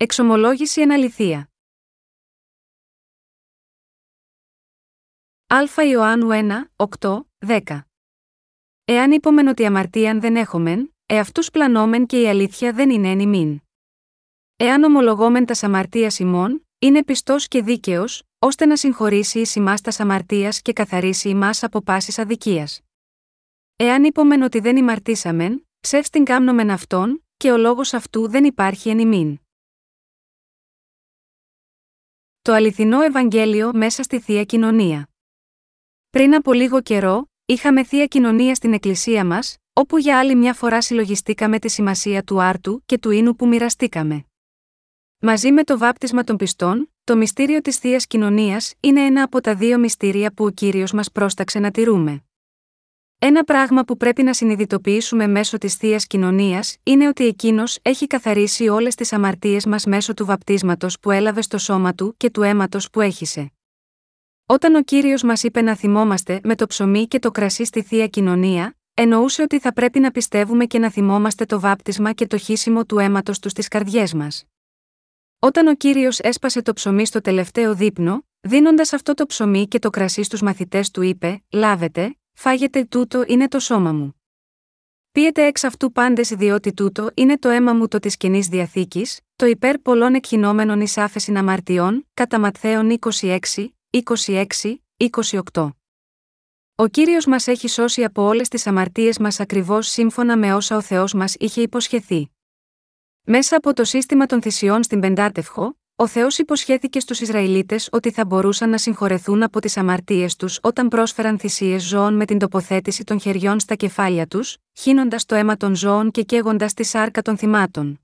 Εξομολόγηση εν αληθεία. Α Ιωάννου 1, 8, 10. Εάν είπομεν ότι αμαρτίαν δεν έχομεν, εαυτούς πλανόμεν και η αλήθεια δεν είναι εν ημίν. Εάν ομολογόμεν τας αμαρτίας ημών, είναι πιστός και δίκαιος, ώστε να συγχωρήσει εις ημάς τας αμαρτίας και καθαρίσει ημάς από πάσης αδικίας. Εάν είπομεν ότι δεν ημαρτήσαμεν, ψεύστην κάμνομεν αυτόν, και ο λόγος αυτού δεν υπάρχει εν ημίν. Το αληθινό Ευαγγέλιο μέσα στη θεία κοινωνία. Πριν από λίγο καιρό, είχαμε θεία κοινωνία στην εκκλησία μας, όπου για άλλη μια φορά συλλογιστήκαμε τη σημασία του άρτου και του ίνου που μοιραστήκαμε. Μαζί με το βάπτισμα των πιστών, το μυστήριο της θείας κοινωνίας είναι ένα από τα δύο μυστήρια που ο κύριος μας πρόσταξε να τηρούμε. Ένα πράγμα που πρέπει να συνειδητοποιήσουμε μέσω της θείας κοινωνίας είναι ότι εκείνος έχει καθαρίσει όλες τις αμαρτίες μας μέσω του βαπτίσματος που έλαβε στο σώμα του και του αίματος που έχησε. Όταν ο κύριος μας είπε να θυμόμαστε με το ψωμί και το κρασί στη θεία κοινωνία, εννοούσε ότι θα πρέπει να πιστεύουμε και να θυμόμαστε το βάπτισμα και το χύσιμο του αίματος τους στις καρδιές μας. Όταν ο κύριος έσπασε το ψωμί στο τελευταίο δείπνο, δίνοντας αυτό το ψωμί και το κρασί στους μαθητές του είπε: Λάβετε, φάγετε τούτο είναι το σώμα μου. Πίετε εξ αυτού πάντες διότι τούτο είναι το αίμα μου το της κοινής διαθήκης, το υπέρ πολλών εκχυνόμενων εις άφεση αμαρτιών, κατά Ματθαίων 26, 26, 28. Ο κύριος μας έχει σώσει από όλες τις αμαρτίες μας ακριβώς σύμφωνα με όσα ο Θεός μας είχε υποσχεθεί. Μέσα από το σύστημα των θυσιών στην Πεντάτευχο, ο Θεός υποσχέθηκε στους Ισραηλίτες ότι θα μπορούσαν να συγχωρεθούν από τις αμαρτίες τους όταν πρόσφεραν θυσίες ζώων με την τοποθέτηση των χεριών στα κεφάλια τους, χύνοντας το αίμα των ζώων και καίγοντας τη σάρκα των θυμάτων.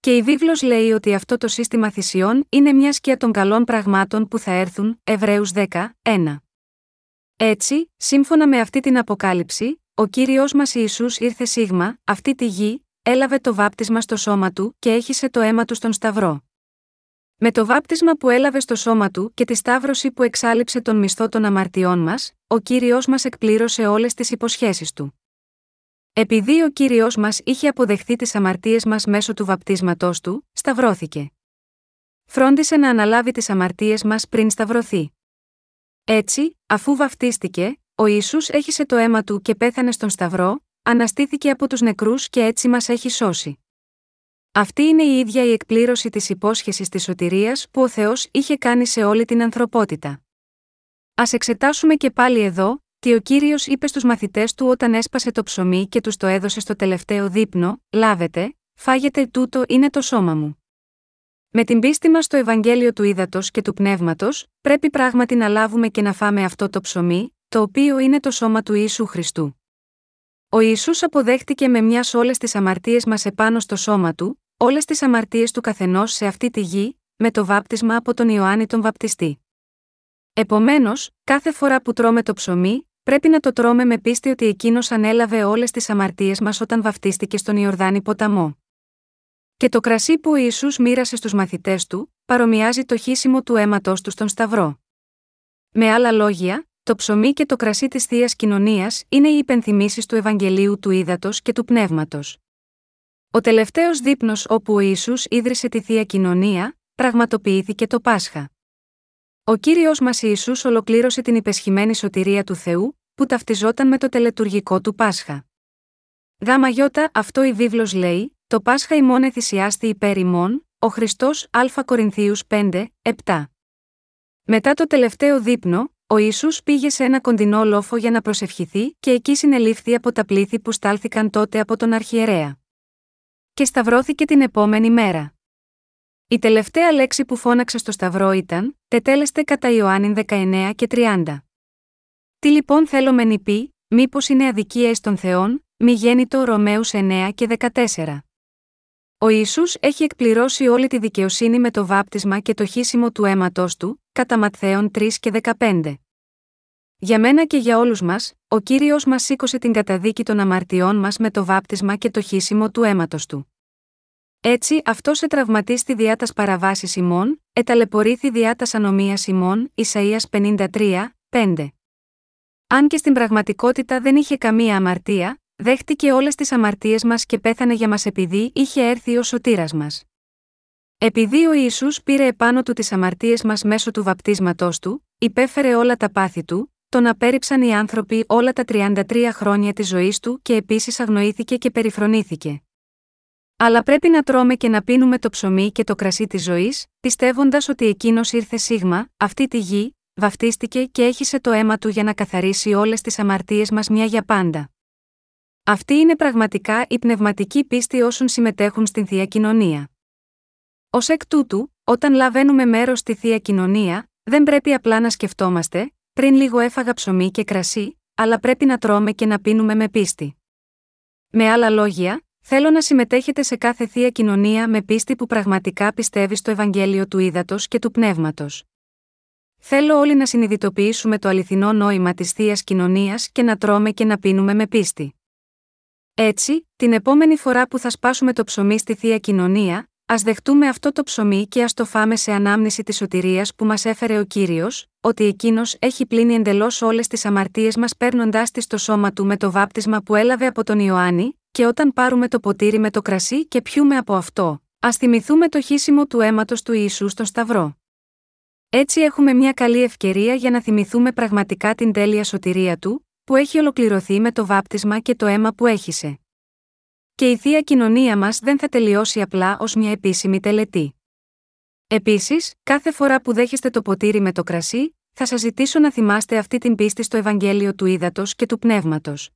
Και η βίβλος λέει ότι αυτό το σύστημα θυσιών είναι μιας σκιά των καλών πραγμάτων που θα έρθουν, Εβραίους 10, 1. Έτσι, σύμφωνα με αυτή την αποκάλυψη, ο κύριος μας Ιησούς ήρθε σίγμα, αυτή τη γη, έλαβε το βάπτισμα στο σώμα του και έχισε το αίμα του στον Σταυρό. Με το βάπτισμα που έλαβε στο σώμα του και τη σταύρωση που εξάλληψε τον μισθό των αμαρτιών μας, ο κύριος μας εκπλήρωσε όλες τις υποσχέσεις του. Επειδή ο κύριος μας είχε αποδεχθεί τις αμαρτίες μας μέσω του βαπτίσματός του, σταυρώθηκε. Φρόντισε να αναλάβει τις αμαρτίες μας πριν σταυρωθεί. Έτσι, αφού βαφτίστηκε, ο Ιησούς έχισε το αίμα του και πέθανε στον Σταυρό, αναστήθηκε από τους νεκρούς και έτσι μας έχει σώσει. Αυτή είναι η ίδια η εκπλήρωση της υπόσχεσης της σωτηρίας που ο Θεός είχε κάνει σε όλη την ανθρωπότητα. Α εξετάσουμε και πάλι εδώ, τι ο κύριος είπε στους μαθητές του όταν έσπασε το ψωμί και τους το έδωσε στο τελευταίο δείπνο: Λάβετε, φάγετε τούτο είναι το σώμα μου. Με την πίστη μας στο Ευαγγέλιο του Ήδατος και του Πνεύματος, πρέπει πράγματι να λάβουμε και να φάμε αυτό το ψωμί, το οποίο είναι το σώμα του Ιησού Χριστού. Ο Ιησούς αποδέχτηκε με μια όλες τις αμαρτίες μας επάνω στο σώμα του, όλες τις αμαρτίες του καθενός σε αυτή τη γη, με το βάπτισμα από τον Ιωάννη τον Βαπτιστή. Επομένως, κάθε φορά που τρώμε το ψωμί, πρέπει να το τρώμε με πίστη ότι εκείνος ανέλαβε όλες τις αμαρτίες μας όταν βαφτίστηκε στον Ιορδάνη ποταμό. Και το κρασί που ο Ιησούς μοίρασε στους μαθητές του, παρομοιάζει το χύσιμο του αίματό του στον Σταυρό. Με άλλα λόγια, το ψωμί και το κρασί της θείας κοινωνίας είναι οι υπενθυμίσεις του Ευαγγελίου του Ήδατος και του Πνεύματος. Ο τελευταίος δείπνος όπου ο Ισού ίδρυσε τη θεία κοινωνία, πραγματοποιήθηκε το Πάσχα. Ο κύριος μας Ιησούς ολοκλήρωσε την υπεσχημένη σωτηρία του Θεού, που ταυτιζόταν με το τελετουργικό του Πάσχα. Γάμα γιώτα, αυτό η βίβλος λέει, το Πάσχα ημών εθυσιάστη υπέρ ημών, ο Χριστός Α Κορινθίους 5, 7. Μετά το τελευταίο δείπνο, ο Ιησούς πήγε σε ένα κοντινό λόφο για να προσευχηθεί και εκεί συνελήφθη από τα πλήθη που στάλθηκαν τότε από τον αρχιερέα. Και σταυρώθηκε την επόμενη μέρα. Η τελευταία λέξη που φώναξε στο σταυρό ήταν «Τετέλεστε κατά Ιωάννη 19 και 30». Τι λοιπόν θέλω μεν πει, μήπως είναι αδικία ει των Θεών, μη γέννητο Ρωμαίους 9 και 14. Ο Ισού έχει εκπληρώσει όλη τη δικαιοσύνη με το βάπτισμα και το χύσιμο του αίματό του, κατά Ματθαίων 3 και 15. Για μένα και για όλους μας, ο κύριος μας σήκωσε την καταδίκη των αμαρτιών μας με το βάπτισμα και το χύσιμο του αίματος του. Έτσι, αυτός σε τραυματίστη διά τας παραβάσει ημών, εταλαιπωρήθη διά τας ανομίας ημών, Ισαία 53, 5. Αν και στην πραγματικότητα δεν είχε καμία αμαρτία, δέχτηκε όλες τις αμαρτίες μας και πέθανε για μας επειδή είχε έρθει ο σωτήρας μας. Επειδή ο Ιησούς πήρε επάνω του τις αμαρτίες μας μέσω του βαπτίσματός του, υπέφερε όλα τα πάθη του, τον απέρριψαν οι άνθρωποι όλα τα 33 χρόνια της ζωής του και επίσης αγνοήθηκε και περιφρονήθηκε. Αλλά πρέπει να τρώμε και να πίνουμε το ψωμί και το κρασί της ζωής, πιστεύοντας ότι εκείνος ήρθε σίγμα, αυτή τη γη, βαφτίστηκε και έχισε το αίμα του για να καθαρίσει όλες τις αμαρτίες μας μια για πάντα. Αυτή είναι πραγματικά η πνευματική πίστη όσων συμμετέχουν στην Θεία Κοινωνία. Ω εκ τούτου, όταν λαβαίνουμε μέρος στη Θεία Κοινωνία, δεν πρέπει απλά να σκεφτόμαστε, πριν λίγο έφαγα ψωμί και κρασί, αλλά πρέπει να τρώμε και να πίνουμε με πίστη. Με άλλα λόγια, θέλω να συμμετέχετε σε κάθε Θεία Κοινωνία με πίστη που πραγματικά πιστεύει στο Ευαγγέλιο του Ήδατος και του Πνεύματος. Θέλω όλοι να συνειδητοποιήσουμε το αληθινό νόημα της Θείας Κοινωνίας και να τρώμε και να πίνουμε με πίστη. Έτσι, την επόμενη φορά που θα σπάσουμε το ψωμί στη Θεία Κοινωνία, Α δεχτούμε αυτό το ψωμί και ας το φάμε σε ανάμνηση της σωτηρίας που μας έφερε ο κύριος, ότι εκείνος έχει πλύνει εντελώς όλες τις αμαρτίες μας παίρνοντάς τις στο σώμα του με το βάπτισμα που έλαβε από τον Ιωάννη, και όταν πάρουμε το ποτήρι με το κρασί και πιούμε από αυτό, ας θυμηθούμε το χύσιμο του αίματος του Ιησού στον Σταυρό. Έτσι έχουμε μια καλή ευκαιρία για να θυμηθούμε πραγματικά την τέλεια σωτηρία του, που έχει ολοκληρωθεί με το βάπτισμα και το αίμα που έχησε. Και η θεία κοινωνία μας δεν θα τελειώσει απλά ως μια επίσημη τελετή. Επίσης, κάθε φορά που δέχεστε το ποτήρι με το κρασί, θα σας ζητήσω να θυμάστε αυτή την πίστη στο Ευαγγέλιο του Ήδατος και του Πνεύματος.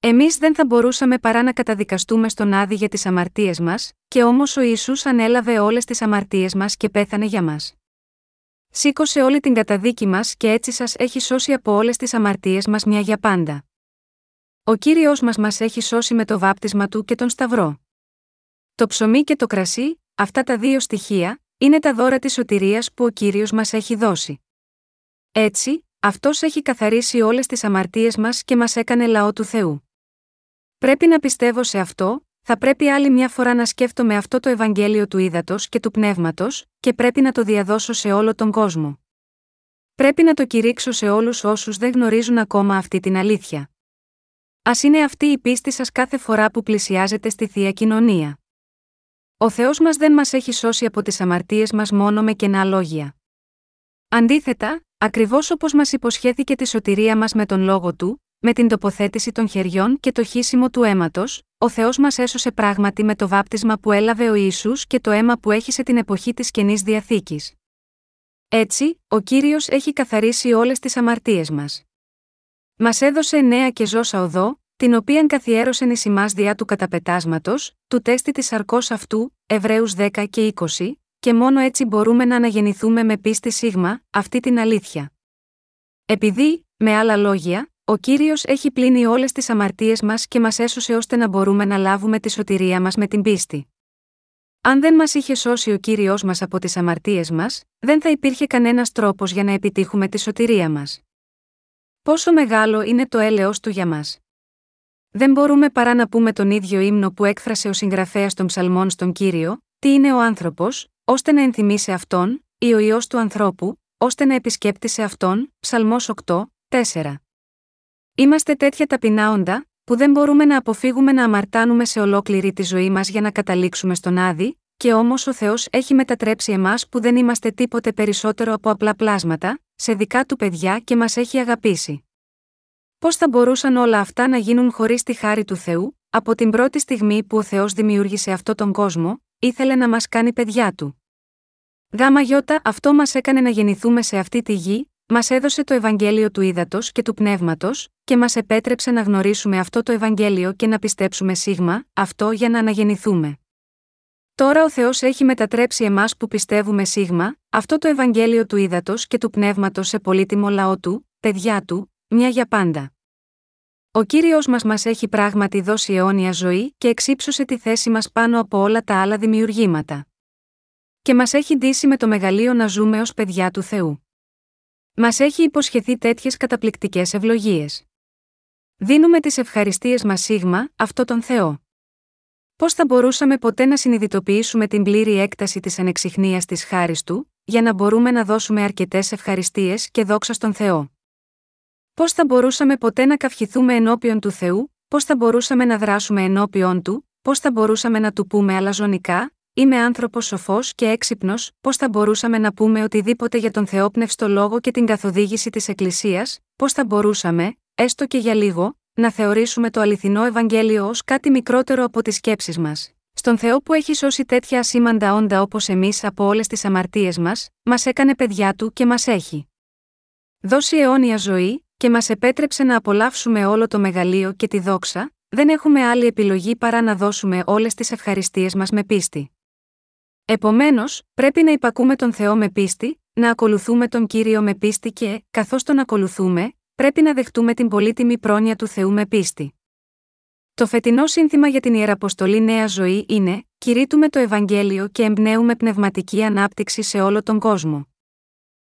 Εμείς δεν θα μπορούσαμε παρά να καταδικαστούμε στον άδει για τις αμαρτίες μας, και όμως ο Ισού ανέλαβε όλες τις αμαρτίες μας και πέθανε για μας. Σήκωσε όλη την καταδίκη μας και έτσι σας έχει σώσει από όλες τις αμαρτίες μας μια για πάντα. Ο κύριος μας μας έχει σώσει με το βάπτισμα του και τον Σταυρό. Το ψωμί και το κρασί, αυτά τα δύο στοιχεία, είναι τα δώρα της σωτηρίας που ο κύριος μας έχει δώσει. Έτσι, αυτός έχει καθαρίσει όλες τις αμαρτίες μας και μας έκανε λαό του Θεού. Πρέπει να πιστεύω σε αυτό, θα πρέπει άλλη μια φορά να σκέφτομαι αυτό το Ευαγγέλιο του ύδατο και του πνεύματος, και πρέπει να το διαδώσω σε όλο τον κόσμο. Πρέπει να το κηρύξω σε όλους όσους δεν γνωρίζουν ακόμα αυτή την αλήθεια. Α είναι αυτή η πίστη σας κάθε φορά που πλησιάζετε στη θεία κοινωνία. Ο Θεός μας δεν μας έχει σώσει από τις αμαρτίες μας μόνο με κενά λόγια. Αντίθετα, ακριβώς όπως μας υποσχέθηκε τη σωτηρία μας με τον λόγο του, με την τοποθέτηση των χεριών και το χύσιμο του αίματος, ο Θεός μας έσωσε πράγματι με το βάπτισμα που έλαβε ο Ισού και το αίμα που έχει σε την εποχή της καινής διαθήκης. Έτσι, ο κύριος έχει καθαρίσει όλες τις αμαρτίες μας. Μας έδωσε νέα και ζώσα οδό, την οποίαν καθιέρωσεν ει ημάς διά του καταπετάσματος, του τέστη της αρκός αυτού, Εβραίους 10 και 20, και μόνο έτσι μπορούμε να αναγεννηθούμε με πίστη σίγμα, αυτή την αλήθεια. Επειδή, με άλλα λόγια, ο κύριος έχει πλύνει όλες τις αμαρτίες μας και μας έσωσε ώστε να μπορούμε να λάβουμε τη σωτηρία μας με την πίστη. Αν δεν μας είχε σώσει ο κύριος μας από τις αμαρτίες μας, δεν θα υπήρχε κανένας τρόπος για να επιτύχουμε τη σωτηρία μας. Πόσο μεγάλο είναι το έλεος του για μας. Δεν μπορούμε παρά να πούμε τον ίδιο ύμνο που έκφρασε ο συγγραφέας των ψαλμών στον κύριο, τι είναι ο άνθρωπος, ώστε να ενθυμίσει αυτόν, ή ο ιό του ανθρώπου, ώστε να επισκέπτησε αυτόν, ψαλμός 8, 4. Είμαστε τέτοια ταπεινά όντα, που δεν μπορούμε να αποφύγουμε να αμαρτάνουμε σε ολόκληρη τη ζωή μας για να καταλήξουμε στον άδη, και όμως ο Θεός έχει μετατρέψει εμάς που δεν είμαστε τίποτε περισσότερο από απλά πλάσματα, σε δικά του παιδιά και μας έχει αγαπήσει. Πώς θα μπορούσαν όλα αυτά να γίνουν χωρίς τη χάρη του Θεού, από την πρώτη στιγμή που ο Θεός δημιούργησε αυτόν τον κόσμο, ήθελε να μας κάνει παιδιά του. Γάμα γιώτα αυτό μας έκανε να γεννηθούμε σε αυτή τη γη, μας έδωσε το Ευαγγέλιο του ύδατο και του πνεύματος, και μας επέτρεψε να γνωρίσουμε αυτό το Ευαγγέλιο και να πιστέψουμε σίγμα, αυτό για να αναγεννηθούμε. Τώρα ο Θεός έχει μετατρέψει εμάς που πιστεύουμε σίγμα, αυτό το Ευαγγέλιο του ύδατο και του πνεύματος σε πολύτιμο λαό του, παιδιά του, μια για πάντα. Ο κύριος μας μας έχει πράγματι δώσει αιώνια ζωή και εξύψωσε τη θέση μας πάνω από όλα τα άλλα δημιουργήματα. Και μας έχει ντύσει με το μεγαλείο να ζούμε ως παιδιά του Θεού. Μας έχει υποσχεθεί τέτοιες καταπληκτικές ευλογίες. Δίνουμε τις ευχαριστίες μας σίγμα, αυτό τον Θεό. Πώς θα μπορούσαμε ποτέ να συνειδητοποιήσουμε την πλήρη έκταση της ανεξιχνίας της χάρης του, για να μπορούμε να δώσουμε αρκετές ευχαριστίες και δόξα στον Θεό; Πώς θα μπορούσαμε ποτέ να καυχηθούμε ενώπιον του Θεού, πώς θα μπορούσαμε να δράσουμε ενώπιον του, πώς θα μπορούσαμε να του πούμε αλαζονικά, είμαι άνθρωπος σοφός και έξυπνος, πώς θα μπορούσαμε να πούμε οτιδήποτε για τον θεόπνευστο λόγο και την καθοδήγηση της Εκκλησίας, πώς θα μπορούσαμε, έστω και για λίγο, να θεωρήσουμε το αληθινό Ευαγγέλιο ως κάτι μικρότερο από τις σκέψεις μας. Στον Θεό που έχει σώσει τέτοια ασήμαντα όντα όπως εμείς από όλες τις αμαρτίες μας, μας έκανε παιδιά του και μας έχει δώσει αιώνια ζωή, και μας επέτρεψε να απολαύσουμε όλο το μεγαλείο και τη δόξα, δεν έχουμε άλλη επιλογή παρά να δώσουμε όλες τις ευχαριστίες μας με πίστη. Επομένως, πρέπει να υπακούμε τον Θεό με πίστη, να ακολουθούμε τον κύριο με πίστη και, καθώς τον ακολουθούμε, πρέπει να δεχτούμε την πολύτιμη πρόνοια του Θεού με πίστη. Το φετινό σύνθημα για την Ιεραποστολή Νέα Ζωή είναι: Κηρύττουμε το Ευαγγέλιο και εμπνέουμε πνευματική ανάπτυξη σε όλο τον κόσμο.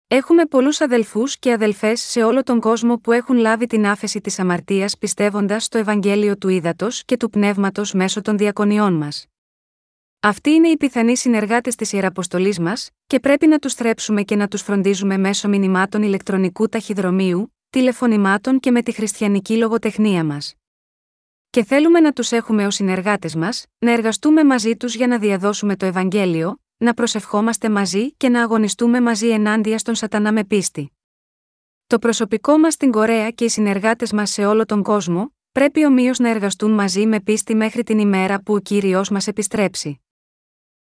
Έχουμε πολλούς αδελφούς και αδελφές σε όλο τον κόσμο που έχουν λάβει την άφεση της αμαρτίας πιστεύοντας στο Ευαγγέλιο του Ήδατο και του Πνεύματος μέσω των διακονιών μας. Αυτοί είναι οι πιθανοί συνεργάτες της Ιεραποστολής μας, και πρέπει να τους θρέψουμε και να τους φροντίζουμε μέσω μηνυμάτων ηλεκτρονικού ταχυδρομείου, τηλεφωνημάτων και με τη χριστιανική λογοτεχνία μας. Και θέλουμε να τους έχουμε ως συνεργάτες μας, να εργαστούμε μαζί τους για να διαδώσουμε το Ευαγγέλιο, να προσευχόμαστε μαζί και να αγωνιστούμε μαζί ενάντια στον Σατανά με πίστη. Το προσωπικό μας στην Κορέα και οι συνεργάτες μας σε όλο τον κόσμο, πρέπει ομοίως να εργαστούν μαζί με πίστη μέχρι την ημέρα που ο κύριος μας επιστρέψει.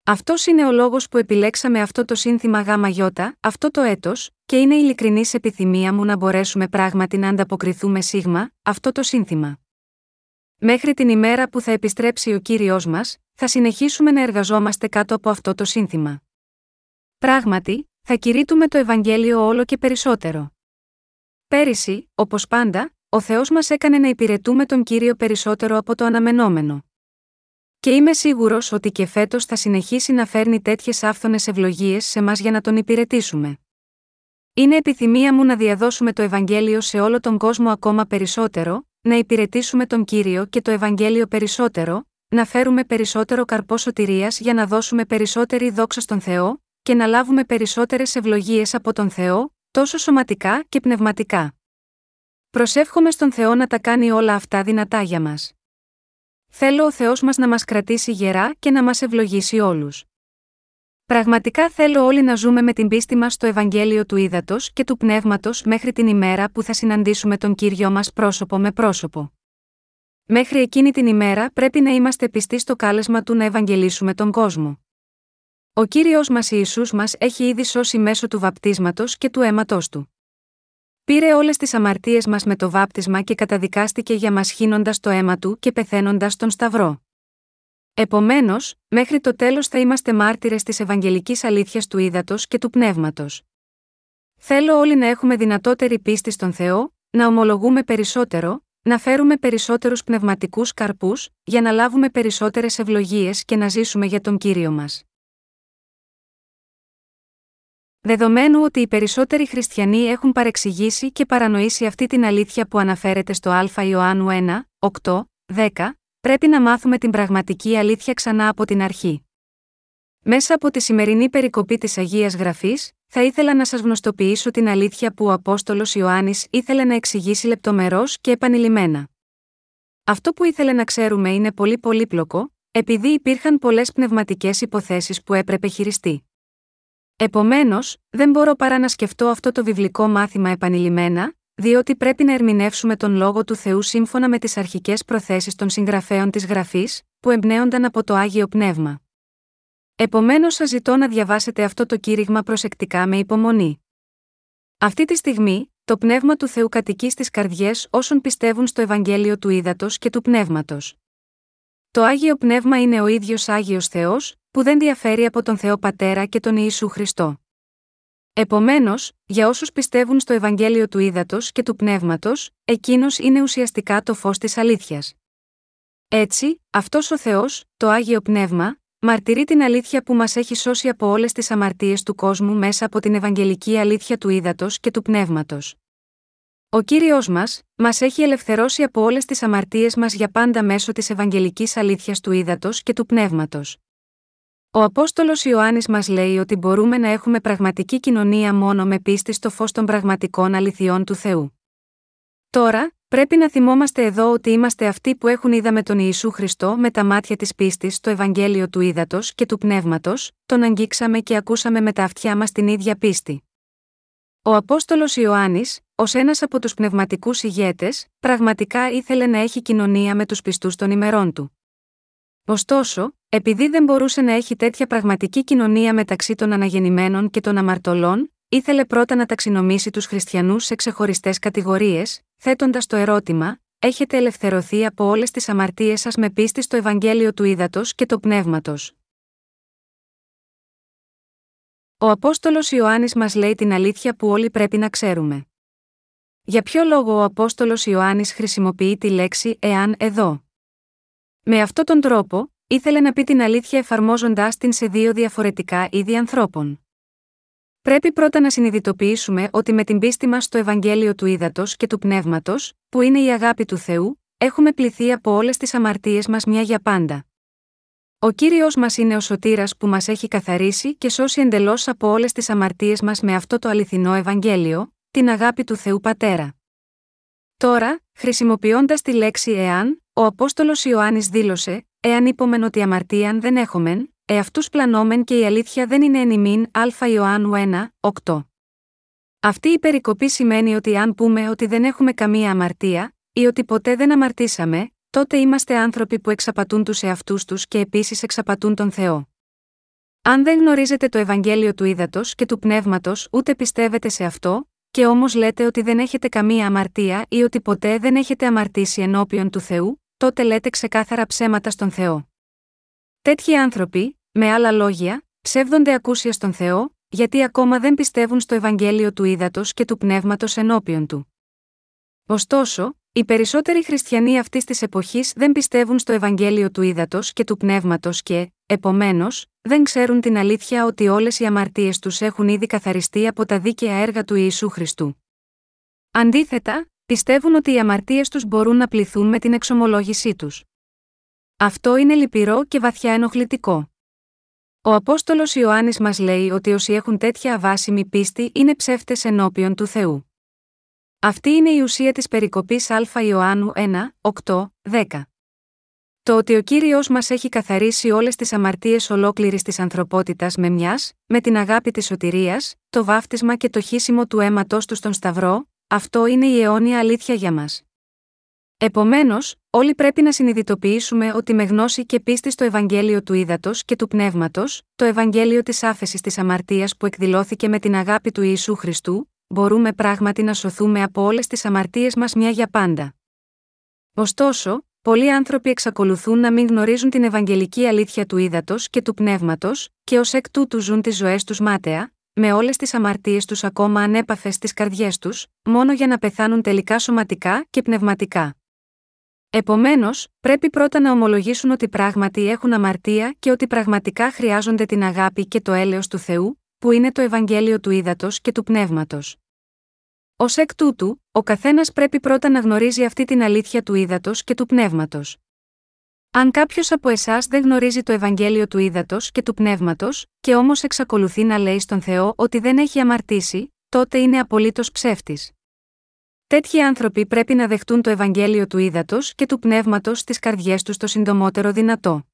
Αυτός είναι ο λόγος που επιλέξαμε αυτό το σύνθημα ΓΙ αυτό το έτος, και είναι ειλικρινής επιθυμία μου να μπορέσουμε πράγματι να ανταποκριθούμε σίγμα, αυτό το σύνθημα. Μέχρι την ημέρα που θα επιστρέψει ο κύριος μας, θα συνεχίσουμε να εργαζόμαστε κάτω από αυτό το σύνθημα. Πράγματι, θα κηρύττουμε το Ευαγγέλιο όλο και περισσότερο. Πέρυσι, όπως πάντα, ο Θεός μας έκανε να υπηρετούμε τον κύριο περισσότερο από το αναμενόμενο. Και είμαι σίγουρος ότι και φέτος θα συνεχίσει να φέρνει τέτοιες άφθονες ευλογίες σε μας για να τον υπηρετήσουμε. Είναι επιθυμία μου να διαδώσουμε το Ευαγγέλιο σε όλο τον κόσμο ακόμα περισσότερο, να υπηρετήσουμε τον κύριο και το Ευαγγέλιο περισσότερο, να φέρουμε περισσότερο καρπός σωτηρίας για να δώσουμε περισσότερη δόξα στον Θεό και να λάβουμε περισσότερες ευλογίες από τον Θεό, τόσο σωματικά και πνευματικά. Προσεύχομαι στον Θεό να τα κάνει όλα αυτά δυνατά για μας. Θέλω ο Θεός μας να μας κρατήσει γερά και να μας ευλογήσει όλους. Πραγματικά θέλω όλοι να ζούμε με την πίστη μας στο Ευαγγέλιο του Ήδατος και του Πνεύματος μέχρι την ημέρα που θα συναντήσουμε τον Κύριο μας πρόσωπο με πρόσωπο. Μέχρι εκείνη την ημέρα πρέπει να είμαστε πιστοί στο κάλεσμα του να ευαγγελίσουμε τον κόσμο. Ο κύριος μας Ιησούς μας έχει ήδη σώσει μέσω του βαπτίσματος και του αίματό του. Πήρε όλες τις αμαρτίες μας με το βάπτισμα και καταδικάστηκε για μας χύνοντας το αίμα του και πεθαίνοντας τον Σταυρό. Επομένως, μέχρι το τέλος θα είμαστε μάρτυρες της Ευαγγελικής αλήθειας του ύδατο και του πνεύματος. Θέλω όλοι να έχουμε δυνατότερη πίστη στον Θεό, να ομολογούμε περισσότερο, να φέρουμε περισσότερους πνευματικούς καρπούς, για να λάβουμε περισσότερες ευλογίες και να ζήσουμε για τον κύριο μας. Δεδομένου ότι οι περισσότεροι χριστιανοί έχουν παρεξηγήσει και παρανοήσει αυτή την αλήθεια που αναφέρεται στο Α Ιωάννου 1, 8, 10, πρέπει να μάθουμε την πραγματική αλήθεια ξανά από την αρχή. Μέσα από τη σημερινή περικοπή της Αγίας Γραφής, θα ήθελα να σας γνωστοποιήσω την αλήθεια που ο Απόστολος Ιωάννης ήθελε να εξηγήσει λεπτομερώς και επανειλημμένα. Αυτό που ήθελε να ξέρουμε είναι πολύ πολύπλοκο, επειδή υπήρχαν πολλές πνευματικές υποθέσεις που έπρεπε χειριστεί. Επομένως, δεν μπορώ παρά να σκεφτώ αυτό το βιβλικό μάθημα επανειλημμένα, διότι πρέπει να ερμηνεύσουμε τον λόγο του Θεού σύμφωνα με τις αρχικές προθέσεις των συγγραφέων της Γραφής, που εμπνέονταν από το άγιο πνεύμα. Επομένως, σας ζητώ να διαβάσετε αυτό το κήρυγμα προσεκτικά με υπομονή. Αυτή τη στιγμή, το πνεύμα του Θεού κατοικεί στις καρδιές όσων πιστεύουν στο Ευαγγέλιο του Ήδατος και του Πνεύματος. Το άγιο πνεύμα είναι ο ίδιος άγιος Θεός, που δεν διαφέρει από τον Θεό Πατέρα και τον Ιησού Χριστό. Επομένως, για όσους πιστεύουν στο Ευαγγέλιο του Ήδατος και του Πνεύματος, εκείνος είναι ουσιαστικά το φως της αλήθειας. Έτσι, αυτός ο Θεός, το άγιο πνεύμα, μαρτυρεί την αλήθεια που μας έχει σώσει από όλες τις αμαρτίες του κόσμου μέσα από την Ευαγγελική αλήθεια του ύδατο και του πνεύματος. Ο κύριος μας, μας έχει ελευθερώσει από όλες τις αμαρτίες μας για πάντα μέσω της Ευαγγελικής αλήθειας του ύδατος και του πνεύματος. Ο Απόστολος Ιωάννης μας λέει ότι μπορούμε να έχουμε πραγματική κοινωνία μόνο με πίστη στο φως των πραγματικών αληθιών του Θεού. Τώρα, Πρέπει να θυμόμαστε εδώ ότι είμαστε αυτοί που έχουν είδα με τον Ιησού Χριστό με τα μάτια της πίστης στο Ευαγγέλιο του Ήδατο και του Πνεύματος, τον αγγίξαμε και ακούσαμε με τα αυτιά μας την ίδια πίστη. Ο Απόστολος Ιωάννης, ως ένας από τους πνευματικούς ηγέτες, πραγματικά ήθελε να έχει κοινωνία με τους πιστούς των ημερών του. Ωστόσο, επειδή δεν μπορούσε να έχει τέτοια πραγματική κοινωνία μεταξύ των αναγεννημένων και των αμαρτωλών, ήθελε πρώτα να ταξινομήσει τους χριστιανούς σε ξεχωριστές κατηγορίες, θέτοντας το ερώτημα: Έχετε ελευθερωθεί από όλες τις αμαρτίες σας με πίστη στο Ευαγγέλιο του Ήδατος και το Πνεύματος; Ο Απόστολος Ιωάννης μας λέει την αλήθεια που όλοι πρέπει να ξέρουμε. Για ποιο λόγο ο Απόστολος Ιωάννης χρησιμοποιεί τη λέξη εάν εδώ. Με αυτόν τον τρόπο, ήθελε να πει την αλήθεια εφαρμόζοντάς την σε δύο διαφορετικά είδη ανθρώπων. Πρέπει πρώτα να συνειδητοποιήσουμε ότι με την πίστη μας στο Ευαγγέλιο του Ήδατος και του Πνεύματος, που είναι η αγάπη του Θεού, έχουμε πληθεί από όλες τις αμαρτίες μας μια για πάντα. Ο κύριος μας είναι ο σωτήρας που μας έχει καθαρίσει και σώσει εντελώς από όλες τις αμαρτίες μας με αυτό το αληθινό Ευαγγέλιο, την αγάπη του Θεού Πατέρα. Τώρα, χρησιμοποιώντας τη λέξη εάν, ο Απόστολος Ιωάννης δήλωσε: Εάν είπομεν ότι αμαρτίαν δεν έχομεν, εαυτούς πλανόμεν και η αλήθεια δεν είναι εν Α Ιωάννου 1, 8. Αυτή η περικοπή σημαίνει ότι αν πούμε ότι δεν έχουμε καμία αμαρτία, ή ότι ποτέ δεν αμαρτήσαμε, τότε είμαστε άνθρωποι που εξαπατούν τους εαυτούς τους και επίσης εξαπατούν τον Θεό. Αν δεν γνωρίζετε το Ευαγγέλιο του Ήδατος και του Πνεύματος ούτε πιστεύετε σε αυτό, και όμως λέτε ότι δεν έχετε καμία αμαρτία ή ότι ποτέ δεν έχετε αμαρτήσει ενώπιον του Θεού, τότε λέτε ξεκάθαρα ψέματα στον Θεό. Τέτοιοι άνθρωποι, με άλλα λόγια, ψεύδονται ακούσια στον Θεό, γιατί ακόμα δεν πιστεύουν στο Ευαγγέλιο του Ήδατος και του Πνεύματος ενώπιον του. Ωστόσο, οι περισσότεροι χριστιανοί αυτής της εποχής δεν πιστεύουν στο Ευαγγέλιο του Ήδατος και του Πνεύματος και, επομένως, δεν ξέρουν την αλήθεια ότι όλες οι αμαρτίες τους έχουν ήδη καθαριστεί από τα δίκαια έργα του Ιησού Χριστού. Αντίθετα, πιστεύουν ότι οι αμαρτίες τους μπορούν να πληθούν με την εξομολόγησή τους. Αυτό είναι λυπηρό και βαθιά ενοχλητικό. Ο Απόστολος Ιωάννης μας λέει ότι όσοι έχουν τέτοια αβάσιμη πίστη είναι ψεύτες ενώπιον του Θεού. Αυτή είναι η ουσία της περικοπής Α Ιωάννου 1, 8, 10. Το ότι ο κύριος μας έχει καθαρίσει όλες τις αμαρτίες ολόκληρης της ανθρωπότητας με μιας, με την αγάπη της σωτηρίας, το βάφτισμα και το χύσιμο του αίματός του στον Σταυρό, αυτό είναι η αιώνια αλήθεια για μας. Επομένως, όλοι πρέπει να συνειδητοποιήσουμε ότι με γνώση και πίστη στο Ευαγγέλιο του Ήδατος και του Πνεύματος, το Ευαγγέλιο της άφεσης της αμαρτίας που εκδηλώθηκε με την αγάπη του Ιησού Χριστού, μπορούμε πράγματι να σωθούμε από όλες τις αμαρτίες μας μια για πάντα. Ωστόσο, πολλοί άνθρωποι εξακολουθούν να μην γνωρίζουν την Ευαγγελική αλήθεια του Ήδατο και του Πνεύματος, και ως εκ τούτου ζουν τις ζωές τους μάταια, με όλες τις αμαρτίες τους ακόμα ανέπαφε στις καρδιές τους, μόνο για να πεθάνουν τελικά σωματικά και πνευματικά. Επομένως, πρέπει πρώτα να ομολογήσουν ότι πράγματι έχουν αμαρτία και ότι πραγματικά χρειάζονται την αγάπη και το έλεος του Θεού, που είναι το Ευαγγέλιο του Ήδατο και του Πνεύματος. Ω εκ τούτου, ο καθένας πρέπει πρώτα να γνωρίζει αυτή την αλήθεια του Ήδατο και του Πνεύματος. Αν κάποιος από εσάς δεν γνωρίζει το Ευαγγέλιο του Ήδατο και του Πνεύματος, και όμως εξακολουθεί να λέει στον Θεό ότι δεν έχει αμαρτήσει, τότε είναι απολύτως ψεύτης. Τέτοιοι άνθρωποι πρέπει να δεχτούν το Ευαγγέλιο του ύδατος και του πνεύματος στις καρδιές τους το συντομότερο δυνατό.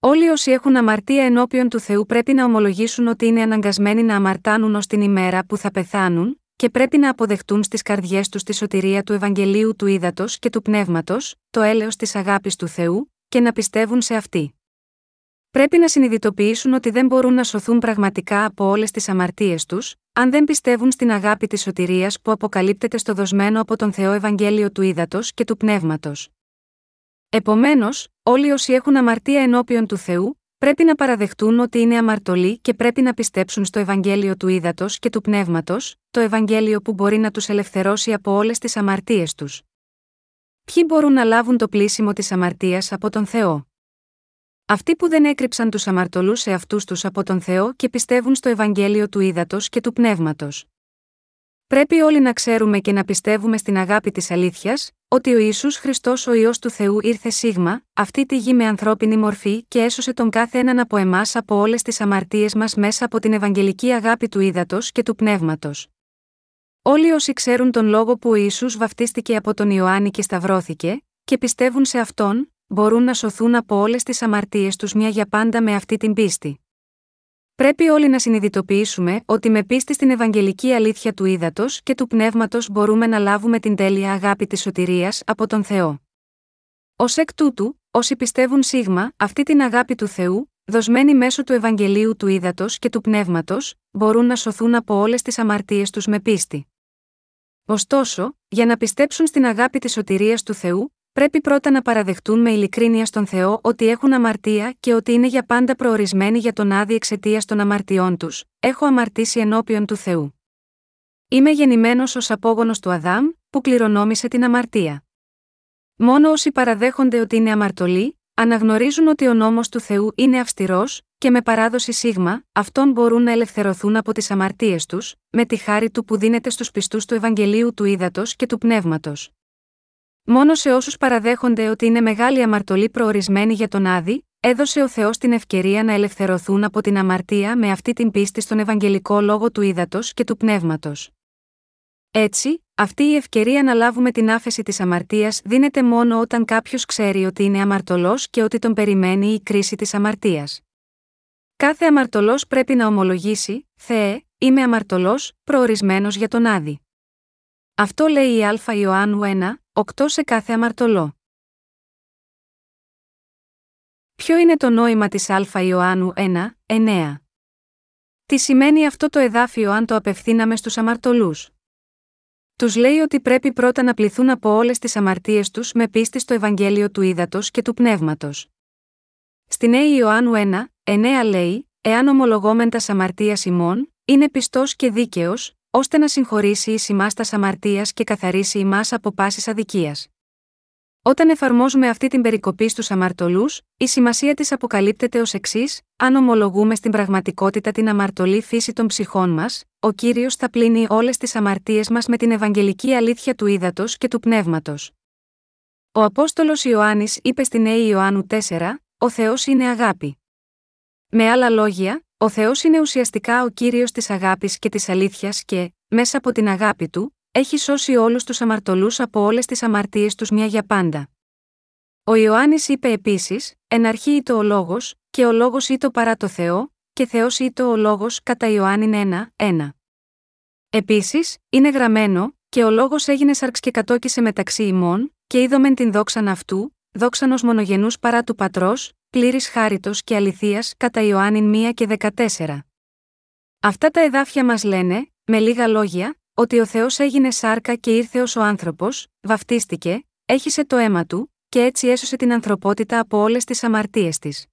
Όλοι όσοι έχουν αμαρτία ενώπιον του Θεού πρέπει να ομολογήσουν ότι είναι αναγκασμένοι να αμαρτάνουν ως την ημέρα που θα πεθάνουν, και πρέπει να αποδεχτούν στις καρδιές τους τη σωτηρία του Ευαγγελίου του ύδατο και του πνεύματος, το έλεος της αγάπης του Θεού, και να πιστεύουν σε αυτή. Πρέπει να συνειδητοποιήσουν ότι δεν μπορούν να σωθούν πραγματικά από όλες τις αμαρτίες τους, αν δεν πιστεύουν στην αγάπη της σωτηρίας που αποκαλύπτεται στο δοσμένο από τον Θεό Ευαγγέλιο του Ήδατος και του Πνεύματος. Επομένως, όλοι όσοι έχουν αμαρτία ενώπιον του Θεού, πρέπει να παραδεχτούν ότι είναι αμαρτωλοί και πρέπει να πιστέψουν στο Ευαγγέλιο του Ήδατος και του Πνεύματος, το Ευαγγέλιο που μπορεί να τους ελευθερώσει από όλες τις αμαρτίες τους. Ποιοι μπορούν να λάβουν το πλήσιμο της αμαρτίας από τον Θεό; Αυτοί που δεν έκρυψαν τους αμαρτωλούς σε αυτούς τους από τον Θεό και πιστεύουν στο Ευαγγέλιο του Ήδατος και του Πνεύματος. Πρέπει όλοι να ξέρουμε και να πιστεύουμε στην αγάπη της αλήθειας, ότι ο Ισού Χριστός ο ιό του Θεού ήρθε σίγμα, αυτή τη γη με ανθρώπινη μορφή και έσωσε τον κάθε έναν από εμάς από όλες τις αμαρτίες μας μέσα από την Ευαγγελική αγάπη του Ήδατος και του Πνεύματος. Όλοι όσοι ξέρουν τον λόγο που ο Ιησούς βαφτίστηκε από τον Ιωάννη και σταυρώθηκε, και πιστεύουν σε αυτόν, μπορούν να σωθούν από όλες τις αμαρτίες τους μια για πάντα με αυτή την πίστη. Πρέπει όλοι να συνειδητοποιήσουμε ότι με πίστη στην Ευαγγελική αλήθεια του ύδατος και του πνεύματος μπορούμε να λάβουμε την τέλεια αγάπη της σωτηρίας από τον Θεό. Ω εκ τούτου, όσοι πιστεύουν σίγμα αυτή την αγάπη του Θεού, δοσμένη μέσω του Ευαγγελίου του ύδατος και του πνεύματος, μπορούν να σωθούν από όλες τις αμαρτίες τους με πίστη. Ωστόσο, για να πιστέψουν στην αγάπη της σωτηρίας του Θεού, πρέπει πρώτα να παραδεχτούν με ειλικρίνεια στον Θεό ότι έχουν αμαρτία και ότι είναι για πάντα προορισμένοι για τον άδει εξαιτία των αμαρτιών τους. Έχω αμαρτήσει ενώπιον του Θεού. Είμαι γεννημένος ως απόγονος του Αδάμ, που κληρονόμησε την αμαρτία. Μόνο όσοι παραδέχονται ότι είναι αμαρτωλοί, αναγνωρίζουν ότι ο νόμος του Θεού είναι αυστηρός, και με παράδοση σίγμα, αυτόν μπορούν να ελευθερωθούν από τις αμαρτίες τους, με τη χάρη του που δίνεται στους πιστούς του Ευαγγελίου του Ήδατος και του Πνεύματος. Μόνο σε όσους παραδέχονται ότι είναι μεγάλη αμαρτωλή προορισμένη για τον Άδη, έδωσε ο Θεός την ευκαιρία να ελευθερωθούν από την αμαρτία με αυτή την πίστη στον Ευαγγελικό λόγο του Ήδατος και του Πνεύματος. Έτσι, αυτή η ευκαιρία να λάβουμε την άφεση της αμαρτίας δίνεται μόνο όταν κάποιος ξέρει ότι είναι αμαρτωλός και ότι τον περιμένει η κρίση της αμαρτίας. Κάθε αμαρτωλός πρέπει να ομολογήσει: Θεέ, είμαι αμαρτωλός, προορισμένος για τον Άδη. Αυτό λέει η Α Ιωάννου 1, 8 σε κάθε αμαρτωλό. Ποιο είναι το νόημα της Α Ιωάννου 1, 9. Τι σημαίνει αυτό το εδάφιο αν το απευθύναμε στους αμαρτωλούς; Τους λέει ότι πρέπει πρώτα να πληθούν από όλες τις αμαρτίες τους με πίστη στο Ευαγγέλιο του Ήδατος και του Πνεύματος. Στην ΑΕ Ιωάννου 1, 9 λέει, εάν ομολογόμεν τα αμαρτίας ημών, είναι πιστός και δίκαιος, ώστε να συγχωρήσει ει ημά τα αμαρτία και καθαρίσει ημά από πάσης αδικίας. Όταν εφαρμόζουμε αυτή την περικοπή στους αμαρτωλούς, η σημασία της αποκαλύπτεται ως εξής: Αν ομολογούμε στην πραγματικότητα την αμαρτωλή φύση των ψυχών μας, ο κύριος θα πλύνει όλες τις αμαρτίες μας με την Ευαγγελική αλήθεια του ύδατος και του πνεύματος. Ο Απόστολος Ιωάννης είπε στην ΑΕ Ιωάννου 4, Ο Θεός είναι αγάπη. Με άλλα λόγια, ο Θεός είναι ουσιαστικά ο κύριος της αγάπης και της αλήθειας και, μέσα από την αγάπη του, έχει σώσει όλους τους αμαρτωλούς από όλες τις αμαρτίες τους μια για πάντα. Ο Ιωάννης είπε επίσης: Εν αρχή ήτο ο λόγος, και ο λόγος ήτο παρά το Θεό, και Θεός ήτο ο λόγος κατά Ιωάννη 1, 1. Επίσης, είναι γραμμένο, και ο λόγος έγινε σαρξ και κατόκισε μεταξύ ημών, και είδομεν την δόξαν αυτού, δόξαν ω μονογενούς παρά του πατρός, πλήρης χάριτος και αληθείας κατά Ιωάννη 1 και 14. Αυτά τα εδάφια μας λένε, με λίγα λόγια, ότι ο Θεός έγινε σάρκα και ήρθε ως ο άνθρωπος, βαφτίστηκε, έχισε το αίμα του, και έτσι έσωσε την ανθρωπότητα από όλες τις αμαρτίες της.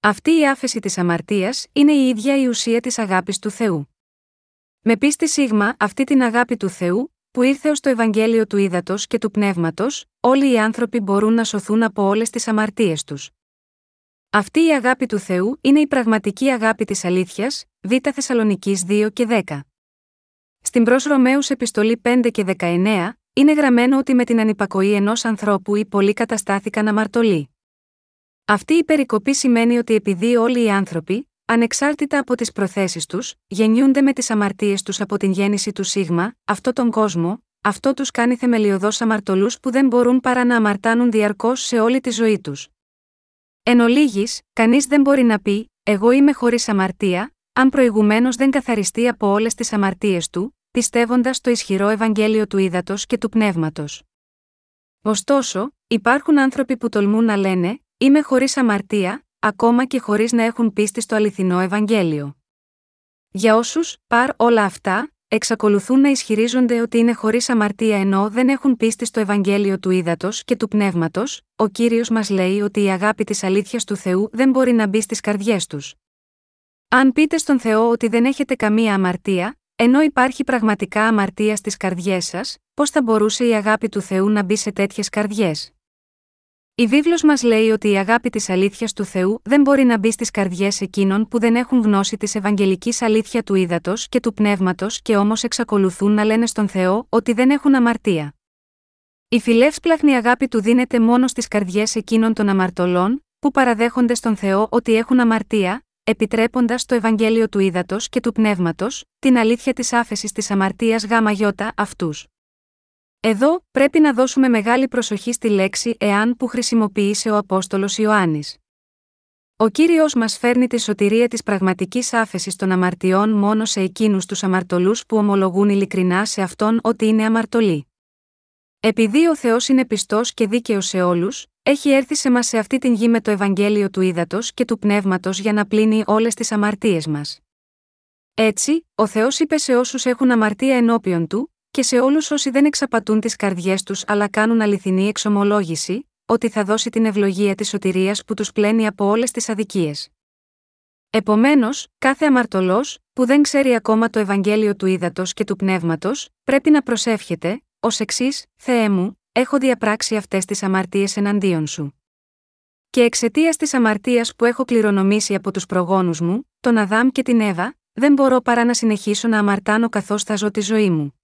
Αυτή η άφεση της αμαρτίας είναι η ίδια η ουσία της αγάπης του Θεού. Με πίστη σίγμα αυτή την αγάπη του Θεού, που ήρθε ως το Ευαγγέλιο του Ήδατος και του Πνεύματος, όλοι οι άνθρωποι μπορούν να σωθούν από όλες τις αμαρτίες τους. Αυτή η αγάπη του Θεού είναι η πραγματική αγάπη της αλήθειας, Β Θεσσαλονική 2 και 10. Στην προς Ρωμαίους επιστολή 5 και 19, είναι γραμμένο ότι με την ανυπακοή ενός ανθρώπου οι πολλοί καταστάθηκαν αμαρτωλοί. Αυτή η περικοπή σημαίνει ότι επειδή όλοι οι άνθρωποι, ανεξάρτητα από τις προθέσεις τους, γεννιούνται με τις αμαρτίες τους από την γέννηση του Σίγμα, αυτό τον κόσμο, αυτό τους κάνει θεμελιωδώς αμαρτωλούς που δεν μπορούν παρά να αμαρτάνουν διαρκώς σε όλη τη ζωή τους. Εν ολίγης, κανείς δεν μπορεί να πει: Εγώ είμαι χωρίς αμαρτία, αν προηγουμένως δεν καθαριστεί από όλες τις αμαρτίες του, πιστεύοντας το ισχυρό Ευαγγέλιο του ύδατο και του πνεύματος. Ωστόσο, υπάρχουν άνθρωποι που τολμούν να λένε: Είμαι χωρίς αμαρτία, ακόμα και χωρίς να έχουν πίστη στο αληθινό Ευαγγέλιο. Για όσους, παρ όλα αυτά, εξακολουθούν να ισχυρίζονται ότι είναι χωρίς αμαρτία ενώ δεν έχουν πίστη στο Ευαγγέλιο του ύδατο και του πνεύματος, ο κύριος μας λέει ότι η αγάπη της αλήθειας του Θεού δεν μπορεί να μπει στις καρδιές τους. Αν πείτε στον Θεό ότι δεν έχετε καμία αμαρτία, ενώ υπάρχει πραγματικά αμαρτία στις καρδιές σας, πώς θα μπορούσε η αγάπη του Θεού να μπει σε τέτοιες καρδιές; Η βίβλος μας λέει ότι η αγάπη της αλήθειας του Θεού δεν μπορεί να μπει στις καρδιές εκείνων που δεν έχουν γνώση της ευαγγελικής αλήθεια του ύδατος και του πνεύματος και όμως εξακολουθούν να λένε στον Θεό ότι δεν έχουν αμαρτία. Η φιλεύσπλαχνη αγάπη του δίνεται μόνο στις καρδιές εκείνων των αμαρτωλών, που παραδέχονται στον Θεό ότι έχουν αμαρτία, επιτρέποντας το Ευαγγέλιο του ύδατος και του πνεύματος, την αλήθεια της άφεσης της αμαρτίας γ αυτούς. Εδώ, πρέπει να δώσουμε μεγάλη προσοχή στη λέξη εάν που χρησιμοποίησε ο Απόστολος Ιωάννης. Ο κύριος μας φέρνει τη σωτηρία της πραγματικής άφεσης των αμαρτιών μόνο σε εκείνους τους αμαρτωλούς που ομολογούν ειλικρινά σε αυτόν ότι είναι αμαρτωλοί. Επειδή ο Θεός είναι πιστός και δίκαιος σε όλους, έχει έρθει σε μας σε αυτή την γη με το Ευαγγέλιο του ύδατο και του πνεύματος για να πλύνει όλες τις αμαρτίες μας. Έτσι, ο Θεός είπε σε όσους έχουν αμαρτία ενώπιον του, και σε όλους όσοι δεν εξαπατούν τις καρδιές τους αλλά κάνουν αληθινή εξομολόγηση, ότι θα δώσει την ευλογία της σωτηρίας που τους πλένει από όλες τις αδικίες. Επομένως, κάθε αμαρτωλός, που δεν ξέρει ακόμα το Ευαγγέλιο του ύδατο και του πνεύματος, πρέπει να προσεύχεται, ως εξής: Θεέ μου, έχω διαπράξει αυτές τις αμαρτίες εναντίον σου. Και εξαιτίας της αμαρτίας που έχω κληρονομήσει από τους προγόνους μου, τον Αδάμ και την Εύα, δεν μπορώ παρά να συνεχίσω να αμαρτάνω καθώς θα ζω τη ζωή μου.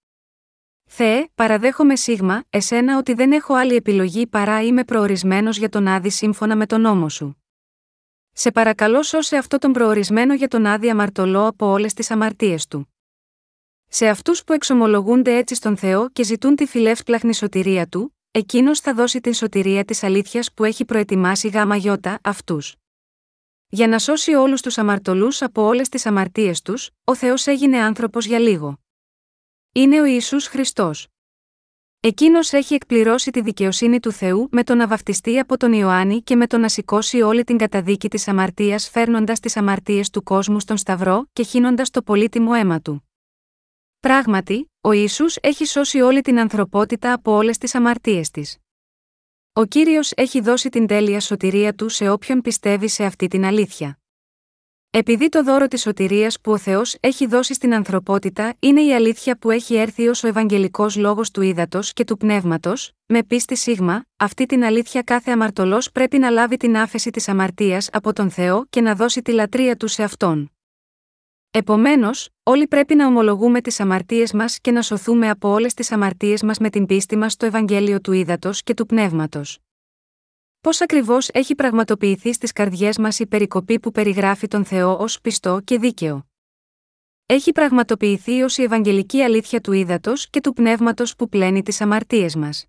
Θεέ, παραδέχομαι σίγμα, εσένα ότι δεν έχω άλλη επιλογή παρά είμαι προορισμένος για τον Άδη σύμφωνα με τον νόμο σου. Σε παρακαλώ σώσε αυτό τον προορισμένο για τον Άδη αμαρτωλό από όλες τις αμαρτίες του. Σε αυτούς που εξομολογούνται έτσι στον Θεό και ζητούν τη φιλεύσπλαχνη σωτηρία του, εκείνος θα δώσει την σωτηρία της αλήθειας που έχει προετοιμάσει γάμα γιώτα αυτούς. Για να σώσει όλους τους αμαρτωλούς από όλες τις αμαρτίες τους, ο Θεός έγινε άνθρωπος για λίγο. Είναι ο Ιησούς Χριστός. Εκείνος έχει εκπληρώσει τη δικαιοσύνη του Θεού με τον να βαφτιστεί από τον Ιωάννη και με τον να σηκώσει όλη την καταδίκη της αμαρτίας φέρνοντας τις αμαρτίες του κόσμου στον Σταυρό και χύνοντας το πολύτιμο αίμα του. Πράγματι, ο Ισού έχει σώσει όλη την ανθρωπότητα από όλες τις αμαρτίες της. Ο κύριος έχει δώσει την τέλεια σωτηρία του σε όποιον πιστεύει σε αυτή την αλήθεια. Επειδή το δώρο της σωτηρίας που ο Θεός έχει δώσει στην ανθρωπότητα είναι η αλήθεια που έχει έρθει ως ο Ευαγγελικός λόγος του ύδατο και του πνεύματος, με πίστη σίγμα, αυτή την αλήθεια κάθε αμαρτωλός πρέπει να λάβει την άφεση της αμαρτίας από τον Θεό και να δώσει τη λατρεία του σε αυτόν. Επομένως, όλοι πρέπει να ομολογούμε τις αμαρτίες μας και να σωθούμε από όλες τις αμαρτίες μας με την πίστη μας στο Ευαγγέλιο του ύδατο και του πνεύματος. Πώς ακριβώς έχει πραγματοποιηθεί στις καρδιές μας η περικοπή που περιγράφει τον Θεό ως πιστό και δίκαιο; Έχει πραγματοποιηθεί ως η Ευαγγελική αλήθεια του ύδατος και του πνεύματος που πλένει τις αμαρτίες μας.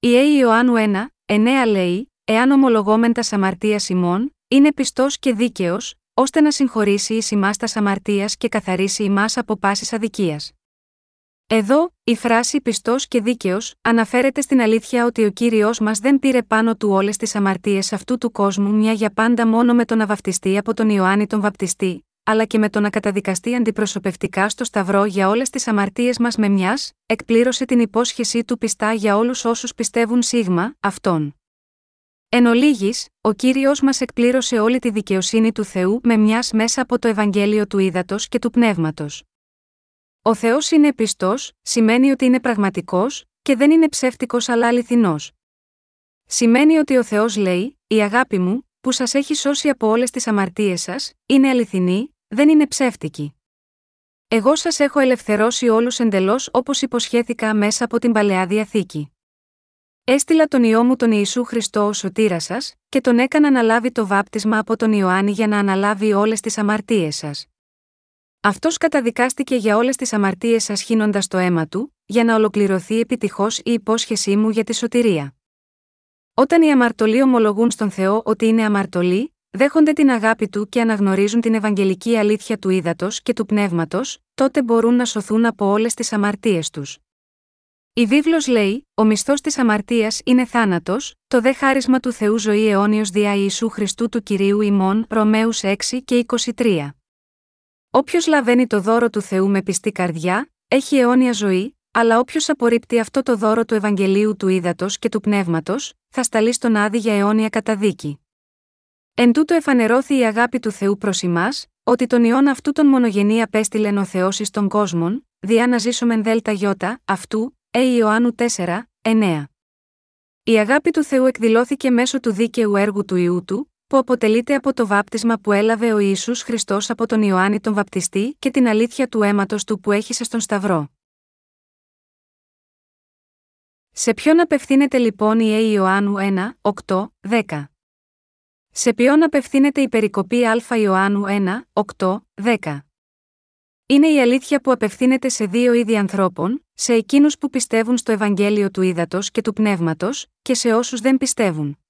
Η Αίη Ιωάννου 1, 9 λέει: Εάν ομολογόμεν τας αμαρτίας ημών, είναι πιστός και δίκαιος, ώστε να συγχωρήσει ει ημάς τας αμαρτίας και καθαρίσει ημάς από πάσης αδικίας. Εδώ, η φράση πιστός και δίκαιος αναφέρεται στην αλήθεια ότι ο κύριος μας δεν πήρε πάνω του όλες τις αμαρτίες αυτού του κόσμου μια για πάντα μόνο με τον να βαπτιστεί από τον Ιωάννη τον Βαπτιστή, αλλά και με τον να καταδικαστεί αντιπροσωπευτικά στο Σταυρό για όλες τις αμαρτίες μας με μιας, εκπλήρωσε την υπόσχεσή του πιστά για όλους όσους πιστεύουν σίγμα, αυτόν. Εν ολίγης, ο κύριος μας εκπλήρωσε όλη τη δικαιοσύνη του Θεού με μιας μέσα από το Ευαγγέλιο του Ήδατος και του Πνεύματος. Ο Θεός είναι πιστός, σημαίνει ότι είναι πραγματικός, και δεν είναι ψεύτικος αλλά αληθινός. Σημαίνει ότι ο Θεός λέει: Η αγάπη μου, που σας έχει σώσει από όλες τις αμαρτίες σας, είναι αληθινή, δεν είναι ψεύτικη. Εγώ σας έχω ελευθερώσει όλους εντελώς όπως υποσχέθηκα μέσα από την παλαιά διαθήκη. Έστειλα τον ιό μου τον Ιησού Χριστό ως σωτήρα σας, και τον έκανα να λάβει το βάπτισμα από τον Ιωάννη για να αναλάβει όλες τις αμαρτίες σας. Αυτός καταδικάστηκε για όλες τις αμαρτίες σα χύνοντα το αίμα του, για να ολοκληρωθεί επιτυχώς η υπόσχεσή μου για τη σωτηρία. Όταν οι αμαρτωλοί ομολογούν στον Θεό ότι είναι αμαρτωλοί, δέχονται την αγάπη του και αναγνωρίζουν την ευαγγελική αλήθεια του ύδατος και του πνεύματος, τότε μπορούν να σωθούν από όλες τις αμαρτίες τους. Η βίβλος λέει: Ο μισθός της αμαρτίας είναι θάνατος, το δε χάρισμα του Θεού ζωή αιώνιος δια Ιησού Χριστού του κυρίου ημών, Ρωμαίους 6 και 23. Όποιος λαβαίνει το δώρο του Θεού με πιστή καρδιά, έχει αιώνια ζωή, αλλά όποιος απορρίπτει αυτό το δώρο του Ευαγγελίου του Ήδατος και του Πνεύματος, θα σταλεί στον άδει για αιώνια καταδίκη. Εν τούτο εφανερώθη η αγάπη του Θεού προς εμά, ότι τον ιόν αυτού τον μονογενή απέστειλεν ο Θεός εις των κόσμων, διά να ζήσομεν δέλτα γιώτα, αυτού, ε Ιωάννου 4, 9. Η αγάπη του Θεού εκδηλώθηκε μέσω του δίκαιου έργου του Ιού του, που αποτελείται από το βάπτισμα που έλαβε ο Ιησούς Χριστός από τον Ιωάννη τον Βαπτιστή και την αλήθεια του αίματος του που έχησε στον Σταυρό. Σε ποιον απευθύνεται λοιπόν η Αίη Ιωάννου 1, 8, 10. Σε ποιον απευθύνεται η περικοπή Α Ιωάννου 1, 8, 10. Είναι η αλήθεια που απευθύνεται σε δύο είδη ανθρώπων, σε εκείνους που πιστεύουν στο Ευαγγέλιο του Ήδατος και του Πνεύματος, και σε όσους δεν πιστεύουν.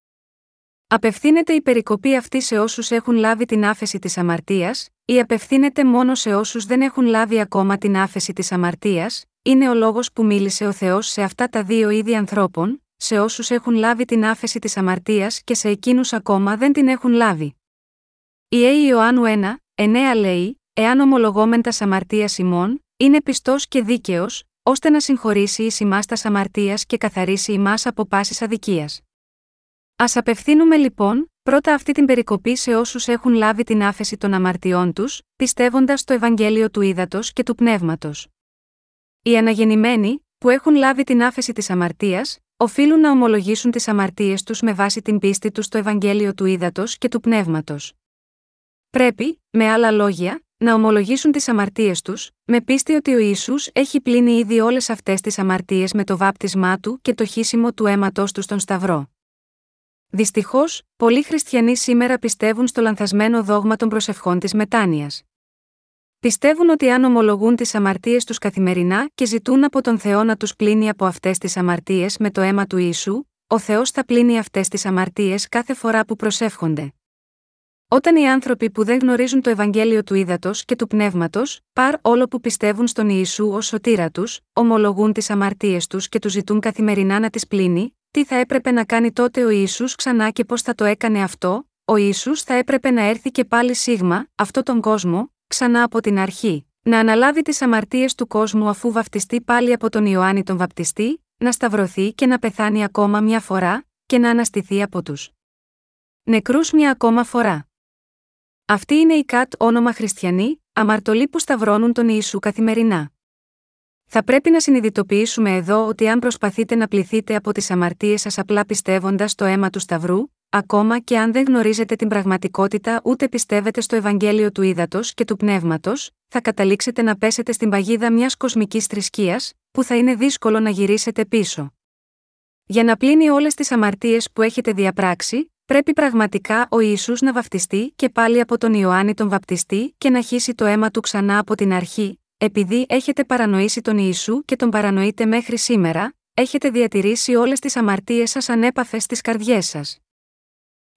Απευθύνεται η περικοπή αυτή σε όσους έχουν λάβει την άφεση της αμαρτίας, ή απευθύνεται μόνο σε όσους δεν έχουν λάβει ακόμα την άφεση της αμαρτίας, είναι ο λόγος που μίλησε ο Θεός σε αυτά τα δύο είδη ανθρώπων, σε όσους έχουν λάβει την άφεση της αμαρτίας και σε εκείνους ακόμα δεν την έχουν λάβει. Η Αίη Ιωάννου 1, 9 λέει: Εάν ομολογόμεν τα αμαρτίας ημών, είναι πιστός και δίκαιος, ώστε να συγχωρήσει ει ημάς τας αμαρτίας και καθαρίσει ημάς από πάση αδικίας. Α απευθύνουμε λοιπόν, πρώτα αυτή την περικοπή σε όσους έχουν λάβει την άφεση των αμαρτιών τους, πιστεύοντας το Ευαγγέλιο του Ήδατος και του Πνεύματος. Οι αναγεννημένοι, που έχουν λάβει την άφεση της αμαρτίας, οφείλουν να ομολογήσουν τις αμαρτίες τους με βάση την πίστη τους στο Ευαγγέλιο του Ήδατος και του Πνεύματος. Πρέπει, με άλλα λόγια, να ομολογήσουν τις αμαρτίες τους, με πίστη ότι ο Ισού έχει πλύνει ήδη όλες αυτές τις αμαρτίες με το βάπτισμά του και το χύσιμο του αίματό του στον Σταυρό. Δυστυχώς, πολλοί χριστιανοί σήμερα πιστεύουν στο λανθασμένο δόγμα των προσευχών της μετάνοιας. Πιστεύουν ότι αν ομολογούν τις αμαρτίες τους καθημερινά και ζητούν από τον Θεό να τους πλύνει από αυτές τις αμαρτίες με το αίμα του Ιησού, ο Θεός θα πλύνει αυτές τις αμαρτίες κάθε φορά που προσεύχονται. Όταν οι άνθρωποι που δεν γνωρίζουν το Ευαγγέλιο του Ήδατος και του Πνεύματος, παρ όλο που πιστεύουν στον Ιησού ως σωτήρα τους, ομολογούν τις αμαρτίες τους και τους ζητούν καθημερινά να τις πλύνει, τι θα έπρεπε να κάνει τότε ο Ιησούς ξανά και πώς θα το έκανε αυτό, ο Ιησούς θα έπρεπε να έρθει και πάλι σίγμα, αυτό τον κόσμο, ξανά από την αρχή, να αναλάβει τις αμαρτίες του κόσμου αφού βαφτιστεί πάλι από τον Ιωάννη τον Βαπτιστή, να σταυρωθεί και να πεθάνει ακόμα μια φορά, και να αναστηθεί από τους νεκρούς μια ακόμα φορά. Αυτή είναι η ΚΑΤ όνομα χριστιανοί, αμαρτωλοί που σταυρώνουν τον Ιησού καθημερινά. Θα πρέπει να συνειδητοποιήσουμε εδώ ότι αν προσπαθείτε να πληθείτε από τις αμαρτίες σας απλά πιστεύοντας το αίμα του Σταυρού, ακόμα και αν δεν γνωρίζετε την πραγματικότητα ούτε πιστεύετε στο Ευαγγέλιο του Ήδατος και του Πνεύματος, θα καταλήξετε να πέσετε στην παγίδα μιας κοσμικής θρησκείας, που θα είναι δύσκολο να γυρίσετε πίσω. Για να πλύνει όλες τις αμαρτίες που έχετε διαπράξει, πρέπει πραγματικά ο Ιησούς να βαφτιστεί και πάλι από τον Ιωάννη τον Βαπτιστή και να χύσει το αίμα του ξανά από την αρχή, επειδή έχετε παρανοήσει τον Ιησού και τον παρανοείτε μέχρι σήμερα, έχετε διατηρήσει όλες τις αμαρτίες σας ανέπαφες στις καρδιές σας.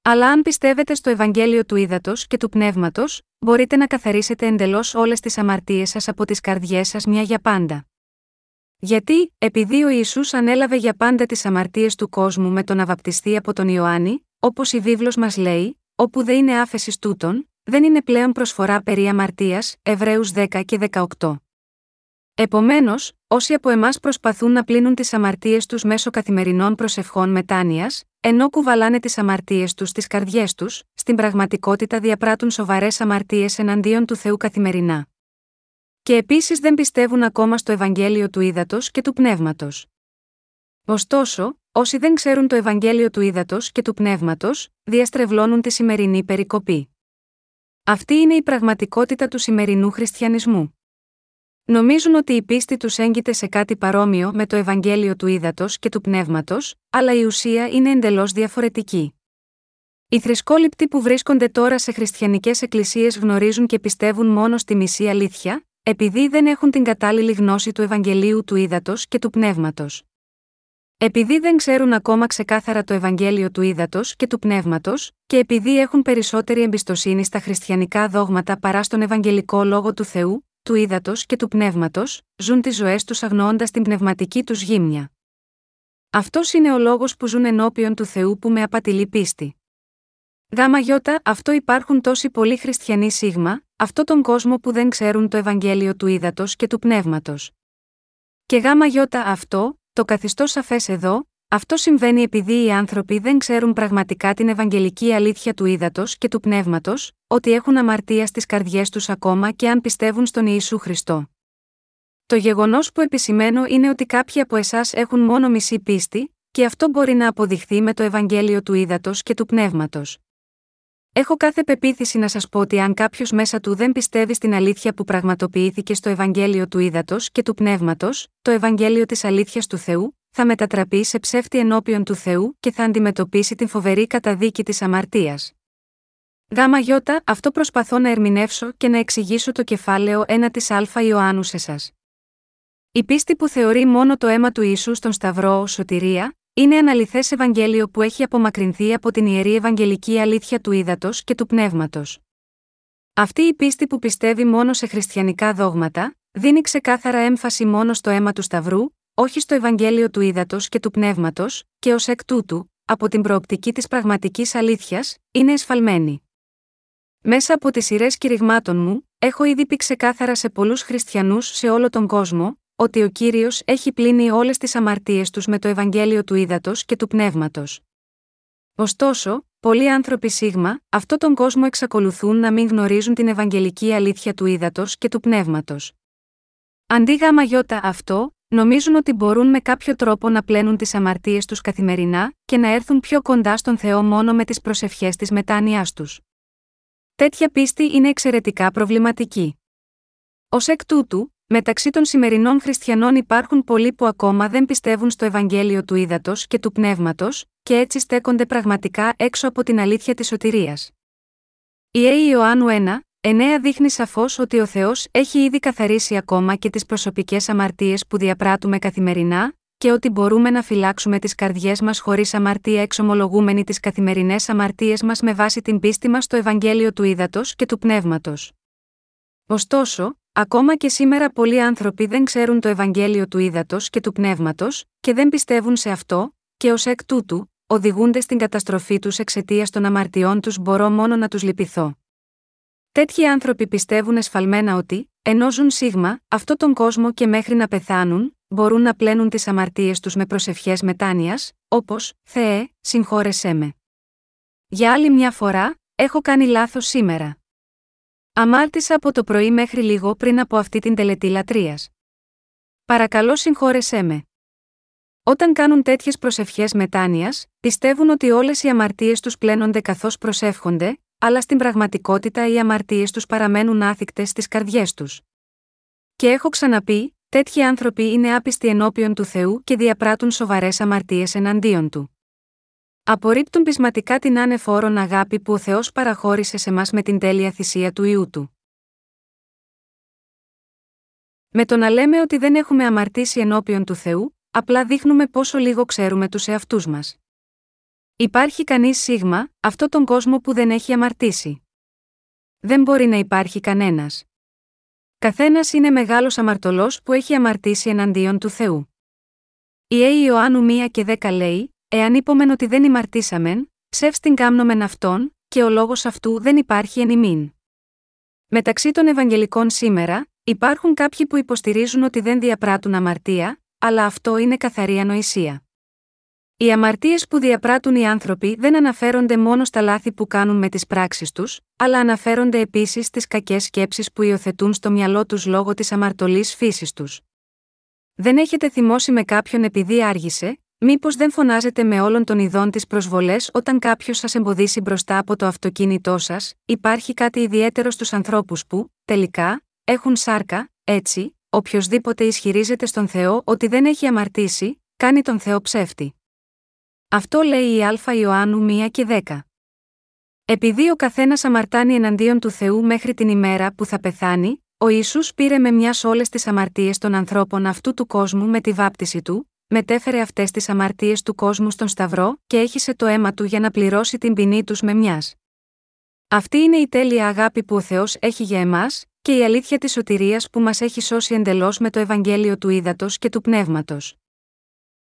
Αλλά αν πιστεύετε στο Ευαγγέλιο του Ήδατος και του Πνεύματος, μπορείτε να καθαρίσετε εντελώς όλες τις αμαρτίες σας από τις καρδιές σας μια για πάντα. Γιατί, επειδή ο Ισού ανέλαβε για πάντα τις αμαρτίες του κόσμου με τον αβαπτιστή από τον Ιωάννη, όπως η βίβλος μας λέει, όπου δεν είναι άφεσης τούτων, δεν είναι πλέον προσφορά περί αμαρτίας, Εβραίους 10 και 18. Επομένως, όσοι από εμάς προσπαθούν να πλύνουν τις αμαρτίες τους μέσω καθημερινών προσευχών μετάνοιας, ενώ κουβαλάνε τις αμαρτίες τους στις καρδιές τους, στην πραγματικότητα διαπράττουν σοβαρές αμαρτίες εναντίον του Θεού καθημερινά. Και επίσης δεν πιστεύουν ακόμα στο Ευαγγέλιο του Ήδατος και του Πνεύματος. Ωστόσο, όσοι δεν ξέρουν το Ευαγγέλιο του Ήδατος και του Πνεύματος, διαστρεβλώνουν τη σημερινή περικοπή. Αυτή είναι η πραγματικότητα του σημερινού χριστιανισμού. Νομίζουν ότι η πίστη τους έγκυται σε κάτι παρόμοιο με το Ευαγγέλιο του Ήδατος και του Πνεύματος, αλλά η ουσία είναι εντελώς διαφορετική. Οι θρησκόληπτοι που βρίσκονται τώρα σε χριστιανικές εκκλησίες γνωρίζουν και πιστεύουν μόνο στη μισή αλήθεια, επειδή δεν έχουν την κατάλληλη γνώση του Ευαγγελίου του Ήδατος και του Πνεύματος. Επειδή δεν ξέρουν ακόμα ξεκάθαρα το Ευαγγέλιο του Ήδατος και του Πνεύματος, και επειδή έχουν περισσότερη εμπιστοσύνη στα χριστιανικά δόγματα παρά στον Ευαγγελικό λόγο του Θεού, του ύδατο και του πνεύματος, ζουν τις ζωές τους αγνοώντας την πνευματική τους γύμνια. Αυτός είναι ο λόγος που ζουν ενώπιον του Θεού που με απατηλεί πίστη. Γάμα γιώτα, αυτό υπάρχουν τόσοι πολλοί χριστιανοί σίγμα, αυτό τον κόσμο που δεν ξέρουν το Ευαγγέλιο του ύδατο και του πνεύματος. Και γάμα γιώτα αυτό, το καθιστώ σαφές εδώ, αυτό συμβαίνει επειδή οι άνθρωποι δεν ξέρουν πραγματικά την Ευαγγελική αλήθεια του ύδατος και του πνεύματος, ότι έχουν αμαρτία στις καρδιές τους ακόμα και αν πιστεύουν στον Ιησού Χριστό. Το γεγονός που επισημαίνω είναι ότι κάποιοι από εσάς έχουν μόνο μισή πίστη, και αυτό μπορεί να αποδειχθεί με το Ευαγγέλιο του ύδατος και του πνεύματος. Έχω κάθε πεποίθηση να σας πω ότι αν κάποιος μέσα του δεν πιστεύει στην αλήθεια που πραγματοποιήθηκε στο Ευαγγέλιο του ύδατο και του πνεύματος, το Ευαγγέλιο της αλήθειας του Θεού, θα μετατραπεί σε ψεύτη ενώπιον του Θεού και θα αντιμετωπίσει την φοβερή καταδίκη της αμαρτίας. Γάμα γιώτα, αυτό προσπαθώ να ερμηνεύσω και να εξηγήσω το κεφάλαιο 1 της Α Ιωάννου σε σας. Η πίστη που θεωρεί μόνο το αίμα του Ιησού στον Σταυρό ως σωτηρία, είναι αναλυθέ Ευαγγέλιο που έχει απομακρυνθεί από την ιερή Ευαγγελική αλήθεια του ύδατος και του πνεύματος. Αυτή η πίστη που πιστεύει μόνο σε χριστιανικά δόγματα, δίνει ξεκάθαρα έμφαση μόνο στο αίμα του Σταυρού, όχι στο Ευαγγέλιο του ύδατος και του πνεύματος, και ως εκ τούτου, από την προοπτική της πραγματικής αλήθειας, είναι εσφαλμένη. Μέσα από τις σειρές κηρυγμάτων μου, έχω ήδη πει ξεκάθαρα σε πολλούς χριστιανούς σε όλο τον κόσμο, ότι ο κύριος έχει πλύνει όλες τις αμαρτίες τους με το Ευαγγέλιο του ύδατο και του πνεύματος. Ωστόσο, πολλοί άνθρωποι σίγμα, αυτό τον κόσμο εξακολουθούν να μην γνωρίζουν την Ευαγγελική αλήθεια του ύδατο και του πνεύματος. Αντί γάμα γιώτα αυτό, νομίζουν ότι μπορούν με κάποιο τρόπο να πλένουν τις αμαρτίες τους καθημερινά και να έρθουν πιο κοντά στον Θεό μόνο με τις προσευχές της μετάνοιάς τους. Τέτοια πίστη είναι εξαιρετικά προβληματική. Ω εκ τούτου, μεταξύ των σημερινών χριστιανών υπάρχουν πολλοί που ακόμα δεν πιστεύουν στο Ευαγγέλιο του ύδατο και του πνεύματος, και έτσι στέκονται πραγματικά έξω από την αλήθεια της σωτηρίας. Η Αίη Ιωάννου 1, 9 δείχνει σαφώς ότι ο Θεός έχει ήδη καθαρίσει ακόμα και τις προσωπικές αμαρτίες που διαπράττουμε καθημερινά, και ότι μπορούμε να φυλάξουμε τις καρδιές μας χωρίς αμαρτία εξομολογούμενοι τις καθημερινές αμαρτίες μας με βάση την πίστη μας στο Ευαγγέλιο του Ήδατος και του Πνεύματος. Ωστόσο, ακόμα και σήμερα πολλοί άνθρωποι δεν ξέρουν το Ευαγγέλιο του Ήδατος και του Πνεύματος, και δεν πιστεύουν σε αυτό, και ως εκ τούτου, οδηγούνται στην καταστροφή τους εξαιτίας των αμαρτιών τους μπορώ μόνο να τους λυπηθώ. Τέτοιοι άνθρωποι πιστεύουν εσφαλμένα ότι, ενώ ζουν σίγμα, αυτό τον κόσμο και μέχρι να πεθάνουν, μπορούν να πλένουν τις αμαρτίες τους με προσευχές μετάνοιας, όπως, Θεέ, συγχώρεσέ με. Για άλλη μια φορά, έχω κάνει λάθος σήμερα. Αμάρτησα από το πρωί μέχρι λίγο πριν από αυτή την τελετή λατρείας. Παρακαλώ συγχώρεσέ με. Όταν κάνουν τέτοιες προσευχές μετάνοιας, πιστεύουν ότι όλες οι αμαρτίες τους πλένονται καθώς προσεύχονται, αλλά στην πραγματικότητα οι αμαρτίες τους παραμένουν άθικτες στις καρδιές τους. Και έχω ξαναπεί, τέτοιοι άνθρωποι είναι άπιστοι ενώπιον του Θεού και διαπράττουν σοβαρές αμαρτίες εναντίον του. Απορρίπτουν πεισματικά την άνεφόρον αγάπη που ο Θεός παραχώρησε σε μας με την τέλεια θυσία του ιού του. Με το να λέμε ότι δεν έχουμε αμαρτήσει ενώπιον του Θεού, απλά δείχνουμε πόσο λίγο ξέρουμε τους εαυτούς μας. Υπάρχει κανείς σίγμα, αυτό τον κόσμο που δεν έχει αμαρτήσει; Δεν μπορεί να υπάρχει κανένας. Καθένας είναι μεγάλος αμαρτωλός που έχει αμαρτήσει εναντίον του Θεού. Η Αίη Ιωάννου 1 και 10 λέει: Εάν είπομεν ότι δεν ημαρτήσαμεν, ψεύστην κάμνομεν αυτόν, και ο λόγος αυτού δεν υπάρχει εν ημίν. Μεταξύ των Ευαγγελικών σήμερα, υπάρχουν κάποιοι που υποστηρίζουν ότι δεν διαπράττουν αμαρτία, αλλά αυτό είναι καθαρή ανοησία. Οι αμαρτίες που διαπράττουν οι άνθρωποι δεν αναφέρονται μόνο στα λάθη που κάνουν με τις πράξεις τους, αλλά αναφέρονται επίσης στις κακές σκέψεις που υιοθετούν στο μυαλό τους λόγω της αμαρτωλής φύσης τους. Δεν έχετε θυμώσει με κάποιον επειδή άργησε, μήπως δεν φωνάζετε με όλων των ειδών τις προσβολές όταν κάποιος σας εμποδίσει μπροστά από το αυτοκίνητό σας, υπάρχει κάτι ιδιαίτερο στους ανθρώπους που, τελικά, έχουν σάρκα, έτσι, οποιοδήποτε ισχυρίζεται στον Θεό ότι δεν έχει αμαρτήσει, κάνει τον Θεό ψεύτη. Αυτό λέει η Α Ιωάννου 1 και 10. Επειδή ο καθένας αμαρτάνει εναντίον του Θεού μέχρι την ημέρα που θα πεθάνει, ο Ισού πήρε με μιας όλες τις αμαρτίες των ανθρώπων αυτού του κόσμου με τη βάπτιση του, μετέφερε αυτές τις αμαρτίες του κόσμου στον Σταυρό και έχισε το αίμα του για να πληρώσει την ποινή τους με μιας. Αυτή είναι η τέλεια αγάπη που ο Θεός έχει για εμάς, και η αλήθεια της σωτηρίας που μας έχει σώσει εντελώς με το Ευαγγέλιο του Ήδατος και του Πνεύματος.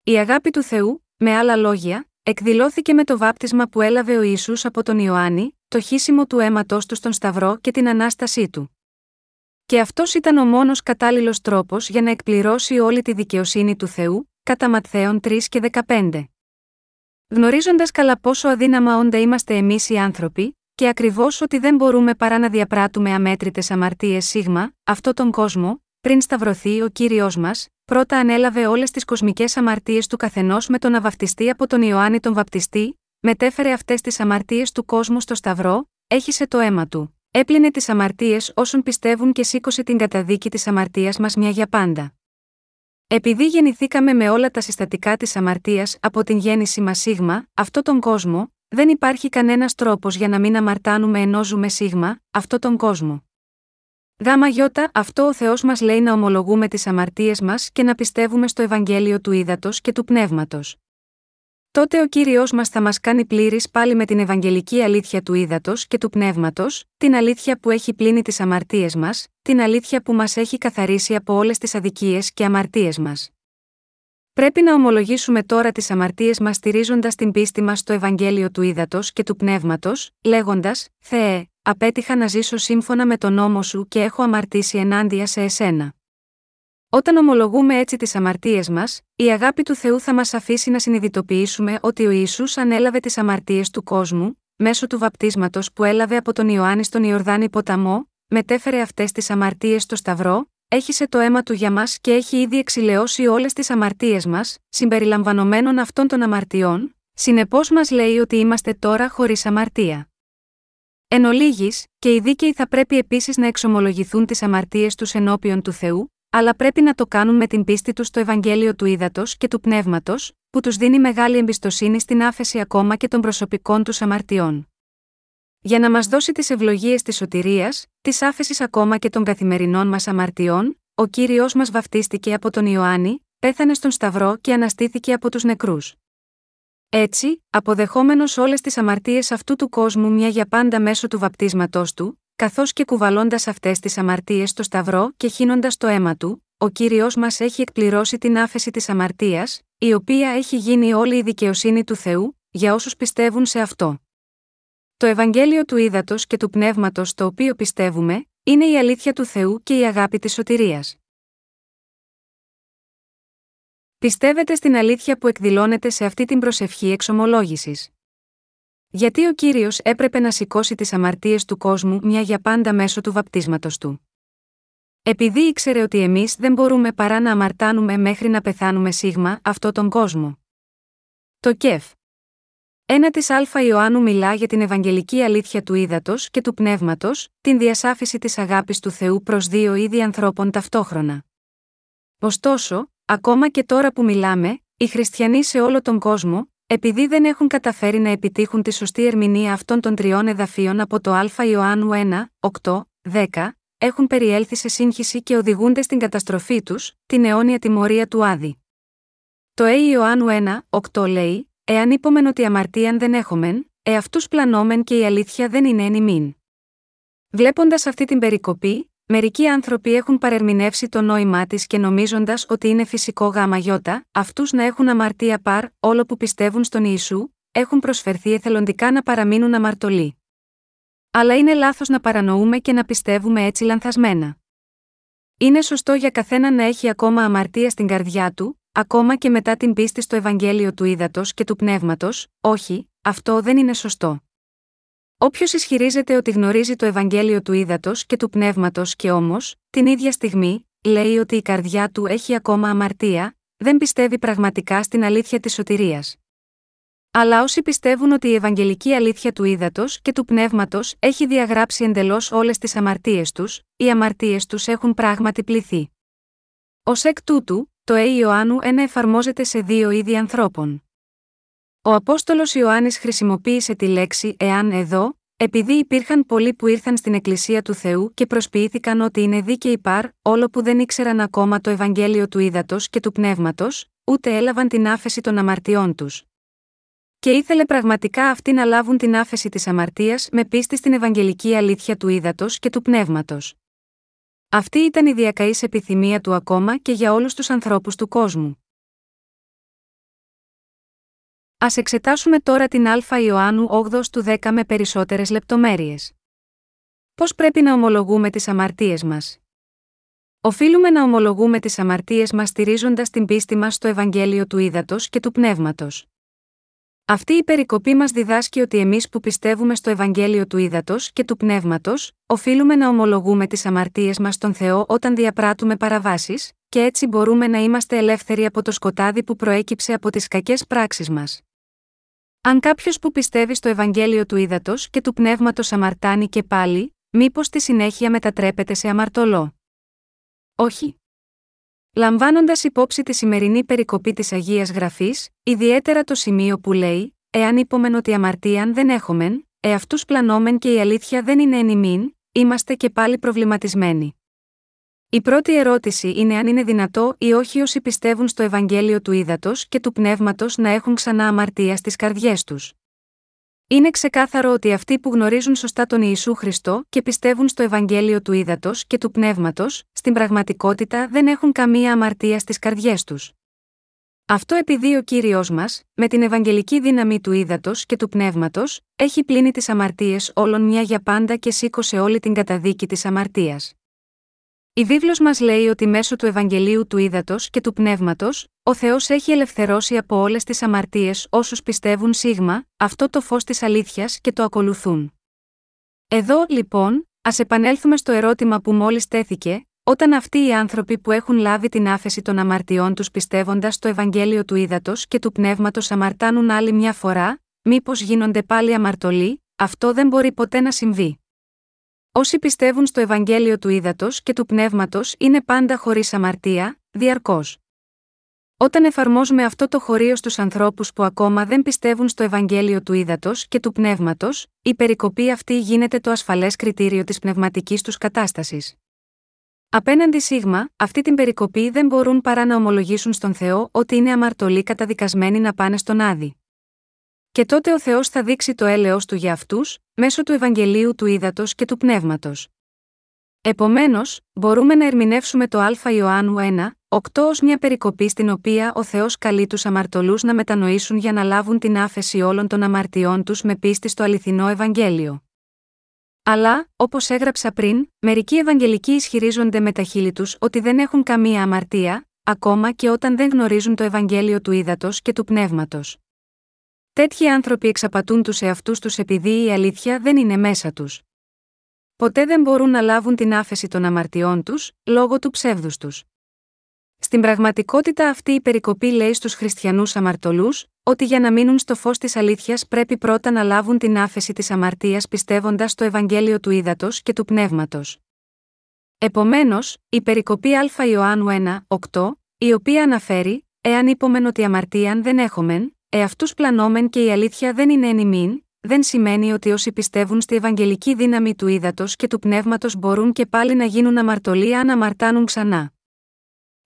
Η αγάπη του Θεού, με άλλα λόγια, εκδηλώθηκε με το βάπτισμα που έλαβε ο Ισού από τον Ιωάννη, το χύσιμο του αίματό του στον Σταυρό και την ανάστασή του. Και αυτός ήταν ο μόνος κατάλληλος τρόπος για να εκπληρώσει όλη τη δικαιοσύνη του Θεού, κατά Ματθαίων 3 και 15. Γνωρίζοντας καλά πόσο αδύναμα όντα είμαστε εμείς οι άνθρωποι, και ακριβώς ότι δεν μπορούμε παρά να διαπράττουμε αμέτρητες αμαρτίες σίγμα, αυτό τον κόσμο, πριν σταυρωθεί ο κύριος μας, πρώτα ανέλαβε όλες τις κοσμικές αμαρτίες του καθενός με τον να βαφτιστεί από τον Ιωάννη τον Βαπτιστή, μετέφερε αυτές τις αμαρτίες του κόσμου στο Σταυρό, έχισε το αίμα του, έπλυνε τις αμαρτίες όσων πιστεύουν και σήκωσε την καταδίκη της αμαρτίας μας μια για πάντα. Επειδή γεννηθήκαμε με όλα τα συστατικά της αμαρτίας από την γέννηση μας σίγμα, αυτό τον κόσμο, δεν υπάρχει κανένας τρόπος για να μην αμαρτάνουμε ενώ ζούμε σίγμα, αυτό τον κόσμο. Γάμα γιώτα, αυτό ο Θεός μας λέει να ομολογούμε τις αμαρτίες μας και να πιστεύουμε στο Ευαγγέλιο του Ήδατος και του Πνεύματος. Τότε ο κύριος μας θα μας κάνει πλήρης πάλι με την Ευαγγελική αλήθεια του Ήδατο και του Πνεύματος, την αλήθεια που έχει πλύνει τις αμαρτίες μας, την αλήθεια που μας έχει καθαρίσει από όλες τις αδικίες και αμαρτίες μας. Πρέπει να ομολογήσουμε τώρα τις αμαρτίες μας στηρίζοντας την πίστη μας στο Ευαγγέλιο του Ήδατο και του Πνεύματος, λέγοντας: Θεέ, απέτυχα να ζήσω σύμφωνα με τον νόμο σου και έχω αμαρτήσει ενάντια σε εσένα. Όταν ομολογούμε έτσι τις αμαρτίες μας, η αγάπη του Θεού θα μας αφήσει να συνειδητοποιήσουμε ότι ο Ισού ανέλαβε τις αμαρτίες του κόσμου, μέσω του βαπτίσματος που έλαβε από τον Ιωάννη στον Ιορδάνη ποταμό, μετέφερε αυτές τις αμαρτίες στο Σταυρό, έχισε το αίμα του για μας και έχει ήδη εξηλαιώσει όλες τις αμαρτίες μας, συμπεριλαμβανομένων αυτών των αμαρτιών, συνεπώς μας λέει ότι είμαστε τώρα χωρίς αμαρτία. Εν ολίγης, και οι δίκαιοι θα πρέπει επίσης να εξομολογηθούν τις αμαρτίες τους ενώπιον του Θεού, αλλά πρέπει να το κάνουν με την πίστη τους στο Ευαγγέλιο του Ήδατος και του Πνεύματος, που τους δίνει μεγάλη εμπιστοσύνη στην άφεση ακόμα και των προσωπικών τους αμαρτιών. Για να μας δώσει τις ευλογίες της σωτηρίας, της άφεσης ακόμα και των καθημερινών μας αμαρτιών, ο κύριος μας βαφτίστηκε από τον Ιωάννη, πέθανε στον Σταυρό και αναστήθηκε από τους νεκρούς. Έτσι, αποδεχόμενος όλες τις αμαρτίες αυτού του κόσμου μια για πάντα μέσω του βαπτίσματός του, καθώς και κουβαλώντας αυτές τις αμαρτίες στο Σταυρό και χύνοντας το αίμα του, ο κύριος μας έχει εκπληρώσει την άφεση της αμαρτίας, η οποία έχει γίνει όλη η δικαιοσύνη του Θεού, για όσους πιστεύουν σε αυτό. Το Ευαγγέλιο του Ήδατος και του Πνεύματος το οποίο πιστεύουμε, είναι η αλήθεια του Θεού και η αγάπη της σωτηρίας. Πιστεύετε στην αλήθεια που εκδηλώνεται σε αυτή την προσευχή εξομολόγησης. Γιατί ο κύριος έπρεπε να σηκώσει τις αμαρτίες του κόσμου μια για πάντα μέσω του βαπτίσματος του. Επειδή ήξερε ότι εμείς δεν μπορούμε παρά να αμαρτάνουμε μέχρι να πεθάνουμε σίγμα αυτό τον κόσμο. Το ΚΕΦ. Ένα της Α Ιωάννου μιλά για την Ευαγγελική αλήθεια του ύδατος και του πνεύματος, την διασάφηση της αγάπης του Θεού προς δύο είδη ανθρώπων ταυτόχρονα. Ωστόσο, ακόμα και τώρα που μιλάμε, οι χριστιανοί σε όλο τον κόσμο, επειδή δεν έχουν καταφέρει να επιτύχουν τη σωστή ερμηνεία αυτών των τριών εδαφίων από το Α Ιωάννου 1, 8, 10, έχουν περιέλθει σε σύγχυση και οδηγούνται στην καταστροφή τους, την αιώνια τιμωρία του Άδη. Το Ε Ιωάννου 1, 8 λέει: Εάν είπομεν ότι αμαρτίαν δεν έχομεν, εαυτούς πλανόμεν και η αλήθεια δεν είναι εν ημίν. Βλέποντας αυτή την περικοπή, Μερικοί άνθρωποι έχουν παρερμηνεύσει το νόημά της και νομίζοντας ότι είναι φυσικό γάμα γιώτα, αυτούς να έχουν αμαρτία παρ, όλο που πιστεύουν στον Ιησού, έχουν προσφερθεί εθελοντικά να παραμείνουν αμαρτωλοί. Αλλά είναι λάθος να παρανοούμε και να πιστεύουμε έτσι λανθασμένα. Είναι σωστό για καθένα να έχει ακόμα αμαρτία στην καρδιά του, ακόμα και μετά την πίστη στο Ευαγγέλιο του Ήδατος και του Πνεύματος, όχι, αυτό δεν είναι σωστό. Όποιος ισχυρίζεται ότι γνωρίζει το Ευαγγέλιο του ύδατο και του πνεύματος και όμως, την ίδια στιγμή, λέει ότι η καρδιά του έχει ακόμα αμαρτία, δεν πιστεύει πραγματικά στην αλήθεια της σωτηρίας. Αλλά όσοι πιστεύουν ότι η Ευαγγελική αλήθεια του ύδατο και του πνεύματος έχει διαγράψει εντελώς όλες τις αμαρτίες τους, οι αμαρτίες τους έχουν πράγματι πληθεί. Ω εκ τούτου, το Ε Ιωάννου 1 εφαρμόζεται σε δύο είδη ανθρώπων. Ο Απόστολος Ιωάννης χρησιμοποίησε τη λέξη εάν εδώ, επειδή υπήρχαν πολλοί που ήρθαν στην Εκκλησία του Θεού και προσποιήθηκαν ότι είναι δίκαιοι παρ, όλο που δεν ήξεραν ακόμα το Ευαγγέλιο του Ήδατος και του Πνεύματος, ούτε έλαβαν την άφεση των αμαρτιών τους. Και ήθελε πραγματικά αυτοί να λάβουν την άφεση της αμαρτίας με πίστη στην Ευαγγελική αλήθεια του Ήδατος και του Πνεύματος. Αυτή ήταν η διακαής επιθυμία του ακόμα και για όλους τους ανθρώπους του κόσμου. Α εξετάσουμε τώρα την Α Ιωάννου 8 του 10 με περισσότερες λεπτομέρειες. Πώς πρέπει να ομολογούμε τις αμαρτίες μας; Οφείλουμε να ομολογούμε τις αμαρτίες μας στηρίζοντας την πίστη μας στο Ευαγγέλιο του Ήδατος και του Πνεύματος. Αυτή η περικοπή μας διδάσκει ότι εμείς που πιστεύουμε στο Ευαγγέλιο του Ήδατος και του Πνεύματος, οφείλουμε να ομολογούμε τις αμαρτίες μας στον Θεό όταν διαπράττουμε παραβάσεις, και έτσι μπορούμε να είμαστε ελεύθεροι από το σκοτάδι που προέκυψε από τις κακές πράξεις μας. Αν κάποιος που πιστεύει στο Ευαγγέλιο του ύδατο και του πνεύματος αμαρτάνει και πάλι, μήπως στη συνέχεια μετατρέπεται σε αμαρτωλό; Όχι. Λαμβάνοντας υπόψη τη σημερινή περικοπή της Αγίας Γραφής, ιδιαίτερα το σημείο που λέει: εάν είπομεν ότι αμαρτίαν δεν έχομεν, εαυτούς πλανόμεν και η αλήθεια δεν είναι εν είμαστε και πάλι προβληματισμένοι. Η πρώτη ερώτηση είναι αν είναι δυνατό ή όχι όσοι πιστεύουν στο Ευαγγέλιο του Ήδατος και του Πνεύματος να έχουν ξανά αμαρτία στις καρδιές τους. Είναι ξεκάθαρο ότι αυτοί που γνωρίζουν σωστά τον Ιησού Χριστό και πιστεύουν στο Ευαγγέλιο του Ήδατος και του Πνεύματος, στην πραγματικότητα δεν έχουν καμία αμαρτία στις καρδιές τους. Αυτό επειδή ο κύριος μας, με την Ευαγγελική δύναμη του Ήδατος και του Πνεύματος, έχει πλύνει τις αμαρτίες όλων μια για πάντα και σήκωσε όλη την καταδίκη της αμαρτίας. Η βίβλος μας λέει ότι μέσω του Ευαγγελίου του Ήδατος και του Πνεύματος, ο Θεός έχει ελευθερώσει από όλες τις αμαρτίες όσους πιστεύουν σίγμα, αυτό το φως της αλήθειας και το ακολουθούν. Εδώ, λοιπόν, ας επανέλθουμε στο ερώτημα που μόλις τέθηκε, όταν αυτοί οι άνθρωποι που έχουν λάβει την άφεση των αμαρτιών τους πιστεύοντας στο Ευαγγέλιο του Ήδατος και του Πνεύματος αμαρτάνουν άλλη μια φορά, μήπως γίνονται πάλι αμαρτωλοί, αυτό δεν μπορεί ποτέ να συμβεί. Όσοι πιστεύουν στο Ευαγγέλιο του Ήδατος και του Πνεύματος είναι πάντα χωρίς αμαρτία, διαρκώς. Όταν εφαρμόζουμε αυτό το χωρίο στους ανθρώπους που ακόμα δεν πιστεύουν στο Ευαγγέλιο του Ήδατος και του Πνεύματος, η περικοπή αυτή γίνεται το ασφαλές κριτήριο της πνευματικής τους κατάστασης. Απέναντι σίγμα, αυτή την περικοπή δεν μπορούν παρά να ομολογήσουν στον Θεό ότι είναι αμαρτωλοί καταδικασμένοι να πάνε στον Άδη. Και τότε ο Θεός θα δείξει το έλεος του για αυτούς, μέσω του Ευαγγελίου του Ήδατος και του Πνεύματος. Επομένως, μπορούμε να ερμηνεύσουμε το Α Ιωάννου 1, 8 ως μια περικοπή στην οποία ο Θεός καλεί τους αμαρτωλούς να μετανοήσουν για να λάβουν την άφεση όλων των αμαρτιών τους με πίστη στο αληθινό Ευαγγέλιο. Αλλά, όπως έγραψα πριν, μερικοί Ευαγγελικοί ισχυρίζονται με τα χείλη τους ότι δεν έχουν καμία αμαρτία, ακόμα και όταν δεν γνωρίζουν το Ευαγγέλιο του Ήδατος και του Πνεύματος. Τέτοιοι άνθρωποι εξαπατούν τους εαυτούς τους επειδή η αλήθεια δεν είναι μέσα τους. Ποτέ δεν μπορούν να λάβουν την άφεση των αμαρτιών τους, λόγω του ψεύδους τους. Στην πραγματικότητα αυτή η περικοπή λέει στους χριστιανούς αμαρτωλούς, ότι για να μείνουν στο φως της αλήθειας πρέπει πρώτα να λάβουν την άφεση της αμαρτίας πιστεύοντας στο Ευαγγέλιο του Ήδατος και του Πνεύματος. Επομένως, η περικοπή Α Ιωάννου 1, 8, η οποία αναφέρει, εάν είπομεν ότι αμαρτίαν δεν έχομεν, εαυτούς πλανόμεν και η αλήθεια δεν είναι εν δεν σημαίνει ότι όσοι πιστεύουν στη Ευαγγελική δύναμη του ύδατος και του πνεύματος μπορούν και πάλι να γίνουν αμαρτωλοί αν αμαρτάνουν ξανά.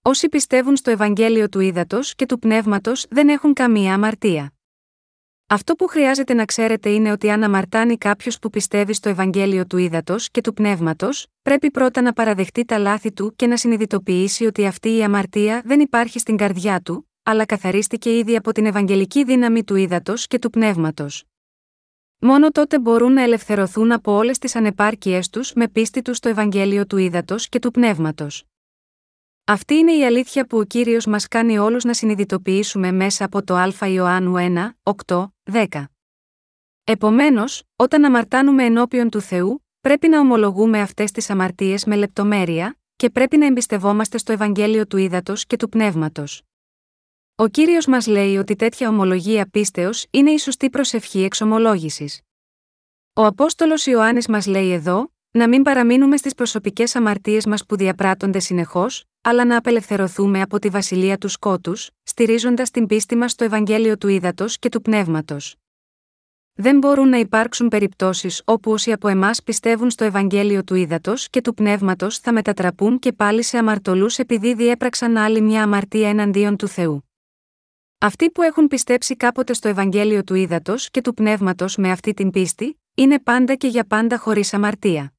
Όσοι πιστεύουν στο Ευαγγέλιο του ύδατος και του πνεύματος δεν έχουν καμία αμαρτία. Αυτό που χρειάζεται να ξέρετε είναι ότι αν αμαρτάνει κάποιος που πιστεύει στο Ευαγγέλιο του ύδατος και του πνεύματος, πρέπει πρώτα να παραδεχτεί τα λάθη του και να συνειδητοποιήσει ότι αυτή η αμαρτία δεν υπάρχει στην καρδιά του, αλλά καθαρίστηκε ήδη από την Ευαγγελική δύναμη του ύδατος και του πνεύματος. Μόνο τότε μπορούν να ελευθερωθούν από όλες τις ανεπάρκειές τους με πίστη τους στο Ευαγγέλιο του ύδατος και του πνεύματος. Αυτή είναι η αλήθεια που ο κύριος μας κάνει όλους να συνειδητοποιήσουμε μέσα από το Α Ιωάννου 1, 8, 10. Επομένως, όταν αμαρτάνουμε ενώπιον του Θεού, πρέπει να ομολογούμε αυτές τις αμαρτίες με λεπτομέρεια, και πρέπει να εμπιστευόμαστε στο Ευαγγέλιο του ύδατος και του πνεύματος. Ο κύριος μας λέει ότι τέτοια ομολογία πίστεως είναι η σωστή προσευχή εξομολόγησης. Ο Απόστολος Ιωάννης μας λέει εδώ, να μην παραμείνουμε στις προσωπικές αμαρτίες μας που διαπράττονται συνεχώς, αλλά να απελευθερωθούμε από τη βασιλεία του σκότους, στηρίζοντας την πίστη μας στο Ευαγγέλιο του Ήδατος και του Πνεύματος. Δεν μπορούν να υπάρξουν περιπτώσεις όπου όσοι από εμάς πιστεύουν στο Ευαγγέλιο του Ήδατος και του Πνεύματος θα μετατραπούν και πάλι σε αμαρτωλούς επειδή διέπραξαν άλλη μια αμαρτία εναντίον του Θεού. Αυτοί που έχουν πιστέψει κάποτε στο Ευαγγέλιο του Ήδατος και του Πνεύματος με αυτή την πίστη, είναι πάντα και για πάντα χωρίς αμαρτία.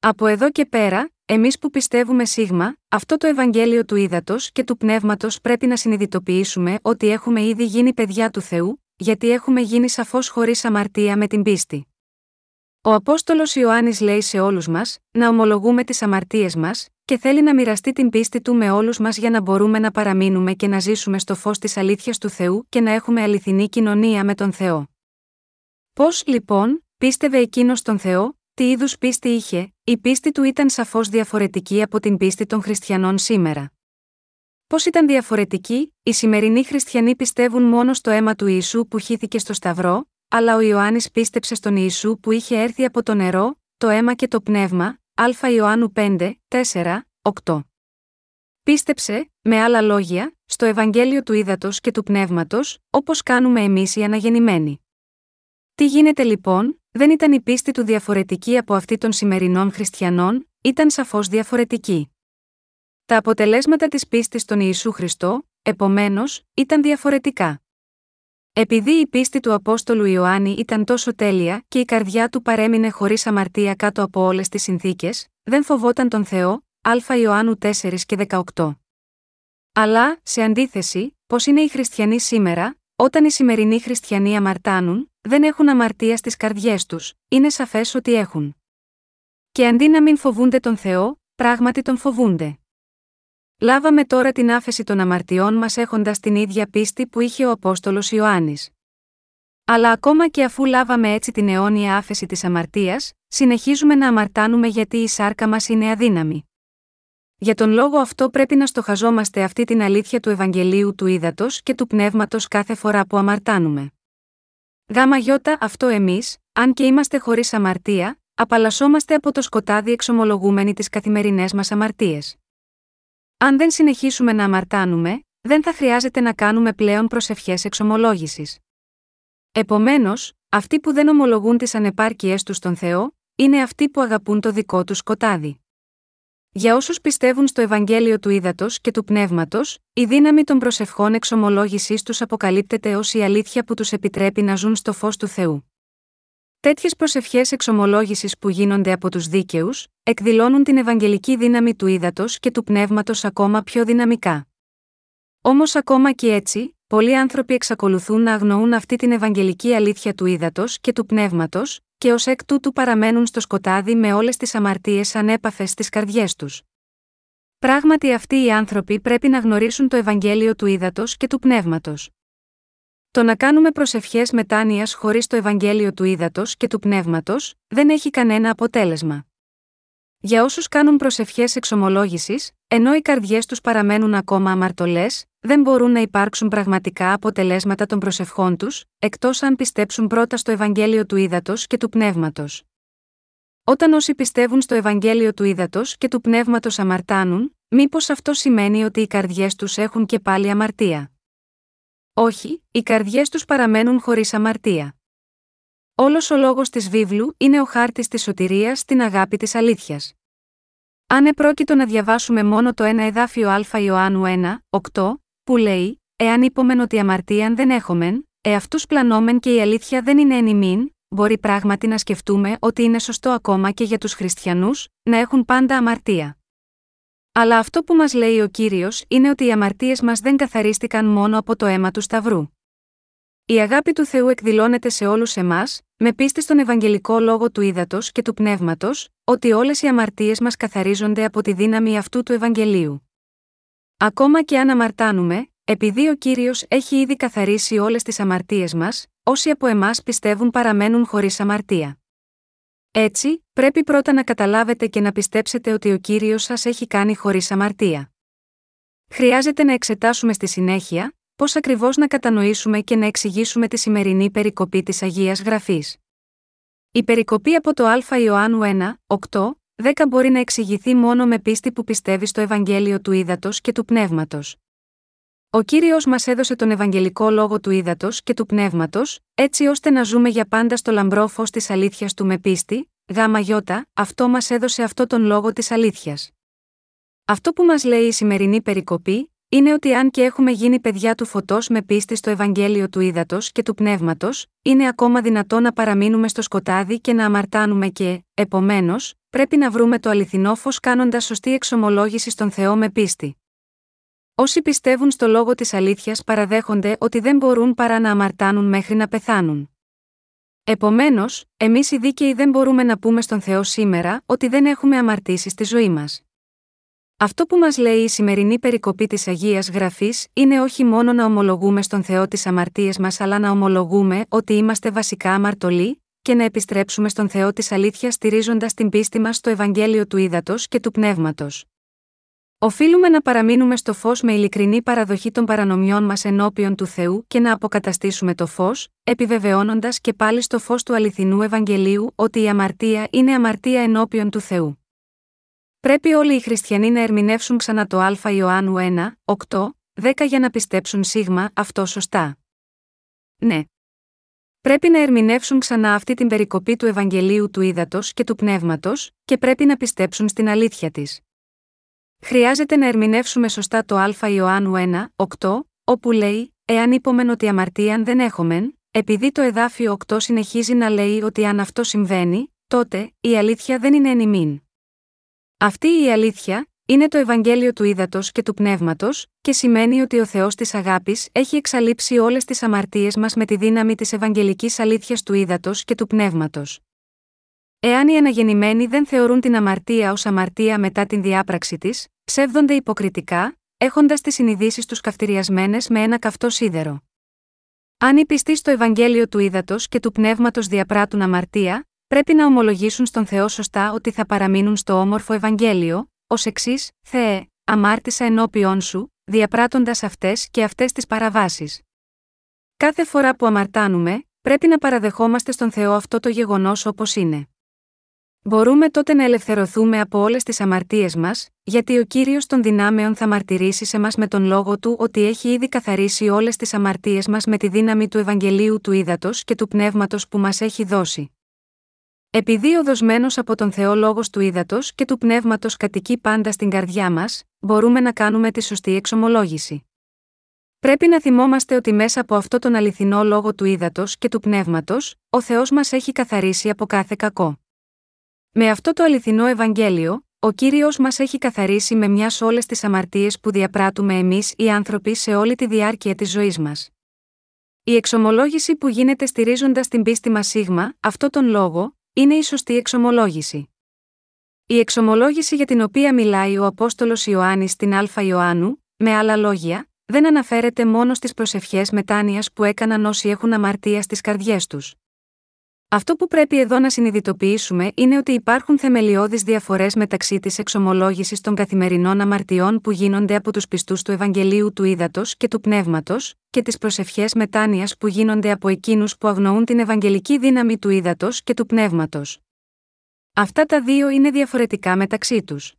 Από εδώ και πέρα, εμείς που πιστεύουμε σίγμα, αυτό το Ευαγγέλιο του Ήδατος και του Πνεύματος πρέπει να συνειδητοποιήσουμε ότι έχουμε ήδη γίνει παιδιά του Θεού, γιατί έχουμε γίνει σαφώς χωρίς αμαρτία με την πίστη. Ο Απόστολος Ιωάννης λέει σε όλους μας, να ομολογούμε τις αμαρτίες μας, και θέλει να μοιραστεί την πίστη του με όλους μας για να μπορούμε να παραμείνουμε και να ζήσουμε στο φως της αλήθειας του Θεού και να έχουμε αληθινή κοινωνία με τον Θεό. Πώς, λοιπόν, πίστευε εκείνος τον Θεό, τι είδους πίστη είχε, η πίστη του ήταν σαφώς διαφορετική από την πίστη των χριστιανών σήμερα. Πώς ήταν διαφορετική, οι σημερινοί χριστιανοί πιστεύουν μόνο στο αίμα του Ιησού που χύθηκε στο Σταυρό, αλλά ο Ιωάννης πίστεψε στον Ιησού που είχε έρθει από το νερό, το αίμα και το πνεύμα, Α Ιωάννου 5, 4, 8. Πίστεψε, με άλλα λόγια, στο Ευαγγέλιο του Ήδατος και του Πνεύματος, όπως κάνουμε εμείς οι αναγεννημένοι. Τι γίνεται λοιπόν, δεν ήταν η πίστη του διαφορετική από αυτή των σημερινών χριστιανών, ήταν σαφώς διαφορετική. Τα αποτελέσματα της πίστης στον Ιησού Χριστό, επομένως, ήταν διαφορετικά. Επειδή η πίστη του Απόστολου Ιωάννη ήταν τόσο τέλεια και η καρδιά του παρέμεινε χωρίς αμαρτία κάτω από όλες τις συνθήκες, δεν φοβόταν τον Θεό, Α Ιωάννου 4 και 18. Αλλά, σε αντίθεση, πώ είναι οι χριστιανοί σήμερα, όταν οι σημερινοί χριστιανοί αμαρτάνουν, δεν έχουν αμαρτία στις καρδιές τους, είναι σαφές ότι έχουν. Και αντί να μην φοβούνται τον Θεό, πράγματι τον φοβούνται. Λάβαμε τώρα την άφεση των αμαρτιών μας έχοντας την ίδια πίστη που είχε ο Απόστολος Ιωάννης. Αλλά ακόμα και αφού λάβαμε έτσι την αιώνια άφεση της αμαρτίας, συνεχίζουμε να αμαρτάνουμε γιατί η σάρκα μας είναι αδύναμη. Για τον λόγο αυτό πρέπει να στοχαζόμαστε αυτή την αλήθεια του Ευαγγελίου του Ήδατος και του Πνεύματος κάθε φορά που αμαρτάνουμε. Γάμα γιώτα αυτό εμείς, αν και είμαστε χωρίς αμαρτία, απαλλασσόμαστε από το σκοτάδι εξομολογούμενοι τις καθημερινές μας αμαρτίες. Αν δεν συνεχίσουμε να αμαρτάνουμε, δεν θα χρειάζεται να κάνουμε πλέον προσευχές εξομολόγησης. Επομένως, αυτοί που δεν ομολογούν τις ανεπάρκειές τους στον Θεό, είναι αυτοί που αγαπούν το δικό τους σκοτάδι. Για όσους πιστεύουν στο Ευαγγέλιο του Ήδατος και του Πνεύματος, η δύναμη των προσευχών εξομολόγησής τους αποκαλύπτεται ως η αλήθεια που τους επιτρέπει να ζουν στο φως του Θεού. Τέτοιες προσευχές εξομολόγησης που γίνονται από τους δίκαιους, εκδηλώνουν την Ευαγγελική δύναμη του Ήδατο και του Πνεύματος ακόμα πιο δυναμικά. Όμως ακόμα και έτσι, πολλοί άνθρωποι εξακολουθούν να αγνοούν αυτή την Ευαγγελική αλήθεια του Ήδατο και του Πνεύματος, και ως εκ τούτου παραμένουν στο σκοτάδι με όλες τις αμαρτίες ανέπαφες στις καρδιές τους. Πράγματι αυτοί οι άνθρωποι πρέπει να γνωρίσουν το Ευαγγέλιο του Ήδατο και του Πνεύματος. Το να κάνουμε προσευχές μετάνοιας χωρίς το Ευαγγέλιο του Ήδατος και του Πνεύματος, δεν έχει κανένα αποτέλεσμα. Για όσους κάνουν προσευχές εξομολόγησης, ενώ οι καρδιές τους παραμένουν ακόμα αμαρτωλές, δεν μπορούν να υπάρξουν πραγματικά αποτελέσματα των προσευχών τους, εκτός αν πιστέψουν πρώτα στο Ευαγγέλιο του Ήδατος και του Πνεύματος. Όταν όσοι πιστεύουν στο Ευαγγέλιο του Ήδατος και του Πνεύματος αμαρτάνουν, μήπως αυτό σημαίνει ότι οι καρδιές τους έχουν και πάλι αμαρτία; Όχι, οι καρδιές τους παραμένουν χωρίς αμαρτία. Όλος ο λόγος της βίβλου είναι ο χάρτης της σωτηρίας στην αγάπη της αλήθειας. Αν επρόκειτο να διαβάσουμε μόνο το ένα εδάφιο Α Ιωάννου 1, 8, που λέει: Εάν είπομεν ότι αμαρτίαν δεν έχομεν, εαυτού πλανόμεν και η αλήθεια δεν είναι εν ημίν, μπορεί πράγματι να σκεφτούμε ότι είναι σωστό ακόμα και για τους χριστιανούς, να έχουν πάντα αμαρτία. Αλλά αυτό που μας λέει ο κύριος είναι ότι οι αμαρτίες μας δεν καθαρίστηκαν μόνο από το αίμα του Σταυρού. Η αγάπη του Θεού εκδηλώνεται σε όλους εμάς, με πίστη στον Ευαγγελικό λόγο του ύδατο και του πνεύματος, ότι όλες οι αμαρτίες μας καθαρίζονται από τη δύναμη αυτού του Ευαγγελίου. Ακόμα και αν αμαρτάνουμε, επειδή ο κύριος έχει ήδη καθαρίσει όλες τις αμαρτίες μας, όσοι από εμάς πιστεύουν παραμένουν χωρίς αμαρτία. Έτσι, πρέπει πρώτα να καταλάβετε και να πιστέψετε ότι ο κύριος σας έχει κάνει χωρίς αμαρτία. Χρειάζεται να εξετάσουμε στη συνέχεια, πώς ακριβώς να κατανοήσουμε και να εξηγήσουμε τη σημερινή περικοπή της Αγίας Γραφής. Η περικοπή από το Α Ιωάννου 1, 8, 10 μπορεί να εξηγηθεί μόνο με πίστη που πιστεύει στο Ευαγγέλιο του Ήδατος και του Πνεύματος. Ο κύριος μας έδωσε τον Ευαγγελικό λόγο του Ήδατος και του Πνεύματος, έτσι ώστε να ζούμε για πάντα στο λαμπρό φως της αλήθειας του με πίστη, γάμα γιώτα, αυτό μας έδωσε αυτό τον λόγο της αλήθειας. Αυτό που μας λέει η σημερινή περικοπή, είναι ότι αν και έχουμε γίνει παιδιά του φωτός με πίστη στο Ευαγγέλιο του Ήδατος και του Πνεύματος, είναι ακόμα δυνατό να παραμείνουμε στο σκοτάδι και να αμαρτάνουμε και, επομένως, πρέπει να βρούμε το αληθινό φως κάνοντας σωστή εξομολόγηση στον Θεό με πίστη. Όσοι πιστεύουν στο λόγο της αλήθειας παραδέχονται ότι δεν μπορούν παρά να αμαρτάνουν μέχρι να πεθάνουν. Επομένως, εμείς οι δίκαιοι δεν μπορούμε να πούμε στον Θεό σήμερα ότι δεν έχουμε αμαρτήσει στη ζωή μας. Αυτό που μας λέει η σημερινή περικοπή της Αγίας Γραφής είναι όχι μόνο να ομολογούμε στον Θεό τις αμαρτίες μας, αλλά να ομολογούμε ότι είμαστε βασικά αμαρτωλοί, και να επιστρέψουμε στον Θεό της αλήθειας στηρίζοντας την πίστη μας στο Ευαγγέλιο του Ήδατος και του Πνεύματος. Οφείλουμε να παραμείνουμε στο φως με ειλικρινή παραδοχή των παρανομιών μας ενώπιον του Θεού και να αποκαταστήσουμε το φως, επιβεβαιώνοντας και πάλι στο φως του αληθινού Ευαγγελίου ότι η αμαρτία είναι αμαρτία ενώπιον του Θεού. Πρέπει όλοι οι χριστιανοί να ερμηνεύσουν ξανά το Α Ιωάννου 1, 8, 10 για να πιστέψουν σίγμα αυτό σωστά. Ναι. Πρέπει να ερμηνεύσουν ξανά αυτή την περικοπή του Ευαγγελίου του Ήδατος και του Πνεύματος, και πρέπει να πιστέψουν στην αλήθεια της. Χρειάζεται να ερμηνεύσουμε σωστά το Α Ιωάννου 1, 8, όπου λέει: Εάν είπομεν ότι αμαρτίαν δεν έχομεν, επειδή το εδάφιο 8 συνεχίζει να λέει ότι αν αυτό συμβαίνει, τότε η αλήθεια δεν είναι εν Αυτή η αλήθεια είναι το Ευαγγέλιο του Ήδατος και του Πνεύματος, και σημαίνει ότι ο Θεός της Αγάπης έχει εξαλείψει όλες τις αμαρτίες μας με τη δύναμη της Ευαγγελικής Αλήθειας του Ήδατος και του Πνεύματος. Εάν οι αναγεννημένοι δεν θεωρούν την αμαρτία ως αμαρτία μετά την διάπραξη της, ψεύδονται υποκριτικά, έχοντας τις συνειδήσεις τους καυτηριασμένες με ένα καυτό σίδερο. Αν οι πιστοί στο Ευαγγέλιο του Ήδατος και του Πνεύματος διαπράττουν αμαρτία, πρέπει να ομολογήσουν στον Θεό σωστά ότι θα παραμείνουν στο όμορφο Ευαγγέλιο, ως εξής: Θεέ, αμάρτησα ενώπιον σου, διαπράττοντας αυτές και αυτές τις παραβάσεις. Κάθε φορά που αμαρτάνουμε, πρέπει να παραδεχόμαστε στον Θεό αυτό το γεγονός όπως είναι. Μπορούμε τότε να ελευθερωθούμε από όλες τις αμαρτίες μας, γιατί ο κύριος των δυνάμεων θα μαρτυρήσει σε μας με τον λόγο του ότι έχει ήδη καθαρίσει όλες τις αμαρτίες μας με τη δύναμη του Ευαγγελίου του Ήδατος και του Πνεύματος που μας έχει δώσει. Επειδή ο δοσμένος από τον Θεό λόγος του ύδατο και του πνεύματος κατοικεί πάντα στην καρδιά μας, μπορούμε να κάνουμε τη σωστή εξομολόγηση. Πρέπει να θυμόμαστε ότι μέσα από αυτό τον αληθινό λόγο του ύδατο και του πνεύματος, ο Θεός μας έχει καθαρίσει από κάθε κακό. Με αυτό το αληθινό Ευαγγέλιο, ο κύριος μας έχει καθαρίσει με μιας όλες τις αμαρτίες που διαπράττουμε εμείς οι άνθρωποι σε όλη τη διάρκεια της ζωής μας. Η εξομολόγηση που γίνεται στηρίζοντας την πίστη μας σίγμα, αυτό τον λόγο, είναι η σωστή εξομολόγηση. Η εξομολόγηση για την οποία μιλάει ο Απόστολος Ιωάννης στην Α Ιωάννου, με άλλα λόγια, δεν αναφέρεται μόνο στις προσευχές μετάνοιας που έκαναν όσοι έχουν αμαρτία στις καρδιές τους. Αυτό που πρέπει εδώ να συνειδητοποιήσουμε είναι ότι υπάρχουν θεμελιώδεις διαφορές μεταξύ της εξομολόγησης των καθημερινών αμαρτιών που γίνονται από τους πιστούς του Ευαγγελίου του Ήδατος και του Πνεύματος, και τις προσευχές μετάνοιας που γίνονται από εκείνους που αγνοούν την Ευαγγελική δύναμη του Ήδατος και του Πνεύματος. Αυτά τα δύο είναι διαφορετικά μεταξύ τους.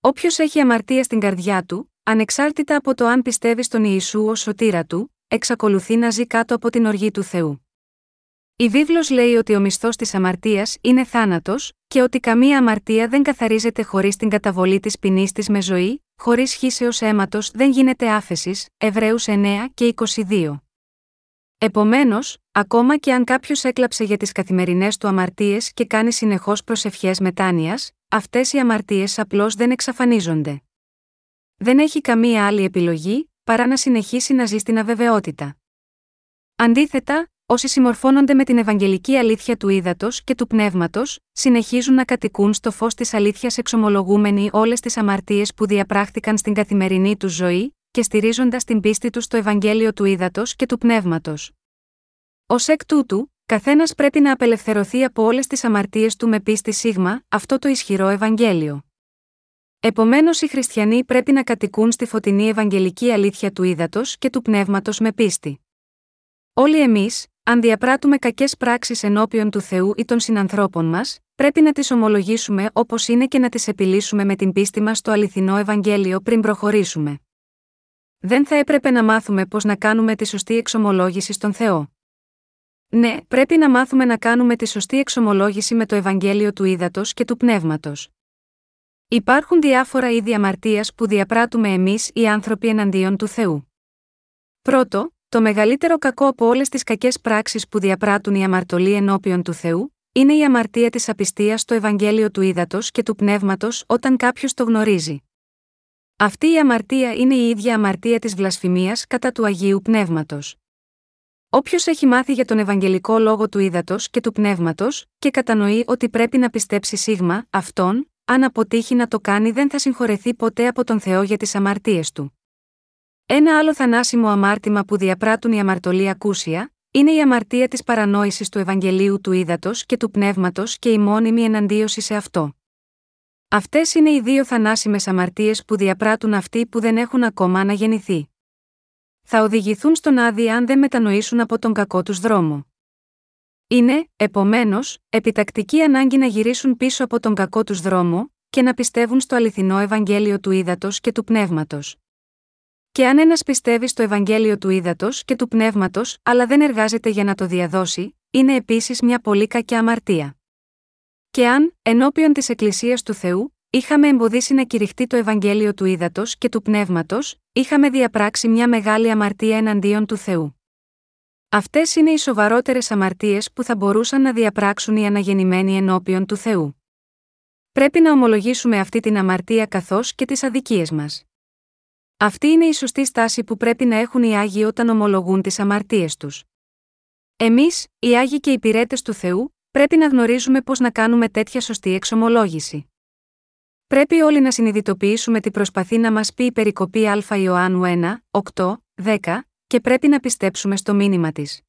Όποιος έχει αμαρτία στην καρδιά του, ανεξάρτητα από το αν πιστεύει στον Ιησού ως σωτήρα του, εξακολουθεί να ζει κάτω από την οργή του Θεού. Η βίβλος λέει ότι ο μισθός της αμαρτίας είναι θάνατος, και ότι καμία αμαρτία δεν καθαρίζεται χωρίς την καταβολή της ποινής της με ζωή, χωρίς χύσεως αίματος δεν γίνεται άφεσης, Εβραίους 9 και 22. Επομένως, ακόμα και αν κάποιος έκλαψε για τις καθημερινές του αμαρτίες και κάνει συνεχώς προσευχές μετάνοιας, αυτές οι αμαρτίες απλώς δεν εξαφανίζονται. Δεν έχει καμία άλλη επιλογή, παρά να συνεχίσει να ζει στην αβεβαιότητα. Αντίθετα, όσοι συμμορφώνονται με την Ευαγγελική αλήθεια του ύδατος και του πνεύματος, συνεχίζουν να κατοικούν στο φως της αλήθειας εξομολογούμενοι όλες τις αμαρτίες που διαπράχθηκαν στην καθημερινή τους ζωή, και στηρίζοντας την πίστη τους στο Ευαγγέλιο του ύδατος και του πνεύματος. Ω εκ τούτου, καθένας πρέπει να απελευθερωθεί από όλες τις αμαρτίες του με πίστη σίγμα, αυτό το ισχυρό Ευαγγέλιο. Επομένως, οι χριστιανοί πρέπει να κατοικούν στη φωτεινή Ευαγγελική αλήθεια του ύδατος και του πνεύματος με πίστη. Όλοι εμείς, αν διαπράττουμε κακές πράξεις ενώπιον του Θεού ή των συνανθρώπων μας, πρέπει να τις ομολογήσουμε όπως είναι και να τις επιλύσουμε με την πίστη μας στο αληθινό Ευαγγέλιο πριν προχωρήσουμε. Δεν θα έπρεπε να μάθουμε πώς να κάνουμε τη σωστή εξομολόγηση στον Θεό. Ναι, πρέπει να μάθουμε να κάνουμε τη σωστή εξομολόγηση με το Ευαγγέλιο του Ήδατος και του Πνεύματος. Υπάρχουν διάφορα είδη αμαρτίας που διαπράττουμε εμείς οι άνθρωποι εναντίον του Θεού. Πρώτο, το μεγαλύτερο κακό από όλες τις κακές πράξεις που διαπράττουν οι αμαρτωλοί ενώπιον του Θεού, είναι η αμαρτία της απιστίας στο Ευαγγέλιο του Ήδατος και του Πνεύματος όταν κάποιος το γνωρίζει. Αυτή η αμαρτία είναι η ίδια αμαρτία της βλασφημίας κατά του Αγίου Πνεύματος. Όποιος έχει μάθει για τον Ευαγγελικό λόγο του Ήδατος και του Πνεύματος, και κατανοεί ότι πρέπει να πιστέψει σίγμα, αυτόν, αν αποτύχει να το κάνει δεν θα συγχωρεθεί ποτέ από τον Θεό για τις αμαρτίες του. Ένα άλλο θανάσιμο αμάρτημα που διαπράττουν οι αμαρτωλοί ακούσια, είναι η αμαρτία της παρανόησης του Ευαγγελίου του Ήδατος και του Πνεύματος και η μόνιμη εναντίωση σε αυτό. Αυτές είναι οι δύο θανάσιμες αμαρτίες που διαπράττουν αυτοί που δεν έχουν ακόμα αναγεννηθεί. Θα οδηγηθούν στον άδει αν δεν μετανοήσουν από τον κακό τους δρόμο. Είναι, επομένως, επιτακτική ανάγκη να γυρίσουν πίσω από τον κακό τους δρόμο, και να πιστεύουν στο αληθινό Ευαγγέλιο του ύδατο και του πνεύματος. Και αν ένας πιστεύει στο Ευαγγέλιο του ύδατο και του πνεύματος, αλλά δεν εργάζεται για να το διαδώσει, είναι επίσης μια πολύ κακή αμαρτία. Και αν, ενώπιον της Εκκλησίας του Θεού, είχαμε εμποδίσει να κηρυχτεί το Ευαγγέλιο του ύδατο και του πνεύματος, είχαμε διαπράξει μια μεγάλη αμαρτία εναντίον του Θεού. Αυτές είναι οι σοβαρότερες αμαρτίες που θα μπορούσαν να διαπράξουν οι αναγεννημένοι ενώπιον του Θεού. Πρέπει να ομολογήσουμε αυτή την αμαρτία καθώς και τις αδικίες μας. Αυτή είναι η σωστή στάση που πρέπει να έχουν οι Άγιοι όταν ομολογούν τις αμαρτίες τους. Εμείς, οι Άγιοι και οι υπηρέτε του Θεού, πρέπει να γνωρίζουμε πώς να κάνουμε τέτοια σωστή εξομολόγηση. Πρέπει όλοι να συνειδητοποιήσουμε τι προσπαθεί να μας πει η περικοπή Α Ιωάννου 1, 8, 10, και πρέπει να πιστέψουμε στο μήνυμα της.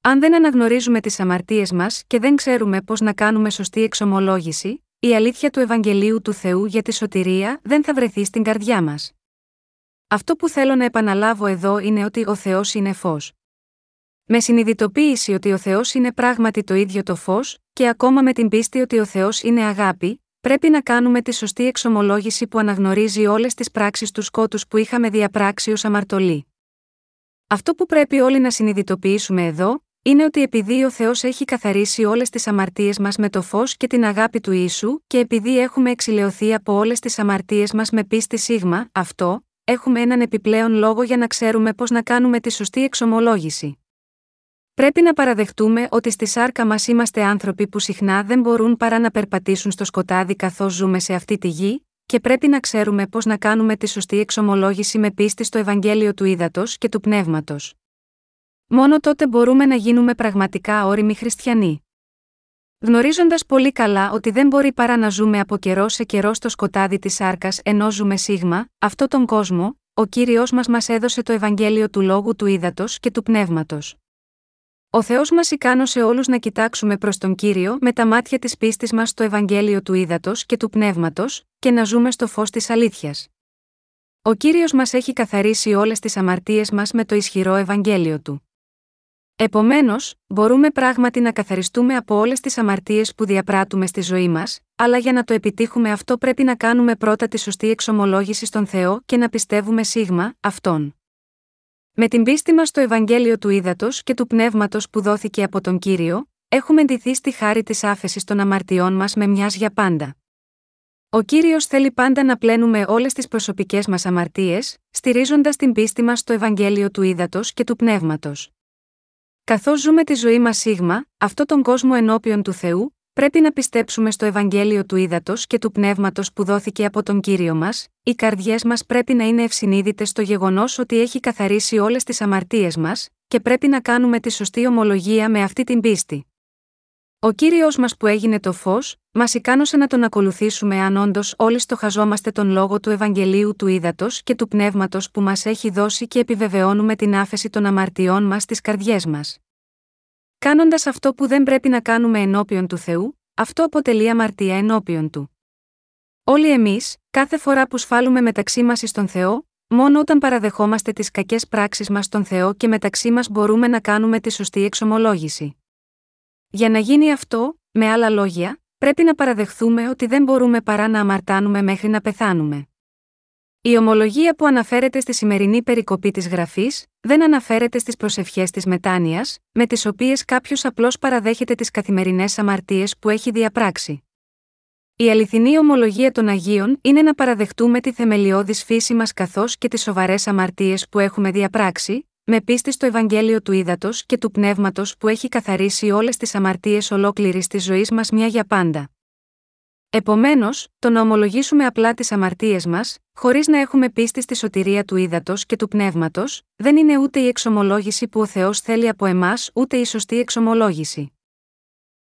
Αν δεν αναγνωρίζουμε τις αμαρτίες μας και δεν ξέρουμε πώς να κάνουμε σωστή εξομολόγηση, η αλήθεια του Ευαγγελίου του Θεού για τη σωτηρία δεν θα βρεθεί στην καρδιά μας. Αυτό που θέλω να επαναλάβω εδώ είναι ότι ο Θεός είναι φως. Με συνειδητοποίηση ότι ο Θεός είναι πράγματι το ίδιο το φως, και ακόμα με την πίστη ότι ο Θεός είναι αγάπη, πρέπει να κάνουμε τη σωστή εξομολόγηση που αναγνωρίζει όλες τις πράξεις του σκότους που είχαμε διαπράξει ως αμαρτωλοί. Αυτό που πρέπει όλοι να συνειδητοποιήσουμε εδώ, είναι ότι επειδή ο Θεός έχει καθαρίσει όλες τις αμαρτίες μας με το φως και την αγάπη του ίσου, και επειδή έχουμε εξηλαιωθεί από όλες τις αμαρτίες μας με πίστη σίγμα, αυτό, έχουμε έναν επιπλέον λόγο για να ξέρουμε πώς να κάνουμε τη σωστή εξομολόγηση. Πρέπει να παραδεχτούμε ότι στη σάρκα μας είμαστε άνθρωποι που συχνά δεν μπορούν παρά να περπατήσουν στο σκοτάδι καθώς ζούμε σε αυτή τη γη, και πρέπει να ξέρουμε πώς να κάνουμε τη σωστή εξομολόγηση με πίστη στο Ευαγγέλιο του Ήδατος και του Πνεύματος. Μόνο τότε μπορούμε να γίνουμε πραγματικά όριμοι χριστιανοί. Γνωρίζοντας πολύ καλά ότι δεν μπορεί παρά να ζούμε από καιρό σε καιρό στο σκοτάδι της σάρκας ενώ ζούμε σίγμα, αυτό τον κόσμο, ο κύριος μας μας έδωσε το Ευαγγέλιο του Λόγου του Ήδατος και του Πνεύματος. Ο Θεός μας ικάνωσε όλους να κοιτάξουμε προς τον κύριο με τα μάτια της πίστης μας στο Ευαγγέλιο του Ήδατος και του Πνεύματος, και να ζούμε στο φως της αλήθειας. Ο κύριος μας έχει καθαρίσει όλες τις αμαρτίες μας με το ισχυρό Ευαγγέλιο του. Επομένως, μπορούμε πράγματι να καθαριστούμε από όλες τις αμαρτίες που διαπράττουμε στη ζωή μας, αλλά για να το επιτύχουμε αυτό πρέπει να κάνουμε πρώτα τη σωστή εξομολόγηση στον Θεό και να πιστεύουμε σίγμα, Αυτόν. Με την πίστη μας στο Ευαγγέλιο του Ήδατος και του Πνεύματος που δόθηκε από τον κύριο, έχουμε εντυθεί στη χάρη της άφεσης των αμαρτιών μας με μιας για πάντα. Ο κύριος θέλει πάντα να πλένουμε όλες τις προσωπικές μας αμαρτίες, στηρίζοντας την πίστη μας στο Ευαγγέλιο του Ήδατος και του Πνεύματος. Καθώς ζούμε τη ζωή μας σίγμα, αυτό τον κόσμο ενώπιον του Θεού, πρέπει να πιστέψουμε στο Ευαγγέλιο του Ήδατος και του Πνεύματος που δόθηκε από τον κύριο μας, οι καρδιές μας πρέπει να είναι ευσυνείδητες στο γεγονός ότι έχει καθαρίσει όλες τις αμαρτίες μας, και πρέπει να κάνουμε τη σωστή ομολογία με αυτή την πίστη. Ο κύριος μας που έγινε το φως, μας ικάνωσε να τον ακολουθήσουμε αν όντως όλοι στοχαζόμαστε τον λόγο του Ευαγγελίου του Ήδατος και του Πνεύματος που μας έχει δώσει και επιβεβαιώνουμε την άφεση των αμαρτιών μας στις καρδιές μας. Κάνοντας αυτό που δεν πρέπει να κάνουμε ενώπιον του Θεού, αυτό αποτελεί αμαρτία ενώπιον του. Όλοι εμείς, κάθε φορά που σφάλουμε μεταξύ μας στον Θεό, μόνο όταν παραδεχόμαστε τις κακές πράξεις μας στον Θεό και μεταξύ μας μπορούμε να κάνουμε τη σωστή εξομολόγηση. Για να γίνει αυτό, με άλλα λόγια, πρέπει να παραδεχθούμε ότι δεν μπορούμε παρά να αμαρτάνουμε μέχρι να πεθάνουμε. Η ομολογία που αναφέρεται στη σημερινή περικοπή της γραφής, δεν αναφέρεται στις προσευχές της μετάνοιας, με τις οποίες κάποιος απλώς παραδέχεται τις καθημερινές αμαρτίες που έχει διαπράξει. Η αληθινή ομολογία των Αγίων είναι να παραδεχτούμε τη θεμελιώδης φύση μας καθώς και τις σοβαρές αμαρτίες που έχουμε διαπράξει, με πίστη στο Ευαγγέλιο του Ήδατος και του Πνεύματος που έχει καθαρίσει όλες τις αμαρτίες ολόκληρης της ζωής μας μια για πάντα. Επομένως, το να ομολογήσουμε απλά τις αμαρτίες μας, χωρίς να έχουμε πίστη στη σωτηρία του ύδατο και του πνεύματος, δεν είναι ούτε η εξομολόγηση που ο Θεός θέλει από εμάς, ούτε η σωστή εξομολόγηση.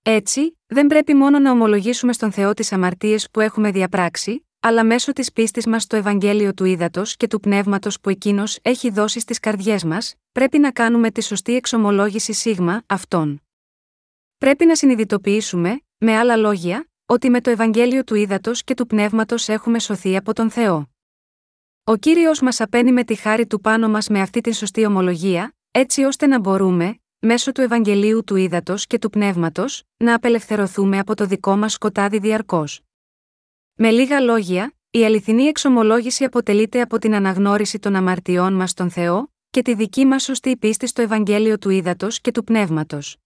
Έτσι, δεν πρέπει μόνο να ομολογήσουμε στον Θεό τις αμαρτίες που έχουμε διαπράξει, αλλά μέσω της πίστης μας στο Ευαγγέλιο του ύδατο και του πνεύματος που εκείνος έχει δώσει στις καρδιές μας, πρέπει να κάνουμε τη σωστή εξομολόγηση σίγμα αυτών. Πρέπει να συνειδητοποιήσουμε, με άλλα λόγια, ότι με το Ευαγγέλιο του ύδατο και του πνεύματος έχουμε σωθεί από τον Θεό. Ο κύριος μας απένει με τη χάρη του πάνω μας με αυτή την σωστή ομολογία, έτσι ώστε να μπορούμε, μέσω του Ευαγγελίου του ύδατο και του πνεύματος, να απελευθερωθούμε από το δικό μας σκοτάδι διαρκώς. Με λίγα λόγια, η αληθινή εξομολόγηση αποτελείται από την αναγνώριση των αμαρτιών μας στον Θεό και τη δική μας σωστή πίστη στο Ευαγγέλιο του Ήδατος και του Πνεύματος.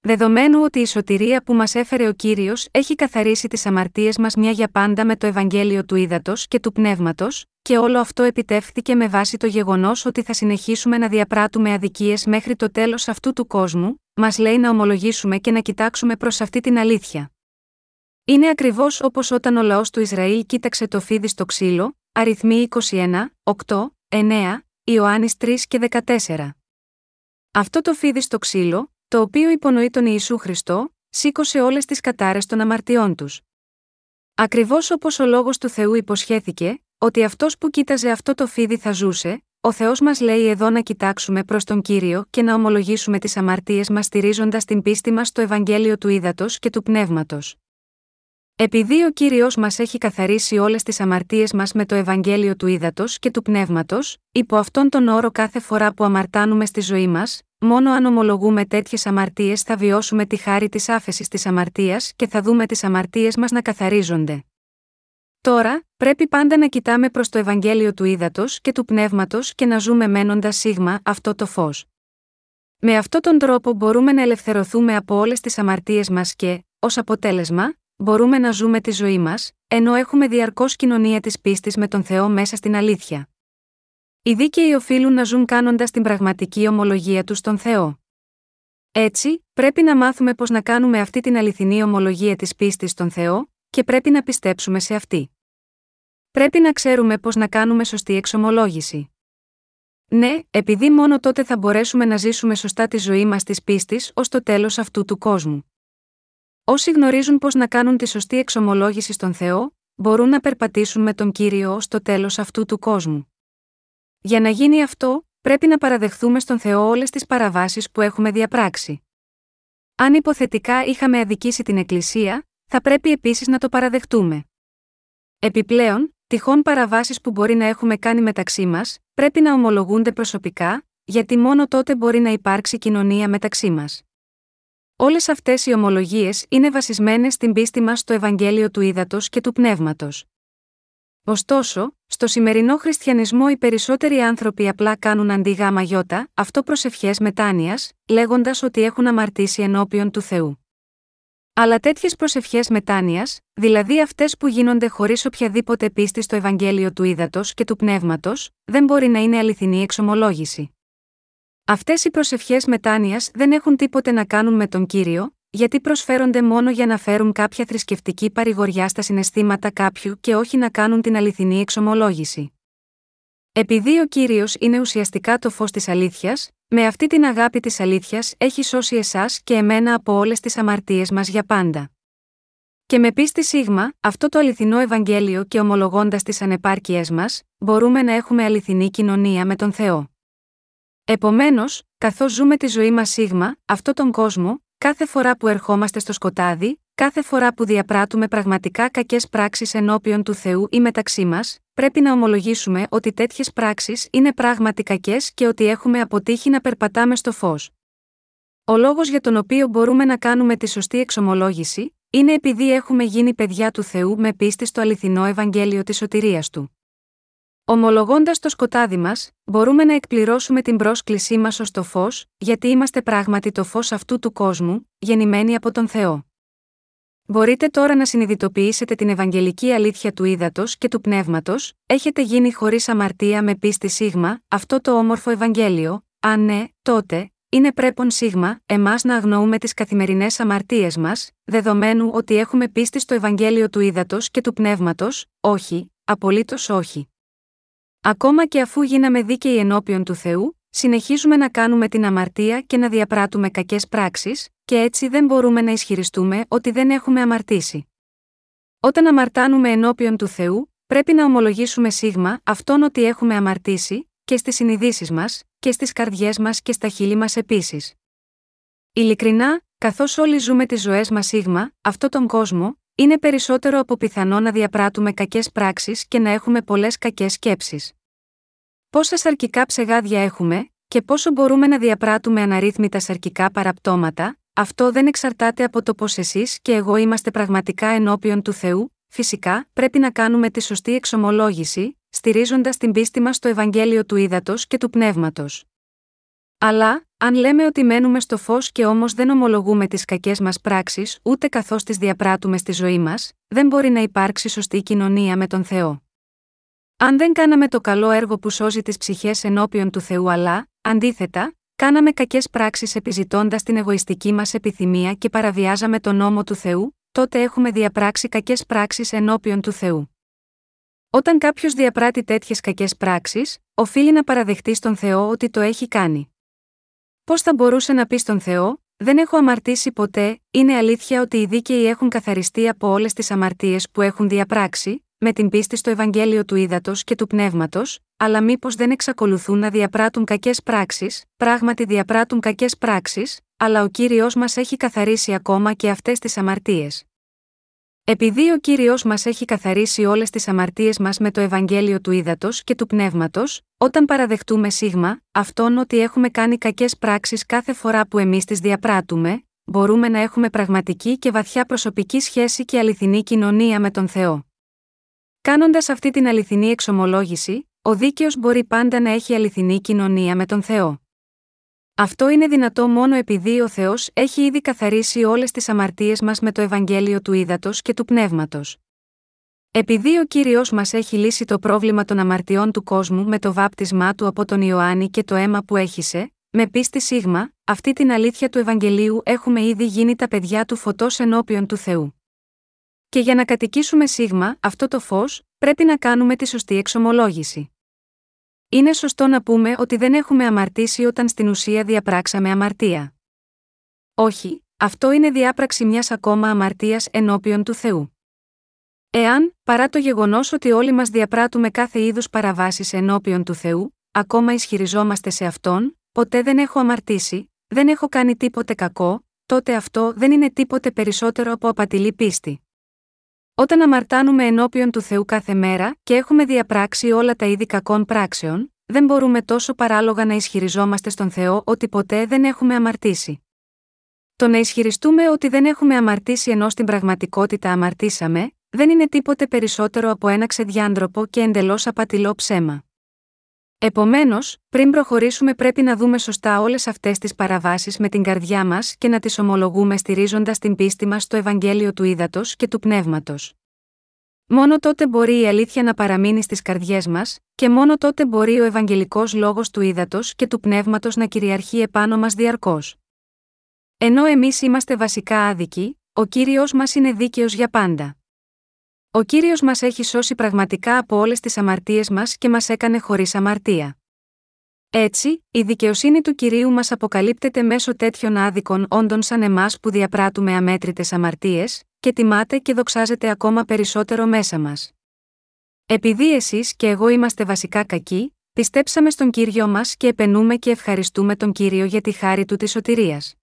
Δεδομένου ότι η σωτηρία που μας έφερε ο κύριος έχει καθαρίσει τις αμαρτίες μας μια για πάντα με το Ευαγγέλιο του Ήδατος και του Πνεύματος, και όλο αυτό επιτεύχθηκε με βάση το γεγονός ότι θα συνεχίσουμε να διαπράττουμε αδικίες μέχρι το τέλος αυτού του κόσμου, μας λέει να ομολογήσουμε και να κοιτάξουμε προς αυτή την αλήθεια. Είναι ακριβώς όπως όταν ο λαός του Ισραήλ κοίταξε το φίδι στο ξύλο, αριθμοί 21, 8, 9, Ιωάννης 3 και 14. Αυτό το φίδι στο ξύλο, το οποίο υπονοεί τον Ιησού Χριστό, σήκωσε όλες τις κατάρες των αμαρτιών τους. Ακριβώς όπως ο λόγος του Θεού υποσχέθηκε, ότι αυτός που κοίταζε αυτό το φίδι θα ζούσε, ο Θεός μας λέει εδώ να κοιτάξουμε προς τον κύριο και να ομολογήσουμε τις αμαρτίες μας στηρίζοντας την πίστη μας στο Ευαγγέλιο του Ήδατος και του Πνεύματος. Επειδή ο κύριος μας έχει καθαρίσει όλες τις αμαρτίες μας με το Ευαγγέλιο του Ήδατος και του Πνεύματος, υπό αυτόν τον όρο κάθε φορά που αμαρτάνουμε στη ζωή μας, μόνο αν ομολογούμε τέτοιες αμαρτίες θα βιώσουμε τη χάρη της άφεσης της αμαρτίας και θα δούμε τις αμαρτίες μας να καθαρίζονται. Τώρα, πρέπει πάντα να κοιτάμε προς το Ευαγγέλιο του Ήδατος και του Πνεύματος και να ζούμε μένοντας σίγμα αυτό το φως. Με αυτόν τον τρόπο μπορούμε να ελευθερωθούμε από όλες τις αμαρτίες μας και, ως αποτέλεσμα, μπορούμε να ζούμε τη ζωή μας, ενώ έχουμε διαρκώς κοινωνία της πίστης με τον Θεό μέσα στην αλήθεια. Οι δίκαιοι οφείλουν να ζουν κάνοντας την πραγματική ομολογία τους στον Θεό. Έτσι, πρέπει να μάθουμε πώς να κάνουμε αυτή την αληθινή ομολογία της πίστης στον Θεό, και πρέπει να πιστέψουμε σε αυτή. Πρέπει να ξέρουμε πώς να κάνουμε σωστή εξομολόγηση. Ναι, επειδή μόνο τότε θα μπορέσουμε να ζήσουμε σωστά τη ζωή μας της πίστης ως το τέλος αυτού του κόσμου. Όσοι γνωρίζουν πώς να κάνουν τη σωστή εξομολόγηση στον Θεό, μπορούν να περπατήσουν με τον κύριο ω το τέλος αυτού του κόσμου. Για να γίνει αυτό, πρέπει να παραδεχθούμε στον Θεό όλες τις παραβάσεις που έχουμε διαπράξει. Αν υποθετικά είχαμε αδικήσει την Εκκλησία, θα πρέπει επίσης να το παραδεχτούμε. Επιπλέον, τυχόν παραβάσεις που μπορεί να έχουμε κάνει μεταξύ μας, πρέπει να ομολογούνται προσωπικά, γιατί μόνο τότε μπορεί να υπάρξει κοινωνία μεταξύ μας. Όλες αυτές οι ομολογίες είναι βασισμένες στην πίστη μας στο Ευαγγέλιο του Ήδατος και του Πνεύματος. Ωστόσο, στο σημερινό χριστιανισμό οι περισσότεροι άνθρωποι απλά κάνουν αντί γάμα γιώτα, αυτό προσευχές μετάνοιας, λέγοντας ότι έχουν αμαρτήσει ενώπιον του Θεού. Αλλά τέτοιες προσευχές μετάνοιας, δηλαδή αυτές που γίνονται χωρίς οποιαδήποτε πίστη στο Ευαγγέλιο του Ήδατος και του Πνεύματος, δεν μπορεί να είναι αληθινή εξομολόγηση. Αυτές οι προσευχές μετάνοιας δεν έχουν τίποτε να κάνουν με τον κύριο, γιατί προσφέρονται μόνο για να φέρουν κάποια θρησκευτική παρηγοριά στα συναισθήματα κάποιου και όχι να κάνουν την αληθινή εξομολόγηση. Επειδή ο κύριος είναι ουσιαστικά το φως της αλήθειας, με αυτή την αγάπη της αλήθειας έχει σώσει εσάς και εμένα από όλες τις αμαρτίες μας για πάντα. Και με πίστη σίγμα, αυτό το αληθινό Ευαγγέλιο και ομολογώντας τις ανεπάρκειές μας, μπορούμε να έχουμε αληθινή κοινωνία με τον Θεό. Επομένως, καθώς ζούμε τη ζωή μας σίγμα, αυτό τον κόσμο, κάθε φορά που ερχόμαστε στο σκοτάδι, κάθε φορά που διαπράττουμε πραγματικά κακές πράξεις ενώπιον του Θεού ή μεταξύ μας, πρέπει να ομολογήσουμε ότι τέτοιες πράξεις είναι πράγματι κακές και ότι έχουμε αποτύχει να περπατάμε στο φως. Ο λόγος για τον οποίο μπορούμε να κάνουμε τη σωστή εξομολόγηση, είναι επειδή έχουμε γίνει παιδιά του Θεού με πίστη στο αληθινό Ευαγγέλιο της σωτηρίας του. Ομολογώντας το σκοτάδι μας, μπορούμε να εκπληρώσουμε την πρόσκλησή μας ως το φως, γιατί είμαστε πράγματι το φως αυτού του κόσμου, γεννημένοι από τον Θεό. Μπορείτε τώρα να συνειδητοποιήσετε την Ευαγγελική αλήθεια του ύδατος και του πνεύματος, έχετε γίνει χωρίς αμαρτία με πίστη σίγμα, αυτό το όμορφο Ευαγγέλιο, αν ναι, τότε, είναι πρέπον σίγμα, εμάς να αγνοούμε τις καθημερινές αμαρτίες μας, δεδομένου ότι έχουμε πίστη στο Ευαγγέλιο του ύδατος και του πνεύματος, όχι, απολύτως όχι. Ακόμα και αφού γίναμε δίκαιοι ενώπιον του Θεού, συνεχίζουμε να κάνουμε την αμαρτία και να διαπράττουμε κακές πράξεις, και έτσι δεν μπορούμε να ισχυριστούμε ότι δεν έχουμε αμαρτήσει. Όταν αμαρτάνουμε ενώπιον του Θεού, πρέπει να ομολογήσουμε σίγμα αυτόν ότι έχουμε αμαρτήσει, και στις συνειδήσεις μας, και στις καρδιές μας και στα χείλη μας επίσης. Ειλικρινά, καθώς όλοι ζούμε τις ζωές μας σίγμα, αυτόν τον κόσμο, είναι περισσότερο από πιθανό να διαπράττουμε κακές πράξεις και να έχουμε πολλές κακές σκέψεις. Πόσα σαρκικά ψεγάδια έχουμε, και πόσο μπορούμε να διαπράττουμε αναρρύθμιτα σαρκικά παραπτώματα, αυτό δεν εξαρτάται από το πω εσείς και εγώ είμαστε πραγματικά ενώπιον του Θεού, φυσικά, πρέπει να κάνουμε τη σωστή εξομολόγηση, στηρίζοντας την πίστη μας στο Ευαγγέλιο του Ήδατος και του Πνεύματος. Αλλά, αν λέμε ότι μένουμε στο φως και όμως δεν ομολογούμε τις κακές μας πράξεις, ούτε καθώς τις διαπράττουμε στη ζωή μας, δεν μπορεί να υπάρξει σωστή κοινωνία με τον Θεό. Αν δεν κάναμε το καλό έργο που σώζει τις ψυχές ενώπιον του Θεού, αλλά, αντίθετα, κάναμε κακές πράξεις επιζητώντας την εγωιστική μας επιθυμία και παραβιάζαμε τον νόμο του Θεού, τότε έχουμε διαπράξει κακές πράξεις ενώπιον του Θεού. Όταν κάποιος διαπράττει τέτοιες κακές πράξεις, οφείλει να παραδεχτεί στον Θεό ότι το έχει κάνει. Πώς θα μπορούσε να πεις στον Θεό, Δεν έχω αμαρτήσει ποτέ, είναι αλήθεια ότι οι δίκαιοι έχουν καθαριστεί από όλες τις αμαρτίες που έχουν διαπράξει, με την πίστη στο Ευαγγέλιο του Ήδατος και του Πνεύματος, αλλά μήπως δεν εξακολουθούν να διαπράττουν κακές πράξεις, πράγματι διαπράττουν κακές πράξεις, αλλά ο κύριος μας έχει καθαρίσει ακόμα και αυτές τις αμαρτίες. Επειδή ο κύριος μας έχει καθαρίσει όλες τις αμαρτίες μας με το Ευαγγέλιο του Ήδατος και του Πνεύματος, όταν παραδεχτούμε σίγμα, αυτόν ότι έχουμε κάνει κακές πράξεις κάθε φορά που εμείς τις διαπράττουμε, μπορούμε να έχουμε πραγματική και βαθιά προσωπική σχέση και αληθινή κοινωνία με τον Θεό. Κάνοντας αυτή την αληθινή εξομολόγηση, ο δίκαιος μπορεί πάντα να έχει αληθινή κοινωνία με τον Θεό. Αυτό είναι δυνατό μόνο επειδή ο Θεός έχει ήδη καθαρίσει όλες τις αμαρτίες μας με το Ευαγγέλιο του Ήδατος και του Πνεύματος. Επειδή ο κύριος μας έχει λύσει το πρόβλημα των αμαρτιών του κόσμου με το βάπτισμά του από τον Ιωάννη και το αίμα που έχησε, με πίστη σίγμα, αυτή την αλήθεια του Ευαγγελίου έχουμε ήδη γίνει τα παιδιά του φωτός ενώπιον του Θεού. Και για να κατοικήσουμε σίγμα αυτό το φως, πρέπει να κάνουμε τη σωστή εξομολόγηση. Είναι σωστό να πούμε ότι δεν έχουμε αμαρτήσει όταν στην ουσία διαπράξαμε αμαρτία. Όχι, αυτό είναι διάπραξη μιας ακόμα αμαρτίας ενώπιον του Θεού. Εάν, παρά το γεγονός ότι όλοι μας διαπράττουμε κάθε είδους παραβάσεις ενώπιον του Θεού, ακόμα ισχυριζόμαστε σε αυτόν, ποτέ δεν έχω αμαρτήσει, δεν έχω κάνει τίποτε κακό, τότε αυτό δεν είναι τίποτε περισσότερο από απατηλή πίστη. Όταν αμαρτάνουμε ενώπιον του Θεού κάθε μέρα και έχουμε διαπράξει όλα τα είδη κακών πράξεων, δεν μπορούμε τόσο παράλογα να ισχυριζόμαστε στον Θεό ότι ποτέ δεν έχουμε αμαρτήσει. Το να ισχυριστούμε ότι δεν έχουμε αμαρτήσει ενώ στην πραγματικότητα αμαρτήσαμε, δεν είναι τίποτε περισσότερο από ένα ξεδιάντροπο και εντελώς απατηλό ψέμα. Επομένως, πριν προχωρήσουμε πρέπει να δούμε σωστά όλες αυτές τις παραβάσεις με την καρδιά μας και να τις ομολογούμε στηρίζοντας την πίστη μας στο Ευαγγέλιο του Ήδατος και του Πνεύματος. Μόνο τότε μπορεί η αλήθεια να παραμείνει στις καρδιές μας, και μόνο τότε μπορεί ο Ευαγγελικός λόγος του Ήδατος και του Πνεύματος να κυριαρχεί επάνω μας διαρκώς. Ενώ εμείς είμαστε βασικά άδικοι, ο κύριος μας είναι δίκαιος για πάντα. Ο κύριος μας έχει σώσει πραγματικά από όλες τις αμαρτίες μας και μας έκανε χωρίς αμαρτία. Έτσι, η δικαιοσύνη του κυρίου μας αποκαλύπτεται μέσω τέτοιων άδικων όντων σαν εμάς που διαπράττουμε αμέτρητες αμαρτίες, και τιμάται και δοξάζεται ακόμα περισσότερο μέσα μας. Επειδή εσείς και εγώ είμαστε βασικά κακοί, πιστέψαμε στον κύριο μας και επενούμε και ευχαριστούμε τον κύριο για τη χάρη του της σωτηρίας.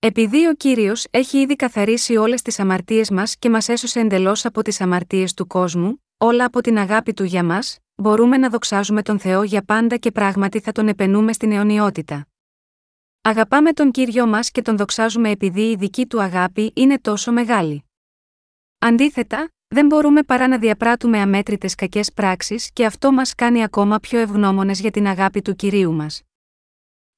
Επειδή ο κύριος έχει ήδη καθαρίσει όλες τις αμαρτίες μας και μας έσωσε εντελώς από τις αμαρτίες του κόσμου, όλα από την αγάπη του για μας, μπορούμε να δοξάζουμε τον Θεό για πάντα και πράγματι θα τον επενούμε στην αιωνιότητα. Αγαπάμε τον κύριο μας και τον δοξάζουμε επειδή η δική του αγάπη είναι τόσο μεγάλη. Αντίθετα, δεν μπορούμε παρά να διαπράττουμε αμέτρητες κακές πράξεις και αυτό μας κάνει ακόμα πιο ευγνώμονες για την αγάπη του κυρίου μας.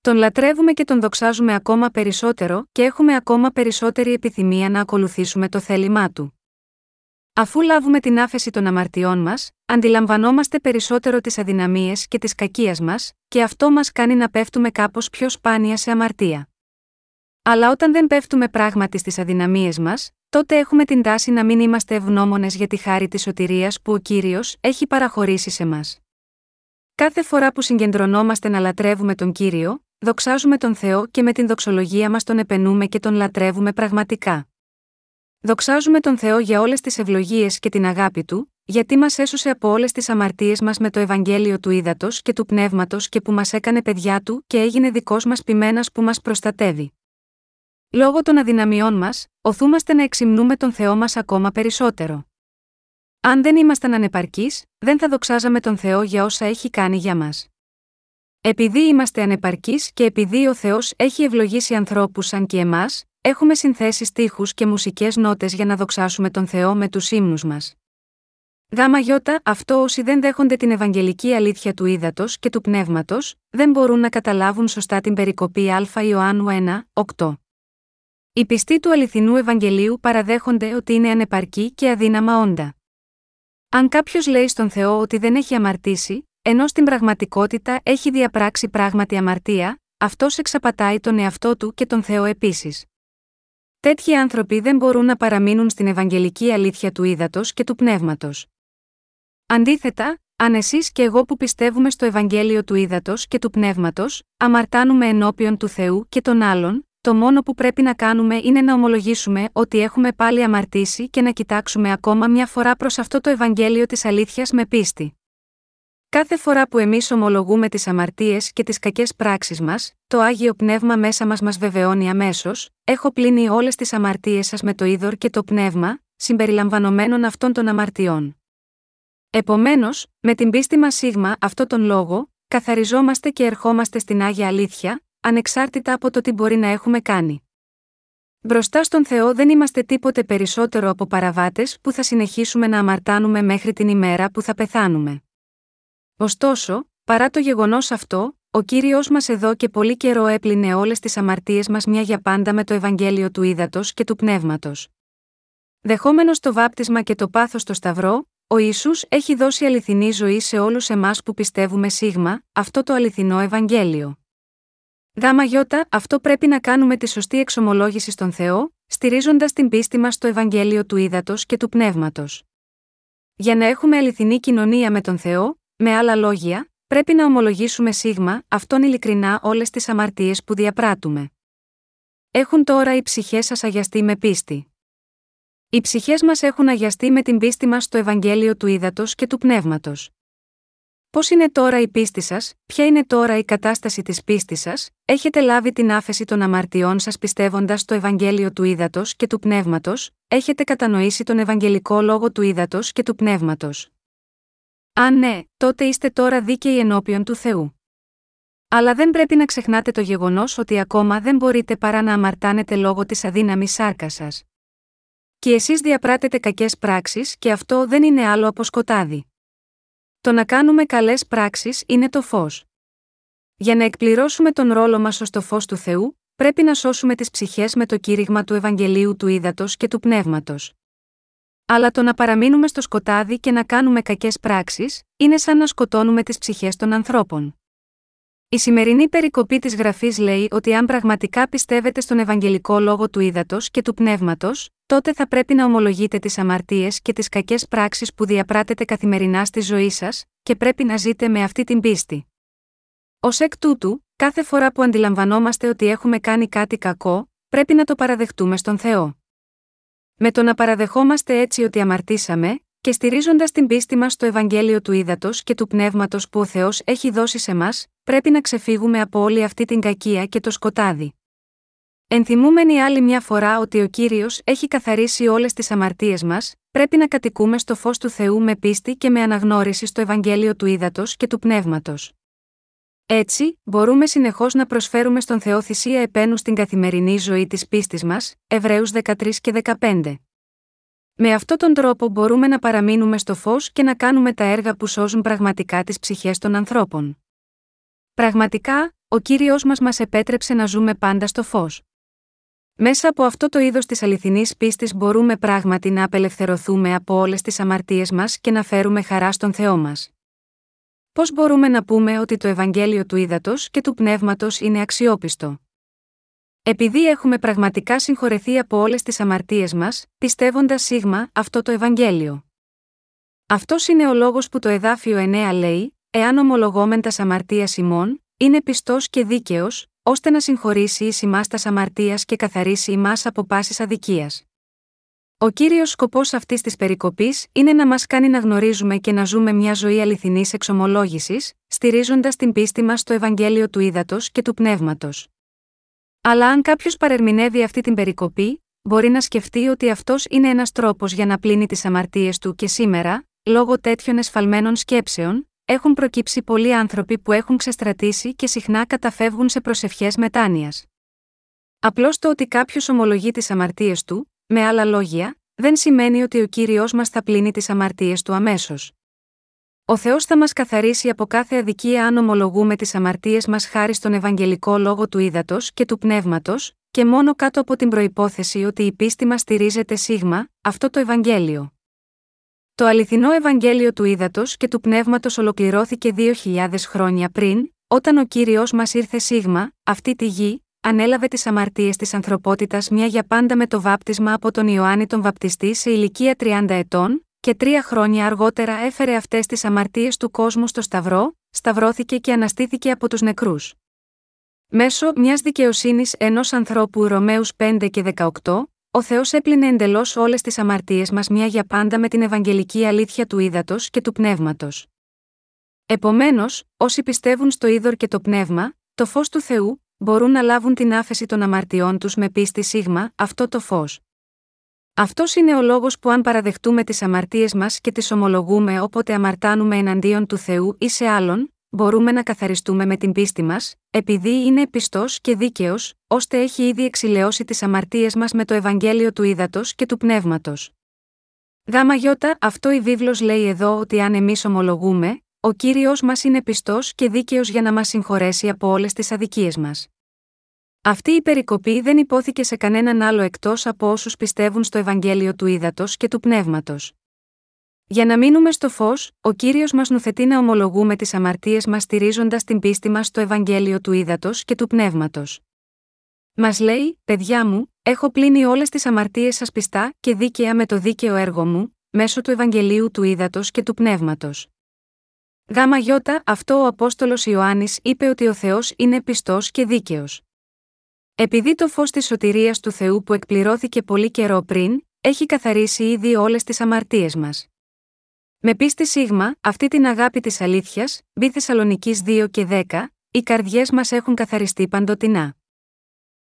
Τον λατρεύουμε και τον δοξάζουμε ακόμα περισσότερο και έχουμε ακόμα περισσότερη επιθυμία να ακολουθήσουμε το θέλημά του. Αφού λάβουμε την άφεση των αμαρτιών μας, αντιλαμβανόμαστε περισσότερο τις αδυναμίες και τις κακία μας, και αυτό μας κάνει να πέφτουμε κάπως πιο σπάνια σε αμαρτία. Αλλά όταν δεν πέφτουμε πράγματι στις αδυναμίες μας, τότε έχουμε την τάση να μην είμαστε ευγνώμονες για τη χάρη της σωτηρίας που ο κύριος έχει παραχωρήσει σε μας. Κάθε φορά που συγκεντρωνόμαστε να λατρεύουμε τον κύριο, δοξάζουμε τον Θεό και με την δοξολογία μας τον επενούμε και τον λατρεύουμε πραγματικά. Δοξάζουμε τον Θεό για όλες τις ευλογίες και την αγάπη του, γιατί μας έσωσε από όλες τις αμαρτίες μας με το Ευαγγέλιο του Ήδατος και του Πνεύματος και που μας έκανε παιδιά του και έγινε δικός μας ποιμένα που μας προστατεύει. Λόγω των αδυναμιών μας, οθούμαστε να εξυμνούμε τον Θεό μας ακόμα περισσότερο. Αν δεν ήμασταν ανεπαρκείς, δεν θα δοξάζαμε τον Θεό για όσα έχει κάνει για μας. Επειδή είμαστε ανεπαρκείς και επειδή ο Θεός έχει ευλογήσει ανθρώπους σαν και εμάς, έχουμε συνθέσεις στίχου και μουσικές νότες για να δοξάσουμε τον Θεό με τους ύμνους μας. Γάμα γιώτα, αυτό όσοι δεν δέχονται την Ευαγγελική αλήθεια του ύδατος και του πνεύματος, δεν μπορούν να καταλάβουν σωστά την περικοπή Α Ιωάννου 1, 8. Οι πιστοί του αληθινού Ευαγγελίου παραδέχονται ότι είναι ανεπαρκή και αδύναμα όντα. Αν κάποιος λέει στον Θεό ότι δεν έχει αμαρτήσει, ενώ στην πραγματικότητα έχει διαπράξει πράγματι αμαρτία, αυτός εξαπατάει τον εαυτό του και τον Θεό επίσης. Τέτοιοι άνθρωποι δεν μπορούν να παραμείνουν στην Ευαγγελική αλήθεια του ύδατος και του πνεύματος. Αντίθετα, αν εσείς και εγώ που πιστεύουμε στο Ευαγγέλιο του ύδατος και του πνεύματος, αμαρτάνουμε ενώπιον του Θεού και των άλλων, το μόνο που πρέπει να κάνουμε είναι να ομολογήσουμε ότι έχουμε πάλι αμαρτήσει και να κοιτάξουμε ακόμα μια φορά προς αυτό το Ευαγγέλιο της αλήθειας με πίστη. Κάθε φορά που εμείς ομολογούμε τις αμαρτίες και τις κακές πράξεις μας, το άγιο πνεύμα μέσα μας μας βεβαιώνει αμέσως: Έχω πλύνει όλες τις αμαρτίες σας με το είδωρ και το πνεύμα, συμπεριλαμβανομένων αυτών των αμαρτιών. Επομένως, με την πίστη μας σίγμα αυτό τον λόγο, καθαριζόμαστε και ερχόμαστε στην άγια αλήθεια, ανεξάρτητα από το τι μπορεί να έχουμε κάνει. Μπροστά στον Θεό δεν είμαστε τίποτε περισσότερο από παραβάτες που θα συνεχίσουμε να αμαρτάνουμε μέχρι την ημέρα που θα πεθάνουμε. Ωστόσο, παρά το γεγονός αυτό, ο κύριος μας εδώ και πολύ καιρό έπλυνε όλες τις αμαρτίες μας μια για πάντα με το Ευαγγέλιο του Ήδατος και του Πνεύματος. Δεχόμενος το βάπτισμα και το πάθος στο Σταυρό, ο Ισού έχει δώσει αληθινή ζωή σε όλους εμάς που πιστεύουμε σίγμα, αυτό το αληθινό Ευαγγέλιο. Γάμα γιώτα, αυτό πρέπει να κάνουμε τη σωστή εξομολόγηση στον Θεό, στηρίζοντας την πίστη μας στο Ευαγγέλιο του Ήδατος και του Πνεύματος. Για να έχουμε αληθινή κοινωνία με τον Θεό, με άλλα λόγια, πρέπει να ομολογήσουμε σίγμα, αυτόν ειλικρινά όλες τις αμαρτίες που διαπράττουμε. Έχουν τώρα οι ψυχές σας αγιαστεί με πίστη. Οι ψυχές μας έχουν αγιαστεί με την πίστη μας στο Ευαγγέλιο του Ήδατος και του Πνεύματος. Πώς είναι τώρα η πίστη σας, ποια είναι τώρα η κατάσταση της πίστης σας, έχετε λάβει την άφεση των αμαρτιών σας πιστεύοντας το Ευαγγέλιο του Ήδατος και του Πνεύματος, έχετε κατανοήσει τον Ευαγγελικό λόγο του Ήδατος και του Πνεύματος. Αν ναι, τότε είστε τώρα δίκαιοι ενώπιον του Θεού. Αλλά δεν πρέπει να ξεχνάτε το γεγονός ότι ακόμα δεν μπορείτε παρά να αμαρτάνετε λόγω της αδύναμης σάρκας σας. Και εσείς διαπράτετε κακές πράξεις και αυτό δεν είναι άλλο από σκοτάδι. Το να κάνουμε καλές πράξεις είναι το φως. Για να εκπληρώσουμε τον ρόλο μας ως το φως του Θεού, πρέπει να σώσουμε τις ψυχές με το κήρυγμα του Ευαγγελίου του Ήδατος και του Πνεύματος. Αλλά το να παραμείνουμε στο σκοτάδι και να κάνουμε κακές πράξεις, είναι σαν να σκοτώνουμε τις ψυχές των ανθρώπων. Η σημερινή περικοπή της γραφής λέει ότι αν πραγματικά πιστεύετε στον Ευαγγελικό λόγο του ύδατο και του πνεύματος, τότε θα πρέπει να ομολογείτε τις αμαρτίες και τις κακές πράξεις που διαπράτετε καθημερινά στη ζωή σας, και πρέπει να ζείτε με αυτή την πίστη. Ω εκ τούτου, κάθε φορά που αντιλαμβανόμαστε ότι έχουμε κάνει κάτι κακό, πρέπει να το παραδεχτούμε στον Θεό. Με το να παραδεχόμαστε έτσι ότι αμαρτήσαμε, και στηρίζοντας την πίστη μας στο Ευαγγέλιο του Ήδατος και του Πνεύματος που ο Θεός έχει δώσει σε μας, πρέπει να ξεφύγουμε από όλη αυτή την κακία και το σκοτάδι. Ενθυμούμενοι άλλη μια φορά ότι ο κύριος έχει καθαρίσει όλες τις αμαρτίες μας, πρέπει να κατοικούμε στο φως του Θεού με πίστη και με αναγνώριση στο Ευαγγέλιο του Ήδατος και του Πνεύματος. Έτσι, μπορούμε συνεχώς να προσφέρουμε στον Θεό θυσία επένου στην καθημερινή ζωή της πίστης μας, Εβραίους 13 και 15. Με αυτόν τον τρόπο μπορούμε να παραμείνουμε στο φως και να κάνουμε τα έργα που σώζουν πραγματικά τις ψυχές των ανθρώπων. Πραγματικά, ο κύριος μας μας επέτρεψε να ζούμε πάντα στο φως. Μέσα από αυτό το είδος της αληθινής πίστης μπορούμε πράγματι να απελευθερωθούμε από όλες τις αμαρτίες μας και να φέρουμε χαρά στον Θεό μας. Πώς μπορούμε να πούμε ότι το Ευαγγέλιο του Ήδατος και του Πνεύματος είναι αξιόπιστο; Επειδή έχουμε πραγματικά συγχωρεθεί από όλες τις αμαρτίες μας, πιστεύοντας σίγμα αυτό το Ευαγγέλιο. Αυτός είναι ο λόγος που το εδάφιο 9 λέει: Εάν ομολογόμεν τα αμαρτίας ημών, είναι πιστός και δίκαιος, ώστε να συγχωρήσει ει ημά τας αμαρτίας και καθαρίσει ημάς από πάσης αδικίας. Ο κύριος σκοπός αυτής της περικοπής είναι να μας κάνει να γνωρίζουμε και να ζούμε μια ζωή αληθινής εξομολόγησης, στηρίζοντας την πίστη μας στο Ευαγγέλιο του Ήδατος και του Πνεύματος. Αλλά αν κάποιος παρερμηνεύει αυτή την περικοπή, μπορεί να σκεφτεί ότι αυτός είναι ένας τρόπος για να πλύνει τις αμαρτίες του και σήμερα, λόγω τέτοιων εσφαλμένων σκέψεων, έχουν προκύψει πολλοί άνθρωποι που έχουν ξεστρατήσει και συχνά καταφεύγουν σε προσευχές μετάνοιας. Απλώς το ότι κάποιος ομολογεί τις αμαρτίες του, με άλλα λόγια, δεν σημαίνει ότι ο κύριος μας θα πλύνει τις αμαρτίες του αμέσως. Ο Θεός θα μας καθαρίσει από κάθε αδικία αν ομολογούμε τις αμαρτίες μας χάρη στον Ευαγγελικό λόγο του ύδατο και του πνεύματος, και μόνο κάτω από την προπόθεση ότι η πίστη μας στηρίζεται σίγμα, αυτό το Ευαγγέλιο. Το αληθινό Ευαγγέλιο του ύδατο και του πνεύματος ολοκληρώθηκε 2.000 χρόνια πριν, όταν ο κύριος μας ήρθε σίγμα, αυτή τη γη, ανέλαβε τις αμαρτίες της ανθρωπότητας μια για πάντα με το βάπτισμα από τον Ιωάννη τον Βαπτιστή σε ηλικία 30 ετών, και τρία χρόνια αργότερα έφερε αυτές τις αμαρτίες του κόσμου στο Σταυρό, σταυρώθηκε και αναστήθηκε από τους νεκρούς. Μέσω μιας δικαιοσύνης ενός ανθρώπου Ρωμαίους 5 και 18, ο Θεός έπλυνε εντελώς όλες τις αμαρτίες μας μια για πάντα με την Ευαγγελική αλήθεια του ύδατος και του πνεύματος. Επομένως, όσοι πιστεύουν στο είδωρ και το πνεύμα, το φως του Θεού, μπορούν να λάβουν την άφεση των αμαρτιών τους με πίστη σίγμα, αυτό το φως. Αυτός είναι ο λόγος που αν παραδεχτούμε τις αμαρτίες μας και τις ομολογούμε όποτε αμαρτάνουμε εναντίον του Θεού ή σε άλλον, μπορούμε να καθαριστούμε με την πίστη μας, επειδή είναι πιστός και δίκαιος, ώστε έχει ήδη εξηλαιώσει τις αμαρτίες μας με το Ευαγγέλιο του Ήδατος και του Πνεύματος. Γάμα γιώτα, αυτό η βίβλος λέει εδώ ότι αν εμείς ομολογούμε, ο κύριος μας είναι πιστός και δίκαιος για να μας συγχωρέσει από όλες τις αδικίες μας. Αυτή η περικοπή δεν υπόθηκε σε κανέναν άλλο εκτός από όσους πιστεύουν στο Ευαγγέλιο του Ήδατος και του Πνεύματος. Για να μείνουμε στο φως, ο κύριος μας νουθετεί να ομολογούμε τις αμαρτίες μας στηρίζοντας την πίστη μας στο Ευαγγέλιο του Ήδατος και του Πνεύματος. Μας λέει, παιδιά μου, έχω πλύνει όλες τις αμαρτίες σας πιστά και δίκαια με το δίκαιο έργο μου, μέσω του Ευαγγελίου του Ήδατος και του Πνεύματος. Γάμα γιώτα, αυτό ο Απόστολος Ιωάννης είπε ότι ο Θεός είναι πιστός και δίκαιος. Επειδή το φως της σωτηρίας του Θεού που εκπληρώθηκε πολύ καιρό πριν, έχει καθαρίσει ήδη όλες τις αμαρτίες μας. Με πίστη σίγμα, αυτή την αγάπη της αλήθειας, μπει Θεσσαλονική 2 και 10, οι καρδιές μας έχουν καθαριστεί παντοτινά.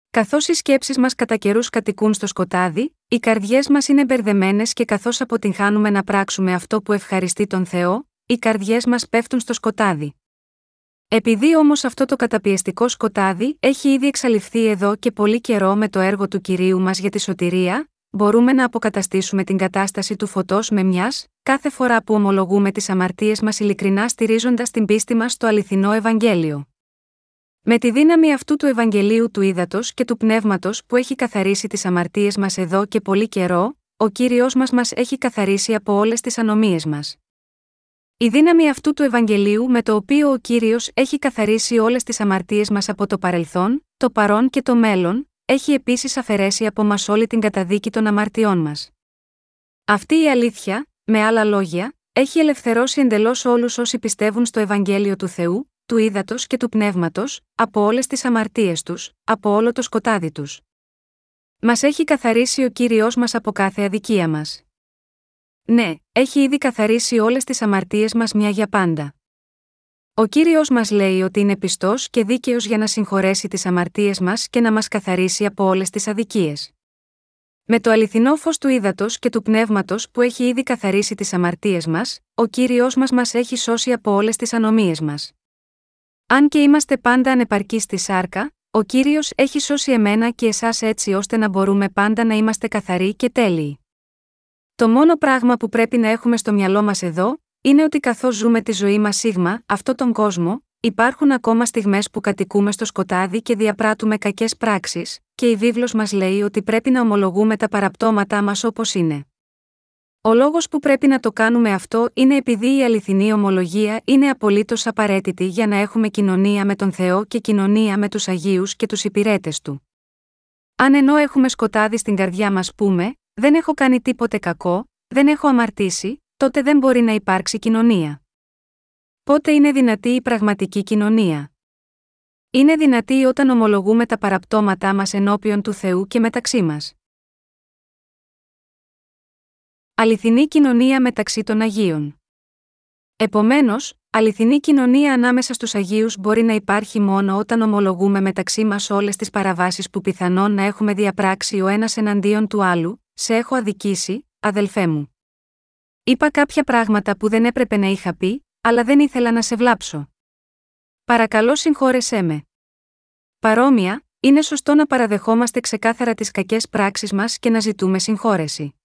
Καθώς οι σκέψεις μας κατά καιρούς κατοικούν στο σκοτάδι, οι καρδιές μας είναι μπερδεμένες και καθώς αποτυγχάνουμε να πράξουμε αυτό που ευχαριστεί τον Θεό, οι καρδιές μας πέφτουν στο σκοτάδι. Επειδή όμως αυτό το καταπιεστικό σκοτάδι έχει ήδη εξαλειφθεί εδώ και πολύ καιρό με το έργο του κυρίου μας για τη σωτηρία, μπορούμε να αποκαταστήσουμε την κατάσταση του φωτός με μιας, κάθε φορά που ομολογούμε τις αμαρτίες μας ειλικρινά στηρίζοντας την πίστη μας στο αληθινό Ευαγγέλιο. Με τη δύναμη αυτού του Ευαγγελίου του ύδατο και του πνεύματος που έχει καθαρίσει τις αμαρτίες μας εδώ και πολύ καιρό, ο κύριος μας μας έχει καθαρίσει από όλες τις ανομίες μας. Η δύναμη αυτού του Ευαγγελίου με το οποίο ο κύριος έχει καθαρίσει όλες τις αμαρτίες μας από το παρελθόν, το παρόν και το μέλλον, έχει επίσης αφαιρέσει από μας όλη την καταδίκη των αμαρτιών μας. Αυτή η αλήθεια, με άλλα λόγια, έχει ελευθερώσει εντελώς όλους όσοι πιστεύουν στο Ευαγγέλιο του Θεού, του ύδατος και του πνεύματος, από όλες τις αμαρτίες τους, από όλο το σκοτάδι τους. Μας έχει καθαρίσει ο κύριος μας από κάθε αδικία μας. Ναι, έχει ήδη καθαρίσει όλες τις αμαρτίες μας μια για πάντα. Ο κύριος μας λέει ότι είναι πιστός και δίκαιος για να συγχωρέσει τις αμαρτίες μας και να μας καθαρίσει από όλες τις αδικίες. Με το αληθινό φως του ύδατος και του πνεύματος που έχει ήδη καθαρίσει τις αμαρτίες μας, ο κύριος μας μας έχει σώσει από όλες τις ανομίες μας. Αν και είμαστε πάντα ανεπαρκείς στη σάρκα, ο κύριος έχει σώσει εμένα και εσάς έτσι ώστε να μπορούμε πάντα να είμαστε καθαροί και τέλειοι. Το μόνο πράγμα που πρέπει να έχουμε στο μυαλό μας εδώ, είναι ότι καθώς ζούμε τη ζωή μας σίγμα, αυτόν τον κόσμο, υπάρχουν ακόμα στιγμές που κατοικούμε στο σκοτάδι και διαπράττουμε κακές πράξεις, και η βίβλος μας λέει ότι πρέπει να ομολογούμε τα παραπτώματά μας όπως είναι. Ο λόγος που πρέπει να το κάνουμε αυτό είναι επειδή η αληθινή ομολογία είναι απολύτως απαραίτητη για να έχουμε κοινωνία με τον Θεό και κοινωνία με τους Αγίους και τους υπηρέτες του. Αν ενώ έχουμε σκοτάδι στην καρδιά μας πούμε, δεν έχω κάνει τίποτε κακό, δεν έχω αμαρτήσει, τότε δεν μπορεί να υπάρξει κοινωνία. Πότε είναι δυνατή η πραγματική κοινωνία; Είναι δυνατή όταν ομολογούμε τα παραπτώματά μας ενώπιον του Θεού και μεταξύ μας. Αληθινή κοινωνία μεταξύ των Αγίων. Επομένως, αληθινή κοινωνία ανάμεσα στους Αγίους μπορεί να υπάρχει μόνο όταν ομολογούμε μεταξύ μας όλες τις παραβάσεις που πιθανόν να έχουμε διαπράξει ο ένας εναντίον του άλλου, σε έχω αδικήσει, αδελφέ μου. Είπα κάποια πράγματα που δεν έπρεπε να είχα πει, αλλά δεν ήθελα να σε βλάψω. Παρακαλώ συγχώρεσέ με. Παρόμοια, είναι σωστό να παραδεχόμαστε ξεκάθαρα τις κακές πράξεις μας και να ζητούμε συγχώρεση.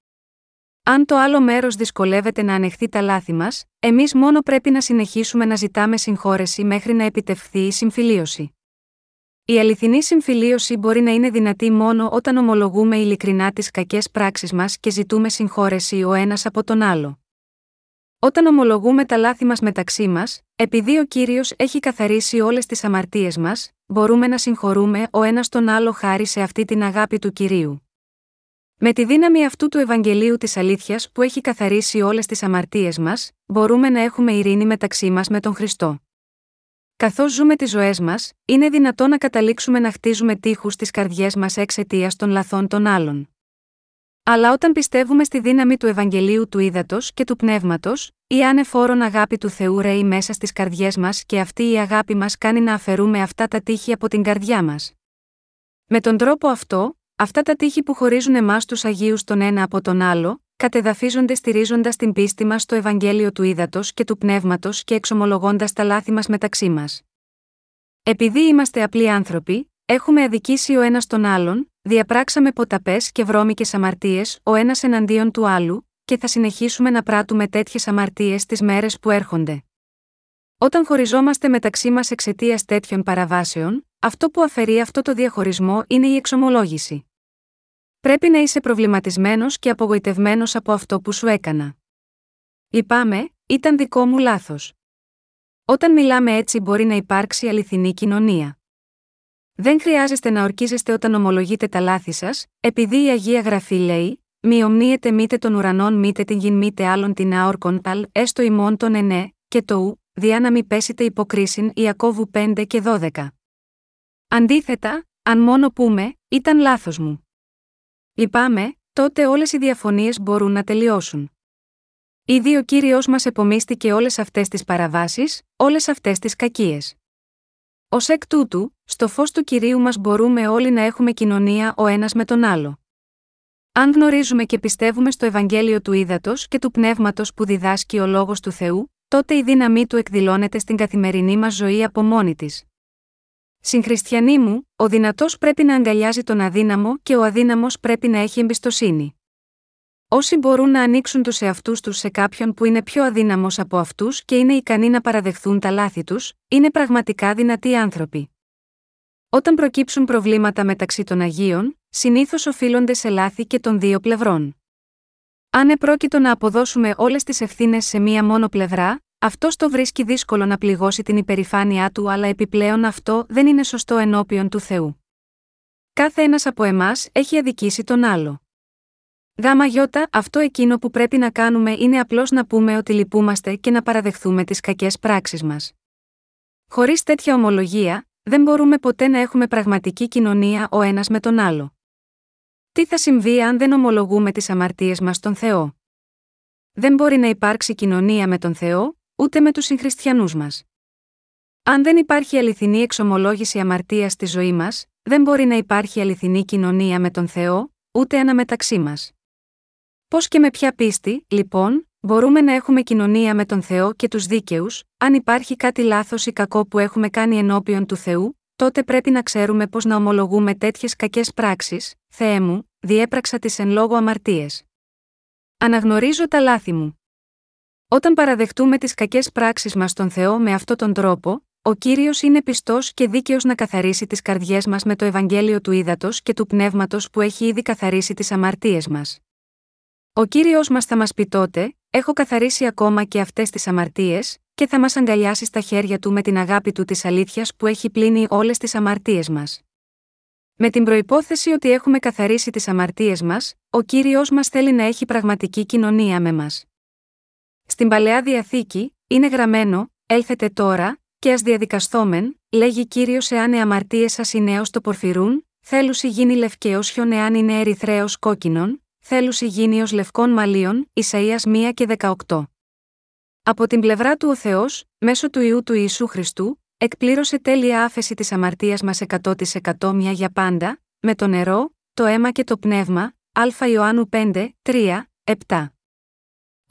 Αν το άλλο μέρος δυσκολεύεται να ανεχθεί τα λάθη μας, εμείς μόνο πρέπει να συνεχίσουμε να ζητάμε συγχώρεση μέχρι να επιτευχθεί η συμφιλίωση. Η αληθινή συμφιλίωση μπορεί να είναι δυνατή μόνο όταν ομολογούμε ειλικρινά τις κακές πράξεις μας και ζητούμε συγχώρεση ο ένας από τον άλλο. Όταν ομολογούμε τα λάθη μας μεταξύ μας, επειδή ο κύριος έχει καθαρίσει όλες τις αμαρτίες μας, μπορούμε να συγχωρούμε ο ένας τον άλλο χάρη σε αυτή την αγάπη του κυρίου. Με τη δύναμη αυτού του Ευαγγελίου της Αλήθειας που έχει καθαρίσει όλες τις αμαρτίες μας, μπορούμε να έχουμε ειρήνη μεταξύ μας με τον Χριστό. Καθώς ζούμε τις ζωές μας, είναι δυνατό να καταλήξουμε να χτίζουμε τείχους στις καρδιές μας εξαιτία των λαθών των άλλων. Αλλά όταν πιστεύουμε στη δύναμη του Ευαγγελίου του Ήδατος και του Πνεύματος, η ανεφόρον αγάπη του Θεού ρέει μέσα στις καρδιές μας και αυτή η αγάπη μας κάνει να αφαιρούμε αυτά τα τείχη από την καρδιά μας. Με τον τρόπο αυτό, αυτά τα τείχη που χωρίζουν εμάς τους Αγίους τον ένα από τον άλλο, κατεδαφίζονται στηρίζοντας την πίστη μας στο Ευαγγέλιο του Ήδατος και του Πνεύματος και εξομολογώντας τα λάθη μας μεταξύ μας. Επειδή είμαστε απλοί άνθρωποι, έχουμε αδικήσει ο ένας τον άλλον, διαπράξαμε ποταπές και βρώμικες αμαρτίες ο ένας εναντίον του άλλου, και θα συνεχίσουμε να πράττουμε τέτοιες αμαρτίες τις μέρες που έρχονται. Όταν χωριζόμαστε μεταξύ μας εξαιτίας τέτοιων παραβάσεων, αυτό που αφαιρεί αυτό το διαχωρισμό είναι η εξομολόγηση. Πρέπει να είσαι προβληματισμένος και απογοητευμένος από αυτό που σου έκανα. Είπαμε, ήταν δικό μου λάθος. Όταν μιλάμε έτσι μπορεί να υπάρξει αληθινή κοινωνία. Δεν χρειάζεστε να ορκίζεστε όταν ομολογείτε τα λάθη σας, επειδή η Αγία Γραφή λέει: Μη ομνίετε μήτε των ουρανών μήτε την γην μήτε άλλων την αόρκον ταλ, έστω ημών τον ενέ, και το ου, διά να μη πέσετε υποκρίσιν Ιακώβου 5 και 12. Αντίθετα, αν μόνο πούμε, ήταν λάθος μου. Λυπάμαι, τότε όλες οι διαφωνίες μπορούν να τελειώσουν. Ήδη ο κύριος μας επομίστηκε όλες αυτές τις παραβάσεις, όλες αυτές τις κακίες. Ω εκ τούτου, στο φως του κυρίου μας μπορούμε όλοι να έχουμε κοινωνία ο ένας με τον άλλο. Αν γνωρίζουμε και πιστεύουμε στο Ευαγγέλιο του Ήδατος και του Πνεύματος που διδάσκει ο λόγος του Θεού, τότε η δύναμή του εκδηλώνεται στην καθημερινή μας ζωή από μόνη της. Συγχριστιανοί μου, ο δυνατός πρέπει να αγκαλιάζει τον αδύναμο και ο αδύναμος πρέπει να έχει εμπιστοσύνη. Όσοι μπορούν να ανοίξουν τους εαυτούς τους σε κάποιον που είναι πιο αδύναμος από αυτούς και είναι ικανοί να παραδεχθούν τα λάθη τους, είναι πραγματικά δυνατοί άνθρωποι. Όταν προκύψουν προβλήματα μεταξύ των Αγίων, συνήθως οφείλονται σε λάθη και των δύο πλευρών. Αν επρόκειτο να αποδώσουμε όλες τις ευθύνες σε μία μόνο πλευρά, αυτό το βρίσκει δύσκολο να πληγώσει την υπερηφάνειά του, αλλά επιπλέον αυτό δεν είναι σωστό ενώπιον του Θεού. Κάθε ένας από εμάς έχει αδικήσει τον άλλο. Γάμα γιώτα, αυτό εκείνο που πρέπει να κάνουμε είναι απλώς να πούμε ότι λυπούμαστε και να παραδεχθούμε τις κακές πράξεις μας. Χωρίς τέτοια ομολογία, δεν μπορούμε ποτέ να έχουμε πραγματική κοινωνία ο ένας με τον άλλο. Τι θα συμβεί αν δεν ομολογούμε τις αμαρτίες μας στον Θεό; Δεν μπορεί να υπάρξει κοινωνία με τον Θεό, ούτε με τους συγχριστιανούς μας. Αν δεν υπάρχει αληθινή εξομολόγηση αμαρτίας στη ζωή μας, δεν μπορεί να υπάρχει αληθινή κοινωνία με τον Θεό, ούτε αναμεταξύ μας. Πώς και με ποια πίστη, λοιπόν, μπορούμε να έχουμε κοινωνία με τον Θεό και τους δίκαιους, αν υπάρχει κάτι λάθος ή κακό που έχουμε κάνει ενώπιον του Θεού, τότε πρέπει να ξέρουμε πώς να ομολογούμε τέτοιες κακές πράξεις, Θεέ μου, διέπραξα τις εν λόγω αμαρτίες. Αναγνωρίζω τα λάθη μου. Όταν παραδεχτούμε τις κακές πράξεις μας στον Θεό με αυτόν τον τρόπο, ο κύριος είναι πιστός και δίκαιος να καθαρίσει τις καρδιές μας με το Ευαγγέλιο του Ήδατος και του Πνεύματος που έχει ήδη καθαρίσει τις αμαρτίες μας. Ο κύριος μας θα μας πει τότε: Έχω καθαρίσει ακόμα και αυτές τις αμαρτίες, και θα μας αγκαλιάσει στα χέρια του με την αγάπη του της αλήθειας που έχει πλύνει όλες τις αμαρτίες μας. Με την προπόθεση ότι έχουμε καθαρίσει τις αμαρτίες μας, ο κύριος μας θέλει να έχει πραγματική κοινωνία με μας. Στην παλαιά διαθήκη, είναι γραμμένο: Έλθετε τώρα, και ας διαδικαστόμεν, λέγει κύριος εάν οι αμαρτίες σας είναι έως το πορφυρούν, θέλουσι γίνει λευκαίος εάν είναι ερυθρέως κόκκινον, θέλουσι γίνει ως λευκών μαλλίων, Ισαΐας 1 και 18. Από την πλευρά του ο Θεός, μέσω του ιού του Ιησού Χριστού, εκπλήρωσε τέλεια άφεση της αμαρτίας μας 100% μια για πάντα, με το νερό, το αίμα και το πνεύμα, Α Ιωάννου 5, 3, 7.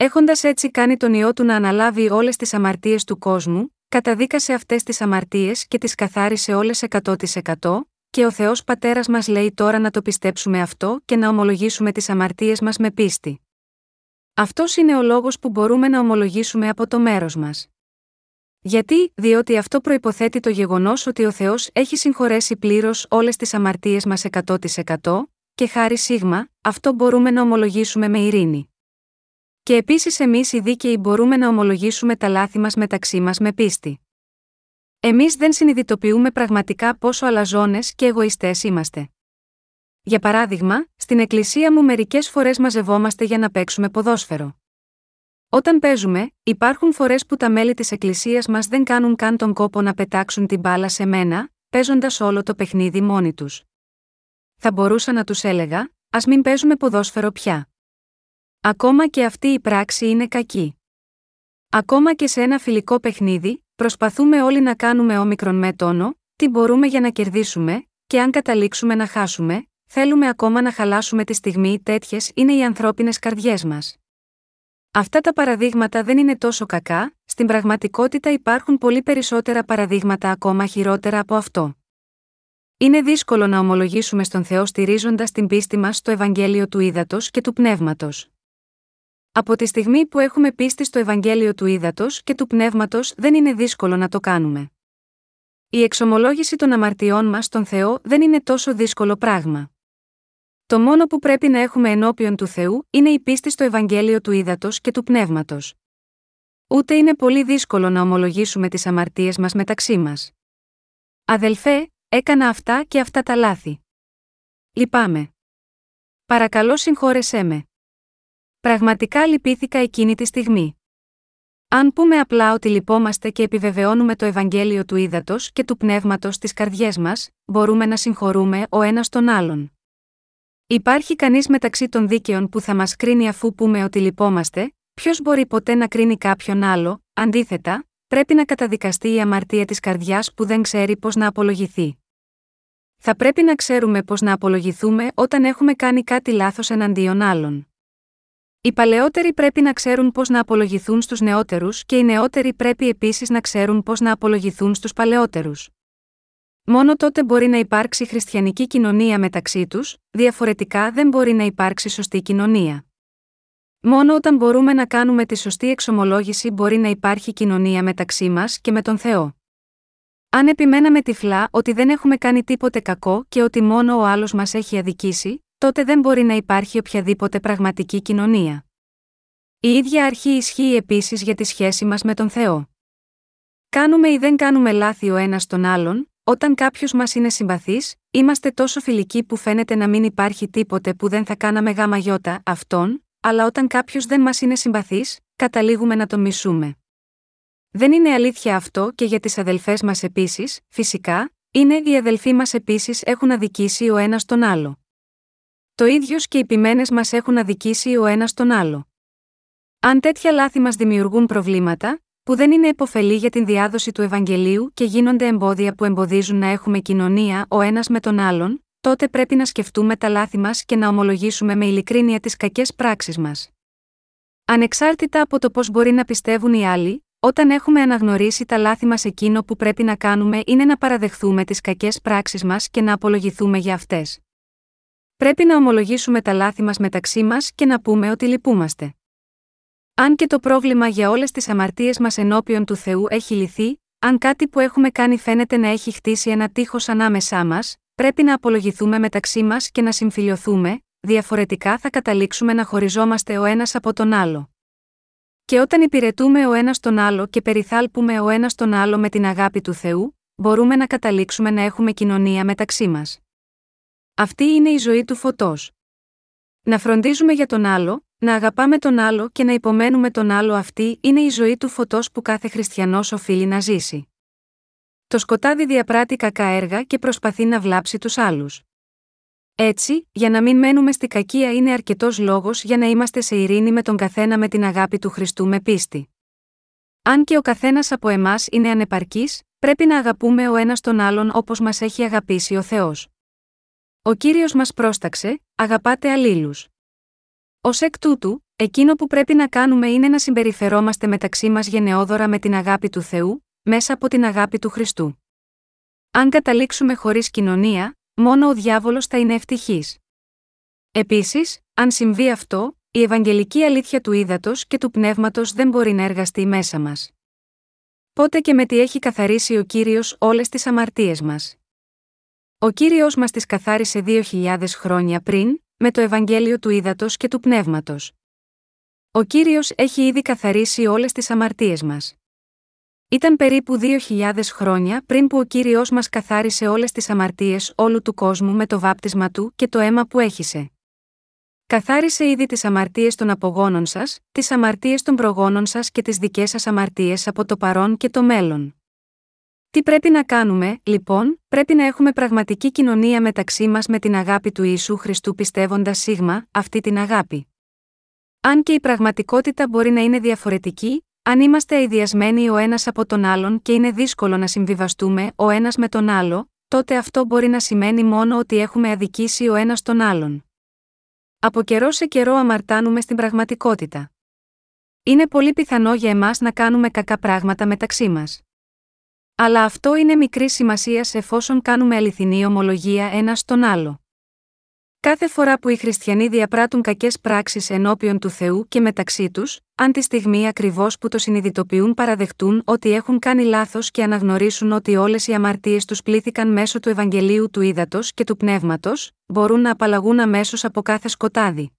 Έχοντας έτσι κάνει τον ιό του να αναλάβει όλες τις αμαρτίες του κόσμου, καταδίκασε αυτές τις αμαρτίες και τις καθάρισε όλες 100%, και ο Θεός Πατέρας μας λέει τώρα να το πιστέψουμε αυτό και να ομολογήσουμε τις αμαρτίες μας με πίστη. Αυτός είναι ο λόγος που μπορούμε να ομολογήσουμε από το μέρος μας. Γιατί, διότι αυτό προποθέτει το γεγονός ότι ο Θεός έχει συγχωρέσει πλήρως όλες τις αμαρτίες μας 100% και χάρη σίγμα, αυτό μπορούμε να ομολογήσουμε με ειρήνη. Και επίσης εμείς οι δίκαιοι μπορούμε να ομολογήσουμε τα λάθη μας μεταξύ μας με πίστη. Εμείς δεν συνειδητοποιούμε πραγματικά πόσο αλαζόνες και εγωιστές είμαστε. Για παράδειγμα, στην εκκλησία μου μερικές φορές μαζευόμαστε για να παίξουμε ποδόσφαιρο. Όταν παίζουμε, υπάρχουν φορές που τα μέλη της εκκλησίας μας δεν κάνουν καν τον κόπο να πετάξουν την μπάλα σε μένα, παίζοντας όλο το παιχνίδι μόνοι τους. Θα μπορούσα να τους έλεγα, ας μην παίζουμε ποδόσφαιρο πια. Ακόμα και αυτή η πράξη είναι κακή. Ακόμα και σε ένα φιλικό παιχνίδι, προσπαθούμε όλοι να κάνουμε όμικρον με τόνο, τι μπορούμε για να κερδίσουμε, και αν καταλήξουμε να χάσουμε, θέλουμε ακόμα να χαλάσουμε τη στιγμή τέτοιες είναι οι ανθρώπινες καρδιές μας. Αυτά τα παραδείγματα δεν είναι τόσο κακά, στην πραγματικότητα υπάρχουν πολύ περισσότερα παραδείγματα ακόμα χειρότερα από αυτό. Είναι δύσκολο να ομολογήσουμε στον Θεό στηρίζοντας την πίστη μας στο Ευαγγέλιο του Ήδατος και του Πνεύματος. Από τη στιγμή που έχουμε πίστη στο Ευαγγέλιο του Ήδατος και του Πνεύματος δεν είναι δύσκολο να το κάνουμε. Η εξομολόγηση των αμαρτιών μας στον Θεό δεν είναι τόσο δύσκολο πράγμα. Το μόνο που πρέπει να έχουμε ενώπιον του Θεού είναι η πίστη στο Ευαγγέλιο του Ήδατος και του Πνεύματος. Ούτε είναι πολύ δύσκολο να ομολογήσουμε τις αμαρτίες μας μεταξύ μας. Αδελφέ, έκανα αυτά και αυτά τα λάθη. Λυπάμαι. Παρακαλώ συγχώρεσέ με. Πραγματικά λυπήθηκα εκείνη τη στιγμή. Αν πούμε απλά ότι λυπόμαστε και επιβεβαιώνουμε το Ευαγγέλιο του ύδατο και του πνεύματος στι καρδιές μας, μπορούμε να συγχωρούμε ο ένας τον άλλον. Υπάρχει κανείς μεταξύ των δίκαιων που θα μας κρίνει αφού πούμε ότι λυπόμαστε, ποιος μπορεί ποτέ να κρίνει κάποιον άλλο, αντίθετα, πρέπει να καταδικαστεί η αμαρτία της καρδιάς που δεν ξέρει πώς να απολογηθεί. Θα πρέπει να ξέρουμε πώς να απολογηθούμε όταν έχουμε κάνει κάτι λάθος εναντίον άλλων. Οι παλαιότεροι πρέπει να ξέρουν πώς να απολογηθούν στους νεότερους και οι νεότεροι πρέπει επίσης να ξέρουν πώς να απολογηθούν στους παλαιότερους. Μόνο τότε μπορεί να υπάρξει χριστιανική κοινωνία μεταξύ τους, διαφορετικά δεν μπορεί να υπάρξει σωστή κοινωνία. Μόνο όταν μπορούμε να κάνουμε τη σωστή εξομολόγηση μπορεί να υπάρχει κοινωνία μεταξύ μας και με τον Θεό. Αν επιμέναμε τυφλά ότι δεν έχουμε κάνει τίποτε κακό και ότι μόνο ο άλλος μας έχει αδικήσει, τότε δεν μπορεί να υπάρχει οποιαδήποτε πραγματική κοινωνία. Η ίδια αρχή ισχύει επίσης για τη σχέση μας με τον Θεό. Κάνουμε ή δεν κάνουμε λάθη ο ένας τον άλλον, όταν κάποιος μας είναι συμπαθής, είμαστε τόσο φιλικοί που φαίνεται να μην υπάρχει τίποτε που δεν θα κάναμε γάμα γιώτα αυτόν, αλλά όταν κάποιος δεν μας είναι συμπαθής, καταλήγουμε να τον μισούμε. Δεν είναι αλήθεια αυτό και για τις αδελφές μας επίσης, φυσικά, είναι οι αδελφοί μας επίσης έχουν αδικήσει ο ένας τον άλλο. Το ίδιο και οι ποιμένες μας έχουν αδικήσει ο ένας τον άλλο. Αν τέτοια λάθη μας δημιουργούν προβλήματα, που δεν είναι επωφελή για την διάδοση του Ευαγγελίου και γίνονται εμπόδια που εμποδίζουν να έχουμε κοινωνία ο ένας με τον άλλον, τότε πρέπει να σκεφτούμε τα λάθη μας και να ομολογήσουμε με ειλικρίνεια τις κακές πράξεις μας. Ανεξάρτητα από το πώς μπορεί να πιστεύουν οι άλλοι, όταν έχουμε αναγνωρίσει τα λάθη μας, εκείνο που πρέπει να κάνουμε είναι να παραδεχθούμε τις κακές πράξεις μας και να απολογηθούμε για αυτές. Πρέπει να ομολογήσουμε τα λάθη μας μεταξύ μας και να πούμε ότι λυπούμαστε. Αν και το πρόβλημα για όλες τις αμαρτίες μας ενώπιον του Θεού έχει λυθεί, αν κάτι που έχουμε κάνει φαίνεται να έχει χτίσει ένα τείχος ανάμεσά μας, πρέπει να απολογηθούμε μεταξύ μας και να συμφιλειωθούμε, διαφορετικά θα καταλήξουμε να χωριζόμαστε ο ένας από τον άλλο. Και όταν υπηρετούμε ο ένας τον άλλο και περιθάλπουμε ο ένας τον άλλο με την αγάπη του Θεού, μπορούμε να καταλήξουμε να έχουμε κοινωνία μεταξύ μας. Αυτή είναι η ζωή του φωτός. Να φροντίζουμε για τον άλλο, να αγαπάμε τον άλλο και να υπομένουμε τον άλλο αυτή είναι η ζωή του φωτός που κάθε χριστιανός οφείλει να ζήσει. Το σκοτάδι διαπράττει κακά έργα και προσπαθεί να βλάψει τους άλλους. Έτσι, για να μην μένουμε στη κακία είναι αρκετός λόγος για να είμαστε σε ειρήνη με τον καθένα με την αγάπη του Χριστού με πίστη. Αν και ο καθένας από εμάς είναι ανεπαρκής, πρέπει να αγαπούμε ο ένας τον άλλον όπως μας έχει αγαπήσει ο Θεός. Ο κύριος μας πρόσταξε, αγαπάτε αλλήλους. Ω εκ τούτου, εκείνο που πρέπει να κάνουμε είναι να συμπεριφερόμαστε μεταξύ μας γενναιόδωρα με την αγάπη του Θεού, μέσα από την αγάπη του Χριστού. Αν καταλήξουμε χωρίς κοινωνία, μόνο ο διάβολος θα είναι ευτυχής. Επίσης, αν συμβεί αυτό, η ευαγγελική αλήθεια του ύδατος και του πνεύματος δεν μπορεί να εργαστεί μέσα μας. Πότε και με τι έχει καθαρίσει ο κύριος όλες τις αμαρτίες μας. Ο κύριος μας τις καθάρισε δύο χιλιάδες χρόνια πριν, με το Ευαγγέλιο του ύδατο και του πνεύματος. Ο κύριος έχει ήδη καθαρίσει όλες τις αμαρτίες μας. Ήταν περίπου 2.000 χρόνια πριν που ο κύριος μας καθάρισε όλες τις αμαρτίες όλου του κόσμου με το βάπτισμα του και το αίμα που έχησε. Καθάρισε ήδη τις αμαρτίες των απογόνων σας, τις αμαρτίες των προγόνων σας και τις δικές σας αμαρτίες από το παρόν και το μέλλον. Τι πρέπει να κάνουμε, λοιπόν, πρέπει να έχουμε πραγματική κοινωνία μεταξύ μας με την αγάπη του Ιησού Χριστού πιστεύοντας σίγμα, αυτή την αγάπη. Αν και η πραγματικότητα μπορεί να είναι διαφορετική, αν είμαστε αειδιασμένοι ο ένας από τον άλλον και είναι δύσκολο να συμβιβαστούμε ο ένας με τον άλλο, τότε αυτό μπορεί να σημαίνει μόνο ότι έχουμε αδικήσει ο ένας τον άλλον. Από καιρό σε καιρό αμαρτάνουμε στην πραγματικότητα. Είναι πολύ πιθανό για εμάς να κάνουμε κακά πράγματα μεταξύ μας. Αλλά αυτό είναι μικρή σημασία εφόσον κάνουμε αληθινή ομολογία ένας στον άλλο. Κάθε φορά που οι χριστιανοί διαπράττουν κακές πράξεις ενώπιον του Θεού και μεταξύ τους, αν τη στιγμή ακριβώς που το συνειδητοποιούν παραδεχτούν ότι έχουν κάνει λάθος και αναγνωρίσουν ότι όλες οι αμαρτίες τους πλήθηκαν μέσω του Ευαγγελίου του Ήδατος και του Πνεύματος, μπορούν να απαλλαγούν αμέσως από κάθε σκοτάδι.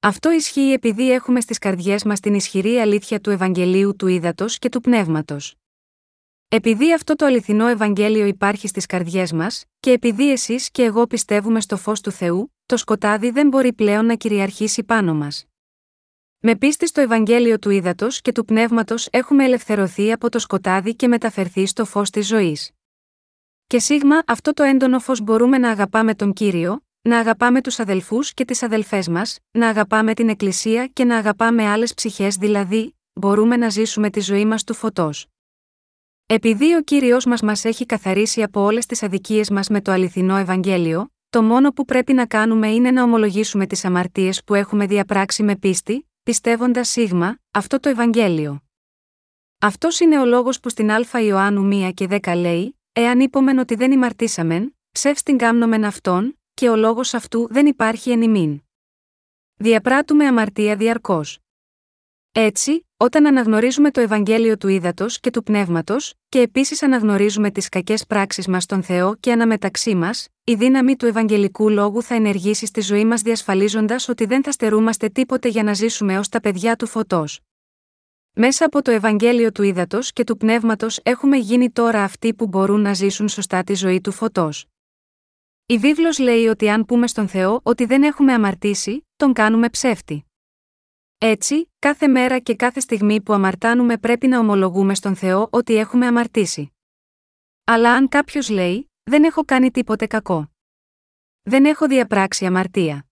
Αυτό ισχύει επειδή έχουμε στις καρδιές μας την ισχυρή αλήθεια του Ευαγγελίου του Ήδατος και του Πνεύματος. Επειδή αυτό το αληθινό Ευαγγέλιο υπάρχει στις καρδιές μας, και επειδή εσείς και εγώ πιστεύουμε στο φως του Θεού, το σκοτάδι δεν μπορεί πλέον να κυριαρχήσει πάνω μας. Με πίστη στο Ευαγγέλιο του Ήδατος και του Πνεύματος έχουμε ελευθερωθεί από το σκοτάδι και μεταφερθεί στο φως της ζωής. Και σίγμα αυτό το έντονο φως μπορούμε να αγαπάμε τον κύριο, να αγαπάμε τους αδελφούς και τις αδελφές μας, να αγαπάμε την Εκκλησία και να αγαπάμε άλλες ψυχές δηλαδή, μπορούμε να ζήσουμε τη ζωή μας του φωτός. Επειδή ο κύριος μας μας έχει καθαρίσει από όλες τις αδικίες μας με το αληθινό Ευαγγέλιο, το μόνο που πρέπει να κάνουμε είναι να ομολογήσουμε τις αμαρτίες που έχουμε διαπράξει με πίστη, πιστεύοντας σίγμα, αυτό το Ευαγγέλιο. Αυτός είναι ο λόγος που στην Α Ιωάννου 1 και 10 λέει: Εάν είπομεν ότι δεν ημαρτήσαμεν, ψεύστην κάμνομεν αυτόν, και ο λόγος αυτού δεν υπάρχει εν ημίν. Διαπράττουμε αμαρτία διαρκώς. Έτσι, όταν αναγνωρίζουμε το Ευαγγέλιο του Ήδατος και του Πνεύματος, και επίσης αναγνωρίζουμε τις κακές πράξεις μας στον Θεό και αναμεταξύ μας, η δύναμη του Ευαγγελικού λόγου θα ενεργήσει στη ζωή μας διασφαλίζοντας ότι δεν θα στερούμαστε τίποτε για να ζήσουμε ως τα παιδιά του φωτός. Μέσα από το Ευαγγέλιο του Ήδατος και του Πνεύματος έχουμε γίνει τώρα αυτοί που μπορούν να ζήσουν σωστά τη ζωή του φωτός. Η βίβλος λέει ότι αν πούμε στον Θεό ότι δεν έχουμε αμαρτήσει, τον κάνουμε ψεύτη. Έτσι, κάθε μέρα και κάθε στιγμή που αμαρτάνουμε πρέπει να ομολογούμε στον Θεό ότι έχουμε αμαρτήσει. Αλλά αν κάποιος λέει, δεν έχω κάνει τίποτε κακό. Δεν έχω διαπράξει αμαρτία.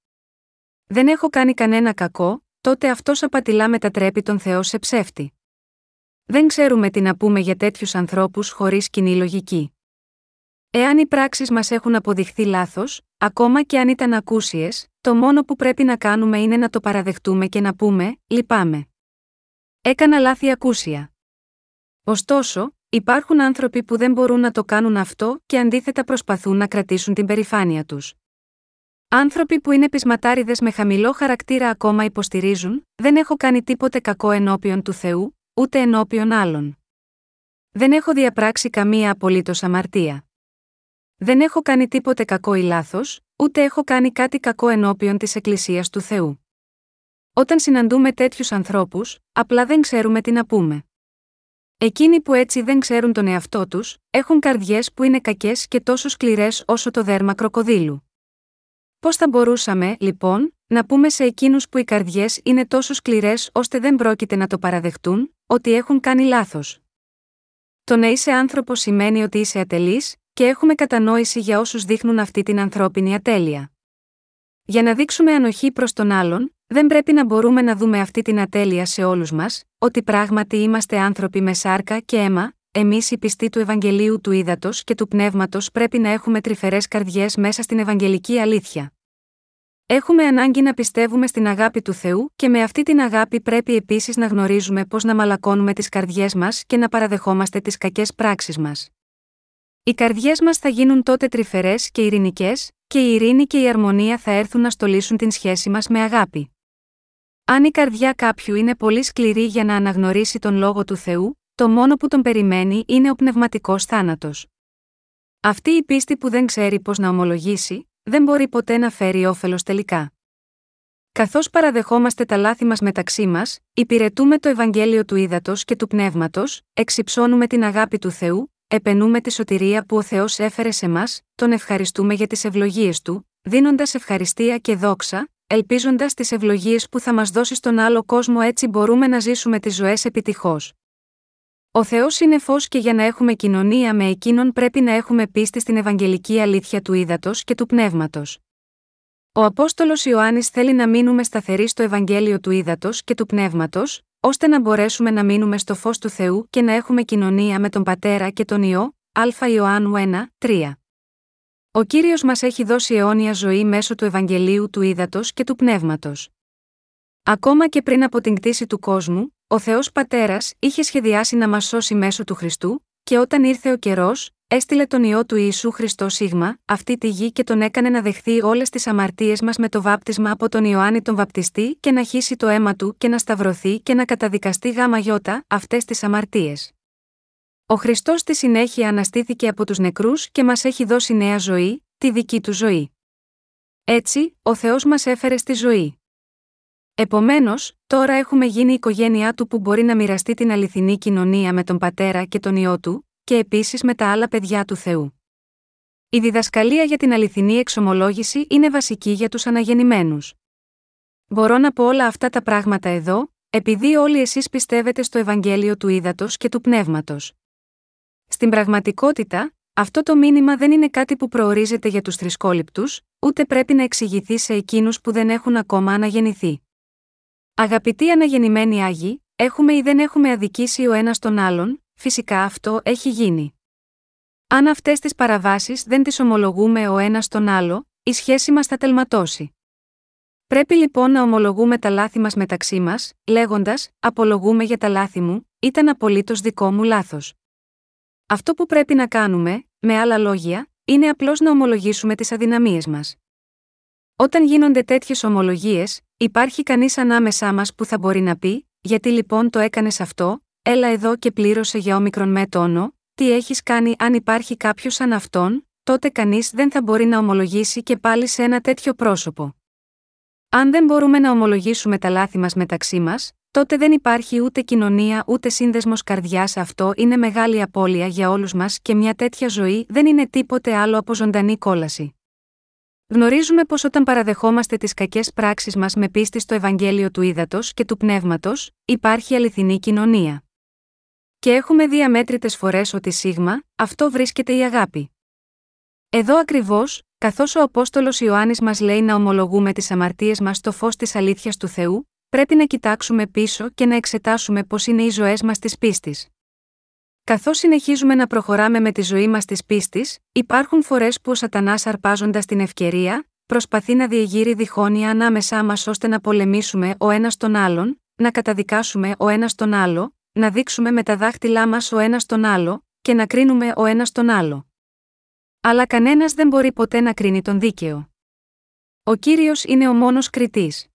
Δεν έχω κάνει κανένα κακό, τότε αυτός απατηλά μετατρέπει τον Θεό σε ψεύτη. Δεν ξέρουμε τι να πούμε για τέτοιους ανθρώπους χωρίς κοινή λογική. Εάν οι πράξεις μας έχουν αποδειχθεί λάθος, ακόμα και αν ήταν ακούσιες, το μόνο που πρέπει να κάνουμε είναι να το παραδεχτούμε και να πούμε: Λυπάμαι. Έκανα λάθη ακούσια. Ωστόσο, υπάρχουν άνθρωποι που δεν μπορούν να το κάνουν αυτό και αντίθετα προσπαθούν να κρατήσουν την περηφάνεια τους. Άνθρωποι που είναι πεισματάριδες με χαμηλό χαρακτήρα ακόμα υποστηρίζουν: Δεν έχω κάνει τίποτε κακό ενώπιον του Θεού, ούτε ενώπιον άλλων. Δεν έχω διαπράξει καμία απολύτως αμαρτία. Δεν έχω κάνει τίποτε κακό ή λάθος, ούτε έχω κάνει κάτι κακό ενώπιον της Εκκλησίας του Θεού. Όταν συναντούμε τέτοιους ανθρώπους, απλά δεν ξέρουμε τι να πούμε. Εκείνοι που έτσι δεν ξέρουν τον εαυτό τους, έχουν καρδιές που είναι κακές και τόσο σκληρές όσο το δέρμα κροκοδίλου. Πώς θα μπορούσαμε, λοιπόν, να πούμε σε εκείνους που οι καρδιές είναι τόσο σκληρές ώστε δεν πρόκειται να το παραδεχτούν, ότι έχουν κάνει λάθος; Το να είσαι άνθρωπος σημαίνει ότι είσαι ατελής, και έχουμε κατανόηση για όσους δείχνουν αυτή την ανθρώπινη ατέλεια. Για να δείξουμε ανοχή προς τον άλλον, δεν πρέπει να μπορούμε να δούμε αυτή την ατέλεια σε όλους μας, ότι πράγματι είμαστε άνθρωποι με σάρκα και αίμα, εμείς οι πιστοί του Ευαγγελίου του Ήδατος και του Πνεύματος πρέπει να έχουμε τρυφερές καρδιές μέσα στην Ευαγγελική αλήθεια. Έχουμε ανάγκη να πιστεύουμε στην αγάπη του Θεού και με αυτή την αγάπη πρέπει επίσης να γνωρίζουμε πώς να μαλακώνουμε τις καρδιές μας και να παραδεχόμαστε τις κακές πράξεις μας. Οι καρδιές μας θα γίνουν τότε τρυφερές και ειρηνικές, και η ειρήνη και η αρμονία θα έρθουν να στολίσουν την σχέση μας με αγάπη. Αν η καρδιά κάποιου είναι πολύ σκληρή για να αναγνωρίσει τον λόγο του Θεού, το μόνο που τον περιμένει είναι ο πνευματικός θάνατος. Αυτή η πίστη που δεν ξέρει πώς να ομολογήσει, δεν μπορεί ποτέ να φέρει όφελος τελικά. Καθώς παραδεχόμαστε τα λάθη μας μεταξύ μας, υπηρετούμε το Ευαγγέλιο του Ήδατος και του Πνεύματος, εξυψώνουμε την αγάπη του Θεού, επενούμε τη σωτηρία που ο Θεός έφερε σε μας, τον ευχαριστούμε για τις ευλογίες του, δίνοντας ευχαριστία και δόξα, ελπίζοντας τις ευλογίες που θα μας δώσει στον άλλο κόσμο έτσι μπορούμε να ζήσουμε τις ζωές επιτυχώς. Ο Θεός είναι φως και για να έχουμε κοινωνία με εκείνον πρέπει να έχουμε πίστη στην Ευαγγελική αλήθεια του ύδατος και του πνεύματος. Ο Απόστολος Ιωάννης θέλει να μείνουμε σταθεροί στο Ευαγγέλιο του ύδατος και του πνεύματος, ώστε να μπορέσουμε να μείνουμε στο φως του Θεού και να έχουμε κοινωνία με τον Πατέρα και τον ιό, Α Ιωάννου 1, 3. Ο κύριος μας έχει δώσει αιώνια ζωή μέσω του Ευαγγελίου του ύδατο και του πνεύματος. Ακόμα και πριν από την κτήση του κόσμου, ο Θεός Πατέρας είχε σχεδιάσει να μας σώσει μέσω του Χριστού, και όταν ήρθε ο καιρός, έστειλε τον ιό του Ιησού Χριστό Σίγμα, αυτή τη γη και τον έκανε να δεχθεί όλες τις αμαρτίες μας με το βάπτισμα από τον Ιωάννη τον Βαπτιστή και να χύσει το αίμα του και να σταυρωθεί και να καταδικαστεί γάμα γιώτα αυτές τις αμαρτίες. Ο Χριστός στη συνέχεια αναστήθηκε από τους νεκρούς και μας έχει δώσει νέα ζωή, τη δική του ζωή. Έτσι, ο Θεός μας έφερε στη ζωή. Επομένως, τώρα έχουμε γίνει η οικογένειά του που μπορεί να μοιραστεί την αληθινή κοινωνία με τον πατέρα και τον ιό του, και επίσης με τα άλλα παιδιά του Θεού. Η διδασκαλία για την αληθινή εξομολόγηση είναι βασική για τους αναγεννημένους. Μπορώ να πω όλα αυτά τα πράγματα εδώ, επειδή όλοι εσείς πιστεύετε στο Ευαγγέλιο του Ήδατος και του Πνεύματος. Στην πραγματικότητα, αυτό το μήνυμα δεν είναι κάτι που προορίζεται για τους θρησκόληπτους, ούτε πρέπει να εξηγηθεί σε εκείνους που δεν έχουν ακόμα αναγεννηθεί. Αγαπητοί αναγεννημένοι Άγιοι, έχουμε ή δεν έχουμε αδικήσει ο ένας τον άλλον, φυσικά αυτό έχει γίνει. Αν αυτές τις παραβάσεις δεν τις ομολογούμε ο ένας τον άλλο, η σχέση μας θα τελματώσει. Πρέπει λοιπόν να ομολογούμε τα λάθη μας μεταξύ μας, λέγοντας: Απολογούμε για τα λάθη μου, ήταν απολύτως δικό μου λάθος. Αυτό που πρέπει να κάνουμε, με άλλα λόγια, είναι απλώς να ομολογήσουμε τις αδυναμίες μας. Όταν γίνονται τέτοιες ομολογίες, υπάρχει κανείς ανάμεσά μας που θα μπορεί να πει: Γιατί λοιπόν το έκανες αυτό, έλα εδώ και πλήρωσε για όμικρον με τόνο, τι έχεις κάνει αν υπάρχει κάποιος σαν αυτόν, τότε κανείς δεν θα μπορεί να ομολογήσει και πάλι σε ένα τέτοιο πρόσωπο. Αν δεν μπορούμε να ομολογήσουμε τα λάθη μας μεταξύ μας, τότε δεν υπάρχει ούτε κοινωνία ούτε σύνδεσμος καρδιάς. Αυτό είναι μεγάλη απώλεια για όλους μας και μια τέτοια ζωή δεν είναι τίποτε άλλο από ζωντανή κόλαση. Γνωρίζουμε πως όταν παραδεχόμαστε τις κακές πράξεις μας με πίστη στο Ευαγγέλιο του Ήδατος και του Πνεύματος, υπάρχει αληθινή κοινωνία. Και έχουμε δει αμέτρητε φορές ότι σίγμα, αυτό βρίσκεται η αγάπη. Εδώ ακριβώς, καθώς ο Απόστολος Ιωάννης μας λέει να ομολογούμε τις αμαρτίες μας στο φως της αλήθειας του Θεού, πρέπει να κοιτάξουμε πίσω και να εξετάσουμε πώς είναι οι ζωές μας της πίστης. Καθώς συνεχίζουμε να προχωράμε με τη ζωή μας της πίστης, υπάρχουν φορές που ο Σατανάς αρπάζοντας την ευκαιρία, προσπαθεί να διεγείρει διχόνοια ανάμεσά μας ώστε να πολεμήσουμε ο ένας τον άλλον, να καταδικάσουμε ο ένας τον άλλο, να δείξουμε με τα δάχτυλά μας ο ένας τον άλλο, και να κρίνουμε ο ένας τον άλλο. Αλλά κανένας δεν μπορεί ποτέ να κρίνει τον δίκαιο. Ο κύριος είναι ο μόνος κριτής.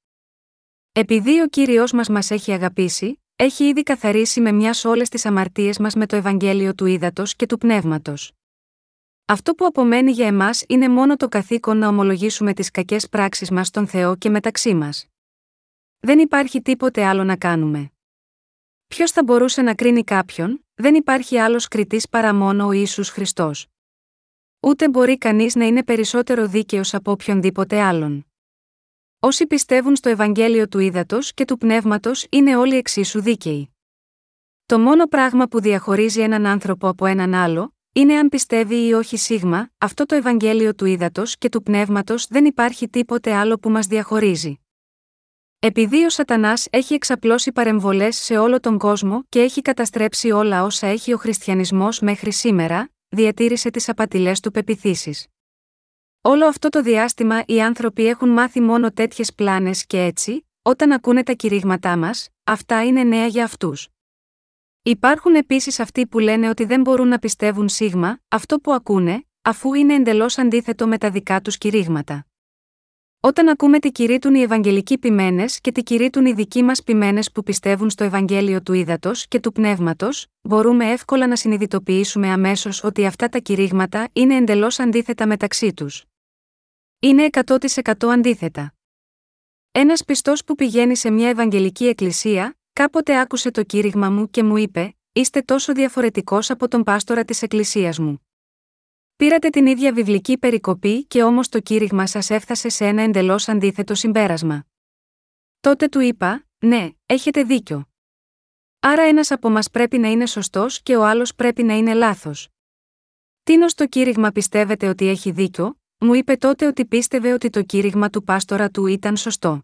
Επειδή ο κύριος μας μας έχει αγαπήσει, έχει ήδη καθαρίσει με μιας όλες τις αμαρτίες μας με το Ευαγγέλιο του Ήδατος και του Πνεύματος. Αυτό που απομένει για εμάς είναι μόνο το καθήκον να ομολογήσουμε τις κακές πράξεις μας στον Θεό και μεταξύ μας. Δεν υπάρχει τίποτε άλλο να κάνουμε. Ποιος θα μπορούσε να κρίνει κάποιον, δεν υπάρχει άλλος κριτής παρά μόνο ο Ιησούς Χριστός. Ούτε μπορεί κανείς να είναι περισσότερο δίκαιος από οποιονδήποτε άλλον. Όσοι πιστεύουν στο Ευαγγέλιο του Ήδατος και του Πνεύματος είναι όλοι εξίσου δίκαιοι. Το μόνο πράγμα που διαχωρίζει έναν άνθρωπο από έναν άλλο, είναι αν πιστεύει ή όχι σίγμα, αυτό το Ευαγγέλιο του Ήδατος και του Πνεύματος δεν υπάρχει τίποτε άλλο που μας διαχωρίζει. Επειδή ο Σατανάς έχει εξαπλώσει παρεμβολές σε όλο τον κόσμο και έχει καταστρέψει όλα όσα έχει ο χριστιανισμός μέχρι σήμερα, διατήρησε τις απατηλές του πεπιθήσεις. Όλο αυτό το διάστημα οι άνθρωποι έχουν μάθει μόνο τέτοιες πλάνες και έτσι, όταν ακούνε τα κηρύγματά μας, αυτά είναι νέα για αυτούς. Υπάρχουν επίσης αυτοί που λένε ότι δεν μπορούν να πιστεύουν σίγμα, αυτό που ακούνε, αφού είναι εντελώς αντίθετο με τα δικά τους κηρύγματα. Όταν ακούμε τι κηρύττουν οι Ευαγγελικοί ποιμένες και τι κηρύττουν οι δικοί μας ποιμένες που πιστεύουν στο Ευαγγέλιο του Ήδατος και του Πνεύματος, μπορούμε εύκολα να συνειδητοποιήσουμε αμέσως ότι αυτά τα κηρύγματα είναι εντελώς αντίθετα μεταξύ τους. Είναι 100% αντίθετα. Ένας πιστός που πηγαίνει σε μια Ευαγγελική Εκκλησία, κάποτε άκουσε το κήρυγμα μου και μου είπε: Είστε τόσο διαφορετικός από τον πάστορα της Εκκλησίας μου. Πήρατε την ίδια βιβλική περικοπή και όμως το κήρυγμα σας έφτασε σε ένα εντελώς αντίθετο συμπέρασμα. Τότε του είπα: Ναι, έχετε δίκιο. Άρα ένας από μας πρέπει να είναι σωστός και ο άλλος πρέπει να είναι λάθος. Τίνος το κήρυγμα πιστεύετε ότι έχει δίκιο, μου είπε τότε ότι πίστευε ότι το κήρυγμα του πάστορα του ήταν σωστό.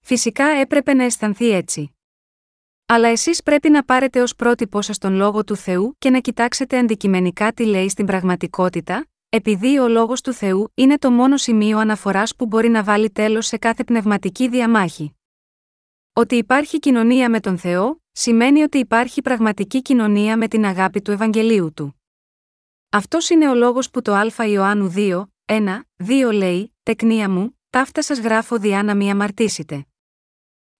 Φυσικά έπρεπε να αισθανθεί έτσι. Αλλά εσείς πρέπει να πάρετε ως πρότυπο σας τον λόγο του Θεού και να κοιτάξετε αντικειμενικά τι λέει στην πραγματικότητα, επειδή ο λόγος του Θεού είναι το μόνο σημείο αναφοράς που μπορεί να βάλει τέλος σε κάθε πνευματική διαμάχη. Ότι υπάρχει κοινωνία με τον Θεό, σημαίνει ότι υπάρχει πραγματική κοινωνία με την αγάπη του Ευαγγελίου του. Αυτός είναι ο λόγος που το Α Ιωάννου 2, 1, 2 λέει: Τεκνία μου, ταύτα σας γράφω διά να μη αμαρτήσετε.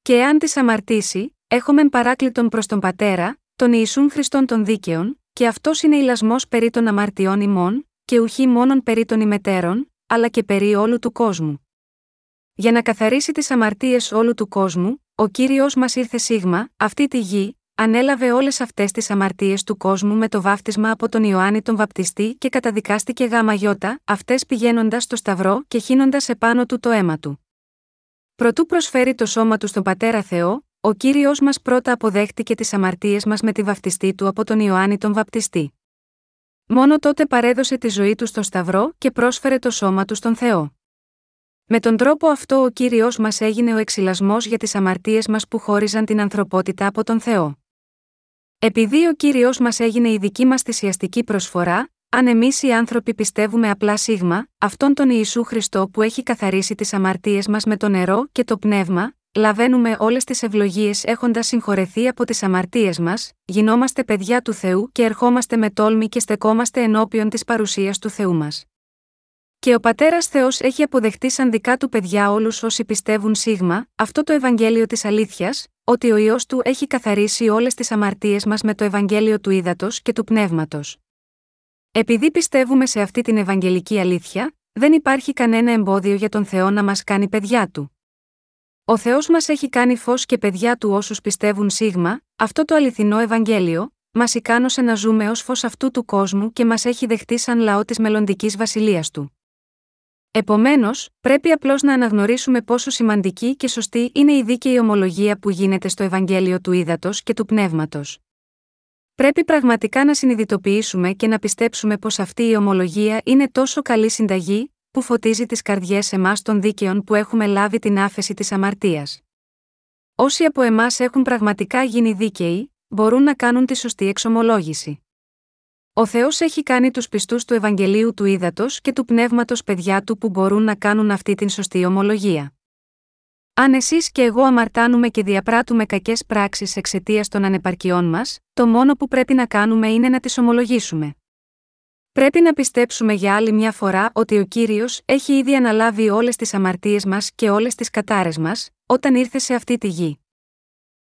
Και εάν της αμαρτήσει, Έχομεν παράκλητον προς τον Πατέρα, τον Ιησούν Χριστόν των Δίκαιων, και αυτός είναι ηλασμός περί των αμαρτιών ημών, και ουχή μόνον περί των ημετέρων, αλλά και περί όλου του κόσμου. Για να καθαρίσει τις αμαρτίες όλου του κόσμου, ο κύριος μας ήρθε σίγμα, αυτή τη γη, ανέλαβε όλες αυτές τις αμαρτίες του κόσμου με το βάφτισμα από τον Ιωάννη τον Βαπτιστή και καταδικάστηκε γάμα γιώτα, αυτές πηγαίνοντας στο Σταυρό και χύνοντας επάνω του το αίμα του. Προτού προσφέρει το σώμα του στον Πατέρα Θεό, ο κύριος μας πρώτα αποδέχτηκε τις αμαρτίες μας με τη βαφτιστή του από τον Ιωάννη τον Βαπτιστή. Μόνο τότε παρέδωσε τη ζωή του στο Σταυρό και πρόσφερε το σώμα του στον Θεό. Με τον τρόπο αυτό ο κύριος μας έγινε ο εξυλασμός για τις αμαρτίες μας που χώριζαν την ανθρωπότητα από τον Θεό. Επειδή ο κύριος μας έγινε η δική μας θυσιαστική προσφορά, αν εμείς οι άνθρωποι πιστεύουμε απλά σίγμα, αυτόν τον Ιησού Χριστό που έχει καθαρίσει τις αμαρτίες μας με το νερό και το πνεύμα, λαβαίνουμε όλες τις ευλογίες έχοντας συγχωρεθεί από τις αμαρτίες μας, γινόμαστε παιδιά του Θεού και ερχόμαστε με τόλμη και στεκόμαστε ενώπιον της παρουσίας του Θεού μας. Και ο πατέρας Θεός έχει αποδεχτεί σαν δικά του παιδιά όλους όσοι πιστεύουν σίγμα, αυτό το Ευαγγέλιο της αλήθειας, ότι ο ιό του έχει καθαρίσει όλες τις αμαρτίες μας με το Ευαγγέλιο του ύδατο και του πνεύματος. Επειδή πιστεύουμε σε αυτή την Ευαγγελική αλήθεια, δεν υπάρχει κανένα εμπόδιο για τον Θεό να μας κάνει παιδιά του. Ο Θεός μας έχει κάνει φως και παιδιά του όσους πιστεύουν σίγμα, αυτό το αληθινό Ευαγγέλιο, μας ικάνωσε να ζούμε ως φως αυτού του κόσμου και μας έχει δεχτεί σαν λαό της μελλοντικής βασιλείας του. Επομένως, πρέπει απλώς να αναγνωρίσουμε πόσο σημαντική και σωστή είναι η δίκαιη ομολογία που γίνεται στο Ευαγγέλιο του Ήδατος και του Πνεύματος. Πρέπει πραγματικά να συνειδητοποιήσουμε και να πιστέψουμε πως αυτή η ομολογία είναι τόσο καλή συνταγή, που φωτίζει τις καρδιές εμάς των δίκαιων που έχουμε λάβει την άφεση της αμαρτίας. Όσοι από εμάς έχουν πραγματικά γίνει δίκαιοι, μπορούν να κάνουν τη σωστή εξομολόγηση. Ο Θεός έχει κάνει τους πιστούς του Ευαγγελίου του Ήδατος και του Πνεύματος παιδιά του που μπορούν να κάνουν αυτή την σωστή ομολογία. Αν εσείς και εγώ αμαρτάνουμε και διαπράττουμε κακές πράξεις εξαιτίας των ανεπαρκειών μας, το μόνο που πρέπει να κάνουμε είναι να τις ομολογήσουμε. Πρέπει να πιστέψουμε για άλλη μια φορά ότι ο κύριος έχει ήδη αναλάβει όλες τις αμαρτίες μας και όλες τις κατάρες μας, όταν ήρθε σε αυτή τη γη.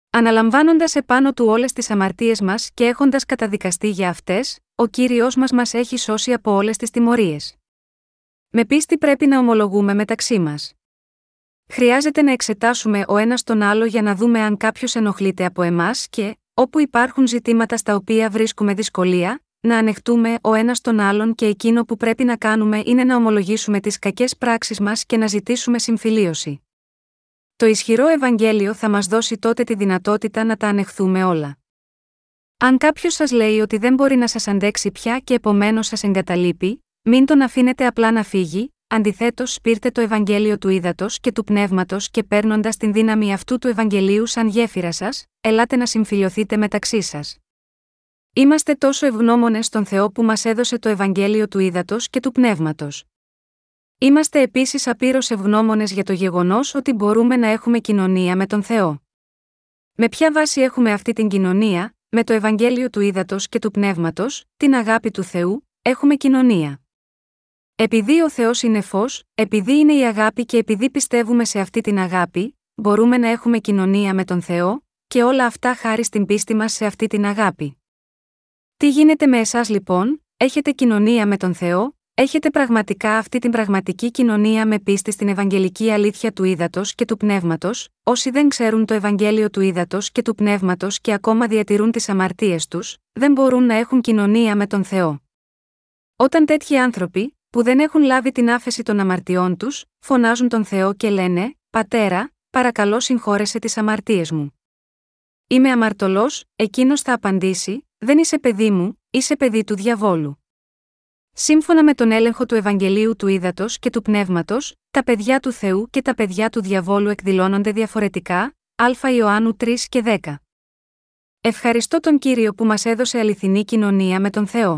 Αναλαμβάνοντας επάνω του όλες τις αμαρτίες μας και έχοντας καταδικαστεί για αυτές, ο κύριος μας μας έχει σώσει από όλες τις τιμωρίες. Με πίστη πρέπει να ομολογούμε μεταξύ μας. Χρειάζεται να εξετάσουμε ο ένας τον άλλο για να δούμε αν κάποιος ενοχλείται από εμάς και, όπου υπάρχουν ζητήματα στα οποία βρίσκουμε δυσκολία, να ανεχτούμε ο ένας τον άλλον και εκείνο που πρέπει να κάνουμε είναι να ομολογήσουμε τις κακές πράξεις μας και να ζητήσουμε συμφιλίωση. Το ισχυρό Ευαγγέλιο θα μας δώσει τότε τη δυνατότητα να τα ανεχθούμε όλα. Αν κάποιος σας λέει ότι δεν μπορεί να σας αντέξει πια και επομένως σας εγκαταλείπει, μην τον αφήνετε απλά να φύγει, αντιθέτως σπήρτε το Ευαγγέλιο του ύδατο και του πνεύματος και παίρνοντας την δύναμη αυτού του Ευαγγελίου σαν γέφυρα σας, ελάτε να συμφιλειωθείτε μεταξύ σας. Είμαστε τόσο ευγνώμονες στον Θεό που μας έδωσε το Ευαγγέλιο του Ήδατος και του Πνεύματος. Είμαστε επίσης απείρως ευγνώμονες για το γεγονός ότι μπορούμε να έχουμε κοινωνία με τον Θεό. Με ποια βάση έχουμε αυτή την κοινωνία, με το Ευαγγέλιο του Ήδατος και του Πνεύματος, την αγάπη του Θεού, έχουμε κοινωνία. Επειδή ο Θεός είναι φως, επειδή είναι η αγάπη και επειδή πιστεύουμε σε αυτή την αγάπη, μπορούμε να έχουμε κοινωνία με τον Θεό, και όλα αυτά χάρη στην πίστη μας σε αυτή την αγάπη. Τι γίνεται με εσάς λοιπόν, έχετε κοινωνία με τον Θεό, έχετε πραγματικά αυτή την πραγματική κοινωνία με πίστη στην Ευαγγελική αλήθεια του ύδατος και του πνεύματος, όσοι δεν ξέρουν το Ευαγγέλιο του ύδατος και του πνεύματος και ακόμα διατηρούν τις αμαρτίες τους, δεν μπορούν να έχουν κοινωνία με τον Θεό. Όταν τέτοιοι άνθρωποι, που δεν έχουν λάβει την άφεση των αμαρτιών τους, φωνάζουν τον Θεό και λένε: Πατέρα, παρακαλώ συγχώρεσε τις αμαρτίες μου. Είμαι αμαρτωλός, εκείνος θα απαντήσει: Δεν είσαι παιδί μου, είσαι παιδί του διαβόλου. Σύμφωνα με τον έλεγχο του Ευαγγελίου του Ήδατος και του Πνεύματος, τα παιδιά του Θεού και τα παιδιά του διαβόλου εκδηλώνονται διαφορετικά, Α Ιωάννου 3 και 10. Ευχαριστώ τον κύριο που μας έδωσε αληθινή κοινωνία με τον Θεό.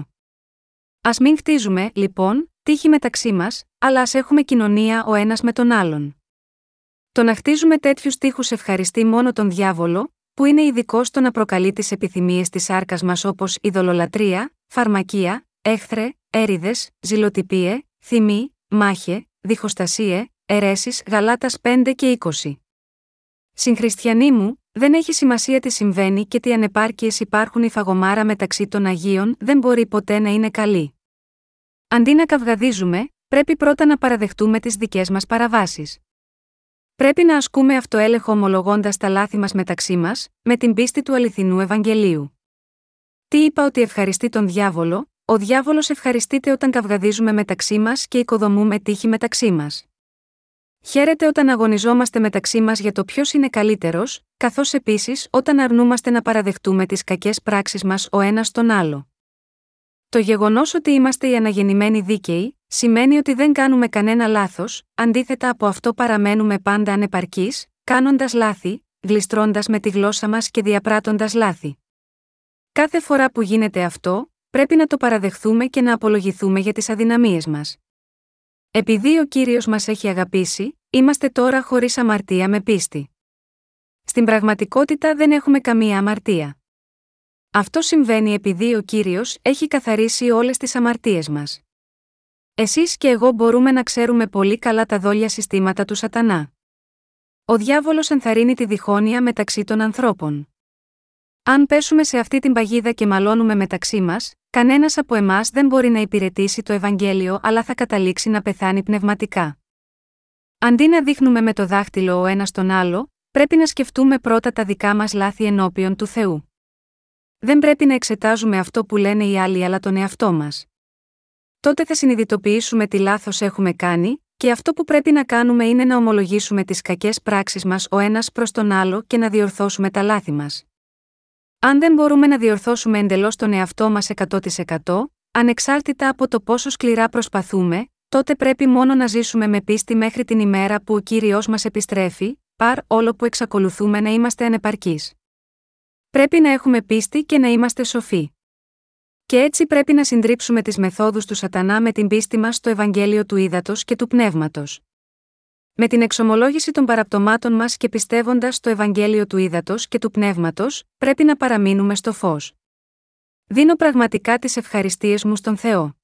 Α μην χτίζουμε, λοιπόν, τύχη μεταξύ μας, αλλά ας έχουμε κοινωνία ο ένας με τον άλλον. Το να χτίζουμε τέτοιους τείχου ευχαριστεί μόνο τον διάβολο, που είναι ειδικό στο να προκαλεί τις επιθυμίες της άρκας μας όπως ειδωλολατρεία, φαρμακεία, έχθρε, έρηδε, ζηλοτυπίε, θυμή, μάχε, διχοστασίε, αιρέσεις Γαλάτας 5 και 20. Συγχριστιανοί μου, δεν έχει σημασία τι συμβαίνει και τι ανεπάρκειες υπάρχουν η φαγωμάρα μεταξύ των Αγίων δεν μπορεί ποτέ να είναι καλή. Αντί να καυγαδίζουμε, πρέπει πρώτα να παραδεχτούμε τις δικές μας παραβάσεις. Πρέπει να ασκούμε αυτοέλεγχο ομολογώντας τα λάθη μας μεταξύ μας, με την πίστη του αληθινού Ευαγγελίου. Τι είπα ότι ευχαριστεί τον διάβολο, ο διάβολος ευχαριστείται όταν καυγαδίζουμε μεταξύ μας και οικοδομούμε τύχη μεταξύ μας. Χαίρεται όταν αγωνιζόμαστε μεταξύ μας για το ποιος είναι καλύτερος, καθώς επίσης όταν αρνούμαστε να παραδεχτούμε τις κακές πράξεις μας ο ένας τον άλλο. Το γεγονός ότι είμαστε οι αναγεννημένοι δίκαιοι, σημαίνει ότι δεν κάνουμε κανένα λάθος, αντίθετα από αυτό παραμένουμε πάντα ανεπαρκείς, κάνοντας λάθη, γλιστρώντα με τη γλώσσα μας και διαπράττοντας λάθη. Κάθε φορά που γίνεται αυτό, πρέπει να το παραδεχθούμε και να απολογηθούμε για τις αδυναμίες μας. Επειδή ο κύριος μας έχει αγαπήσει, είμαστε τώρα χωρίς αμαρτία με πίστη. Στην πραγματικότητα δεν έχουμε καμία αμαρτία. Αυτό συμβαίνει επειδή ο κύριος έχει καθαρίσει όλες τις αμαρτίες μας. Εσείς και εγώ μπορούμε να ξέρουμε πολύ καλά τα δόλια συστήματα του Σατανά. Ο διάβολος ενθαρρύνει τη διχόνοια μεταξύ των ανθρώπων. Αν πέσουμε σε αυτή την παγίδα και μαλώνουμε μεταξύ μας, κανένας από εμάς δεν μπορεί να υπηρετήσει το Ευαγγέλιο αλλά θα καταλήξει να πεθάνει πνευματικά. Αντί να δείχνουμε με το δάχτυλο ο ένας τον άλλο, πρέπει να σκεφτούμε πρώτα τα δικά μας λάθη ενώπιον του Θεού. Δεν πρέπει να εξετάζουμε αυτό που λένε οι άλλοι αλλά τον εαυτό μας. Τότε θα συνειδητοποιήσουμε τι λάθος έχουμε κάνει, και αυτό που πρέπει να κάνουμε είναι να ομολογήσουμε τις κακές πράξεις μας ο ένας προς τον άλλο και να διορθώσουμε τα λάθη μας. Αν δεν μπορούμε να διορθώσουμε εντελώς τον εαυτό μας 100%, ανεξάρτητα από το πόσο σκληρά προσπαθούμε, τότε πρέπει μόνο να ζήσουμε με πίστη μέχρι την ημέρα που ο κύριος μας επιστρέφει, παρ όλο που εξακολουθούμε να είμαστε ανεπαρκείς. Πρέπει να έχουμε πίστη και να είμαστε σοφοί. Και έτσι πρέπει να συντρίψουμε τις μεθόδους του Σατανά με την πίστη μας στο Ευαγγέλιο του Ήδατος και του Πνεύματος. Με την εξομολόγηση των παραπτωμάτων μας και πιστεύοντας στο Ευαγγέλιο του Ήδατος και του Πνεύματος, πρέπει να παραμείνουμε στο φως. Δίνω πραγματικά τις ευχαριστίες μου στον Θεό.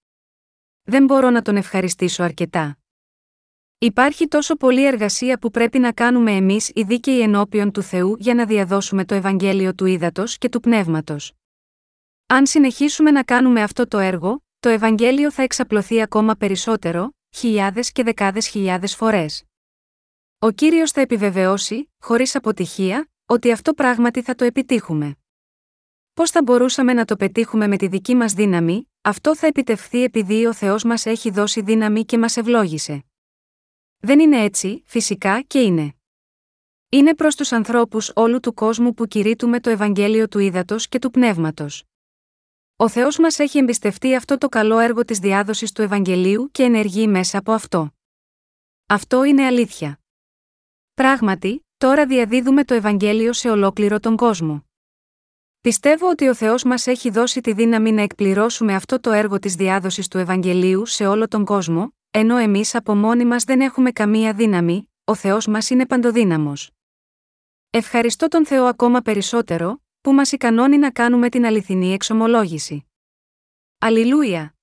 Δεν μπορώ να τον ευχαριστήσω αρκετά. Υπάρχει τόσο πολλή εργασία που πρέπει να κάνουμε εμείς οι δίκαιοι ενώπιον του Θεού για να διαδώσουμε το Ευαγγέλιο του ύδατο και του πνεύματος. Αν συνεχίσουμε να κάνουμε αυτό το έργο, το Ευαγγέλιο θα εξαπλωθεί ακόμα περισσότερο, χιλιάδες και δεκάδες χιλιάδες φορές. Ο κύριος θα επιβεβαιώσει, χωρίς αποτυχία, ότι αυτό πράγματι θα το επιτύχουμε. Πώς θα μπορούσαμε να το πετύχουμε με τη δική μας δύναμη, αυτό θα επιτευχθεί επειδή ο Θεός μας έχει δώσει δύναμη και μας ευλόγησε. Δεν είναι έτσι, φυσικά και είναι. Είναι προς τους ανθρώπους όλου του κόσμου που κηρύττουμε το Ευαγγέλιο του Ήδατος και του Πνεύματος. Ο Θεός μας έχει εμπιστευτεί αυτό το καλό έργο της διάδοσης του Ευαγγελίου και ενεργεί μέσα από αυτό. Αυτό είναι αλήθεια. Πράγματι, τώρα διαδίδουμε το Ευαγγέλιο σε ολόκληρο τον κόσμο. Πιστεύω ότι ο Θεός μας έχει δώσει τη δύναμη να εκπληρώσουμε αυτό το έργο της διάδοσης του Ευαγγελίου σε όλο τον κόσμο, ενώ εμείς από μόνοι μας δεν έχουμε καμία δύναμη, ο Θεός μας είναι παντοδύναμος. Ευχαριστώ τον Θεό ακόμα περισσότερο, που μας ικανώνει να κάνουμε την αληθινή εξομολόγηση. Αλληλούια!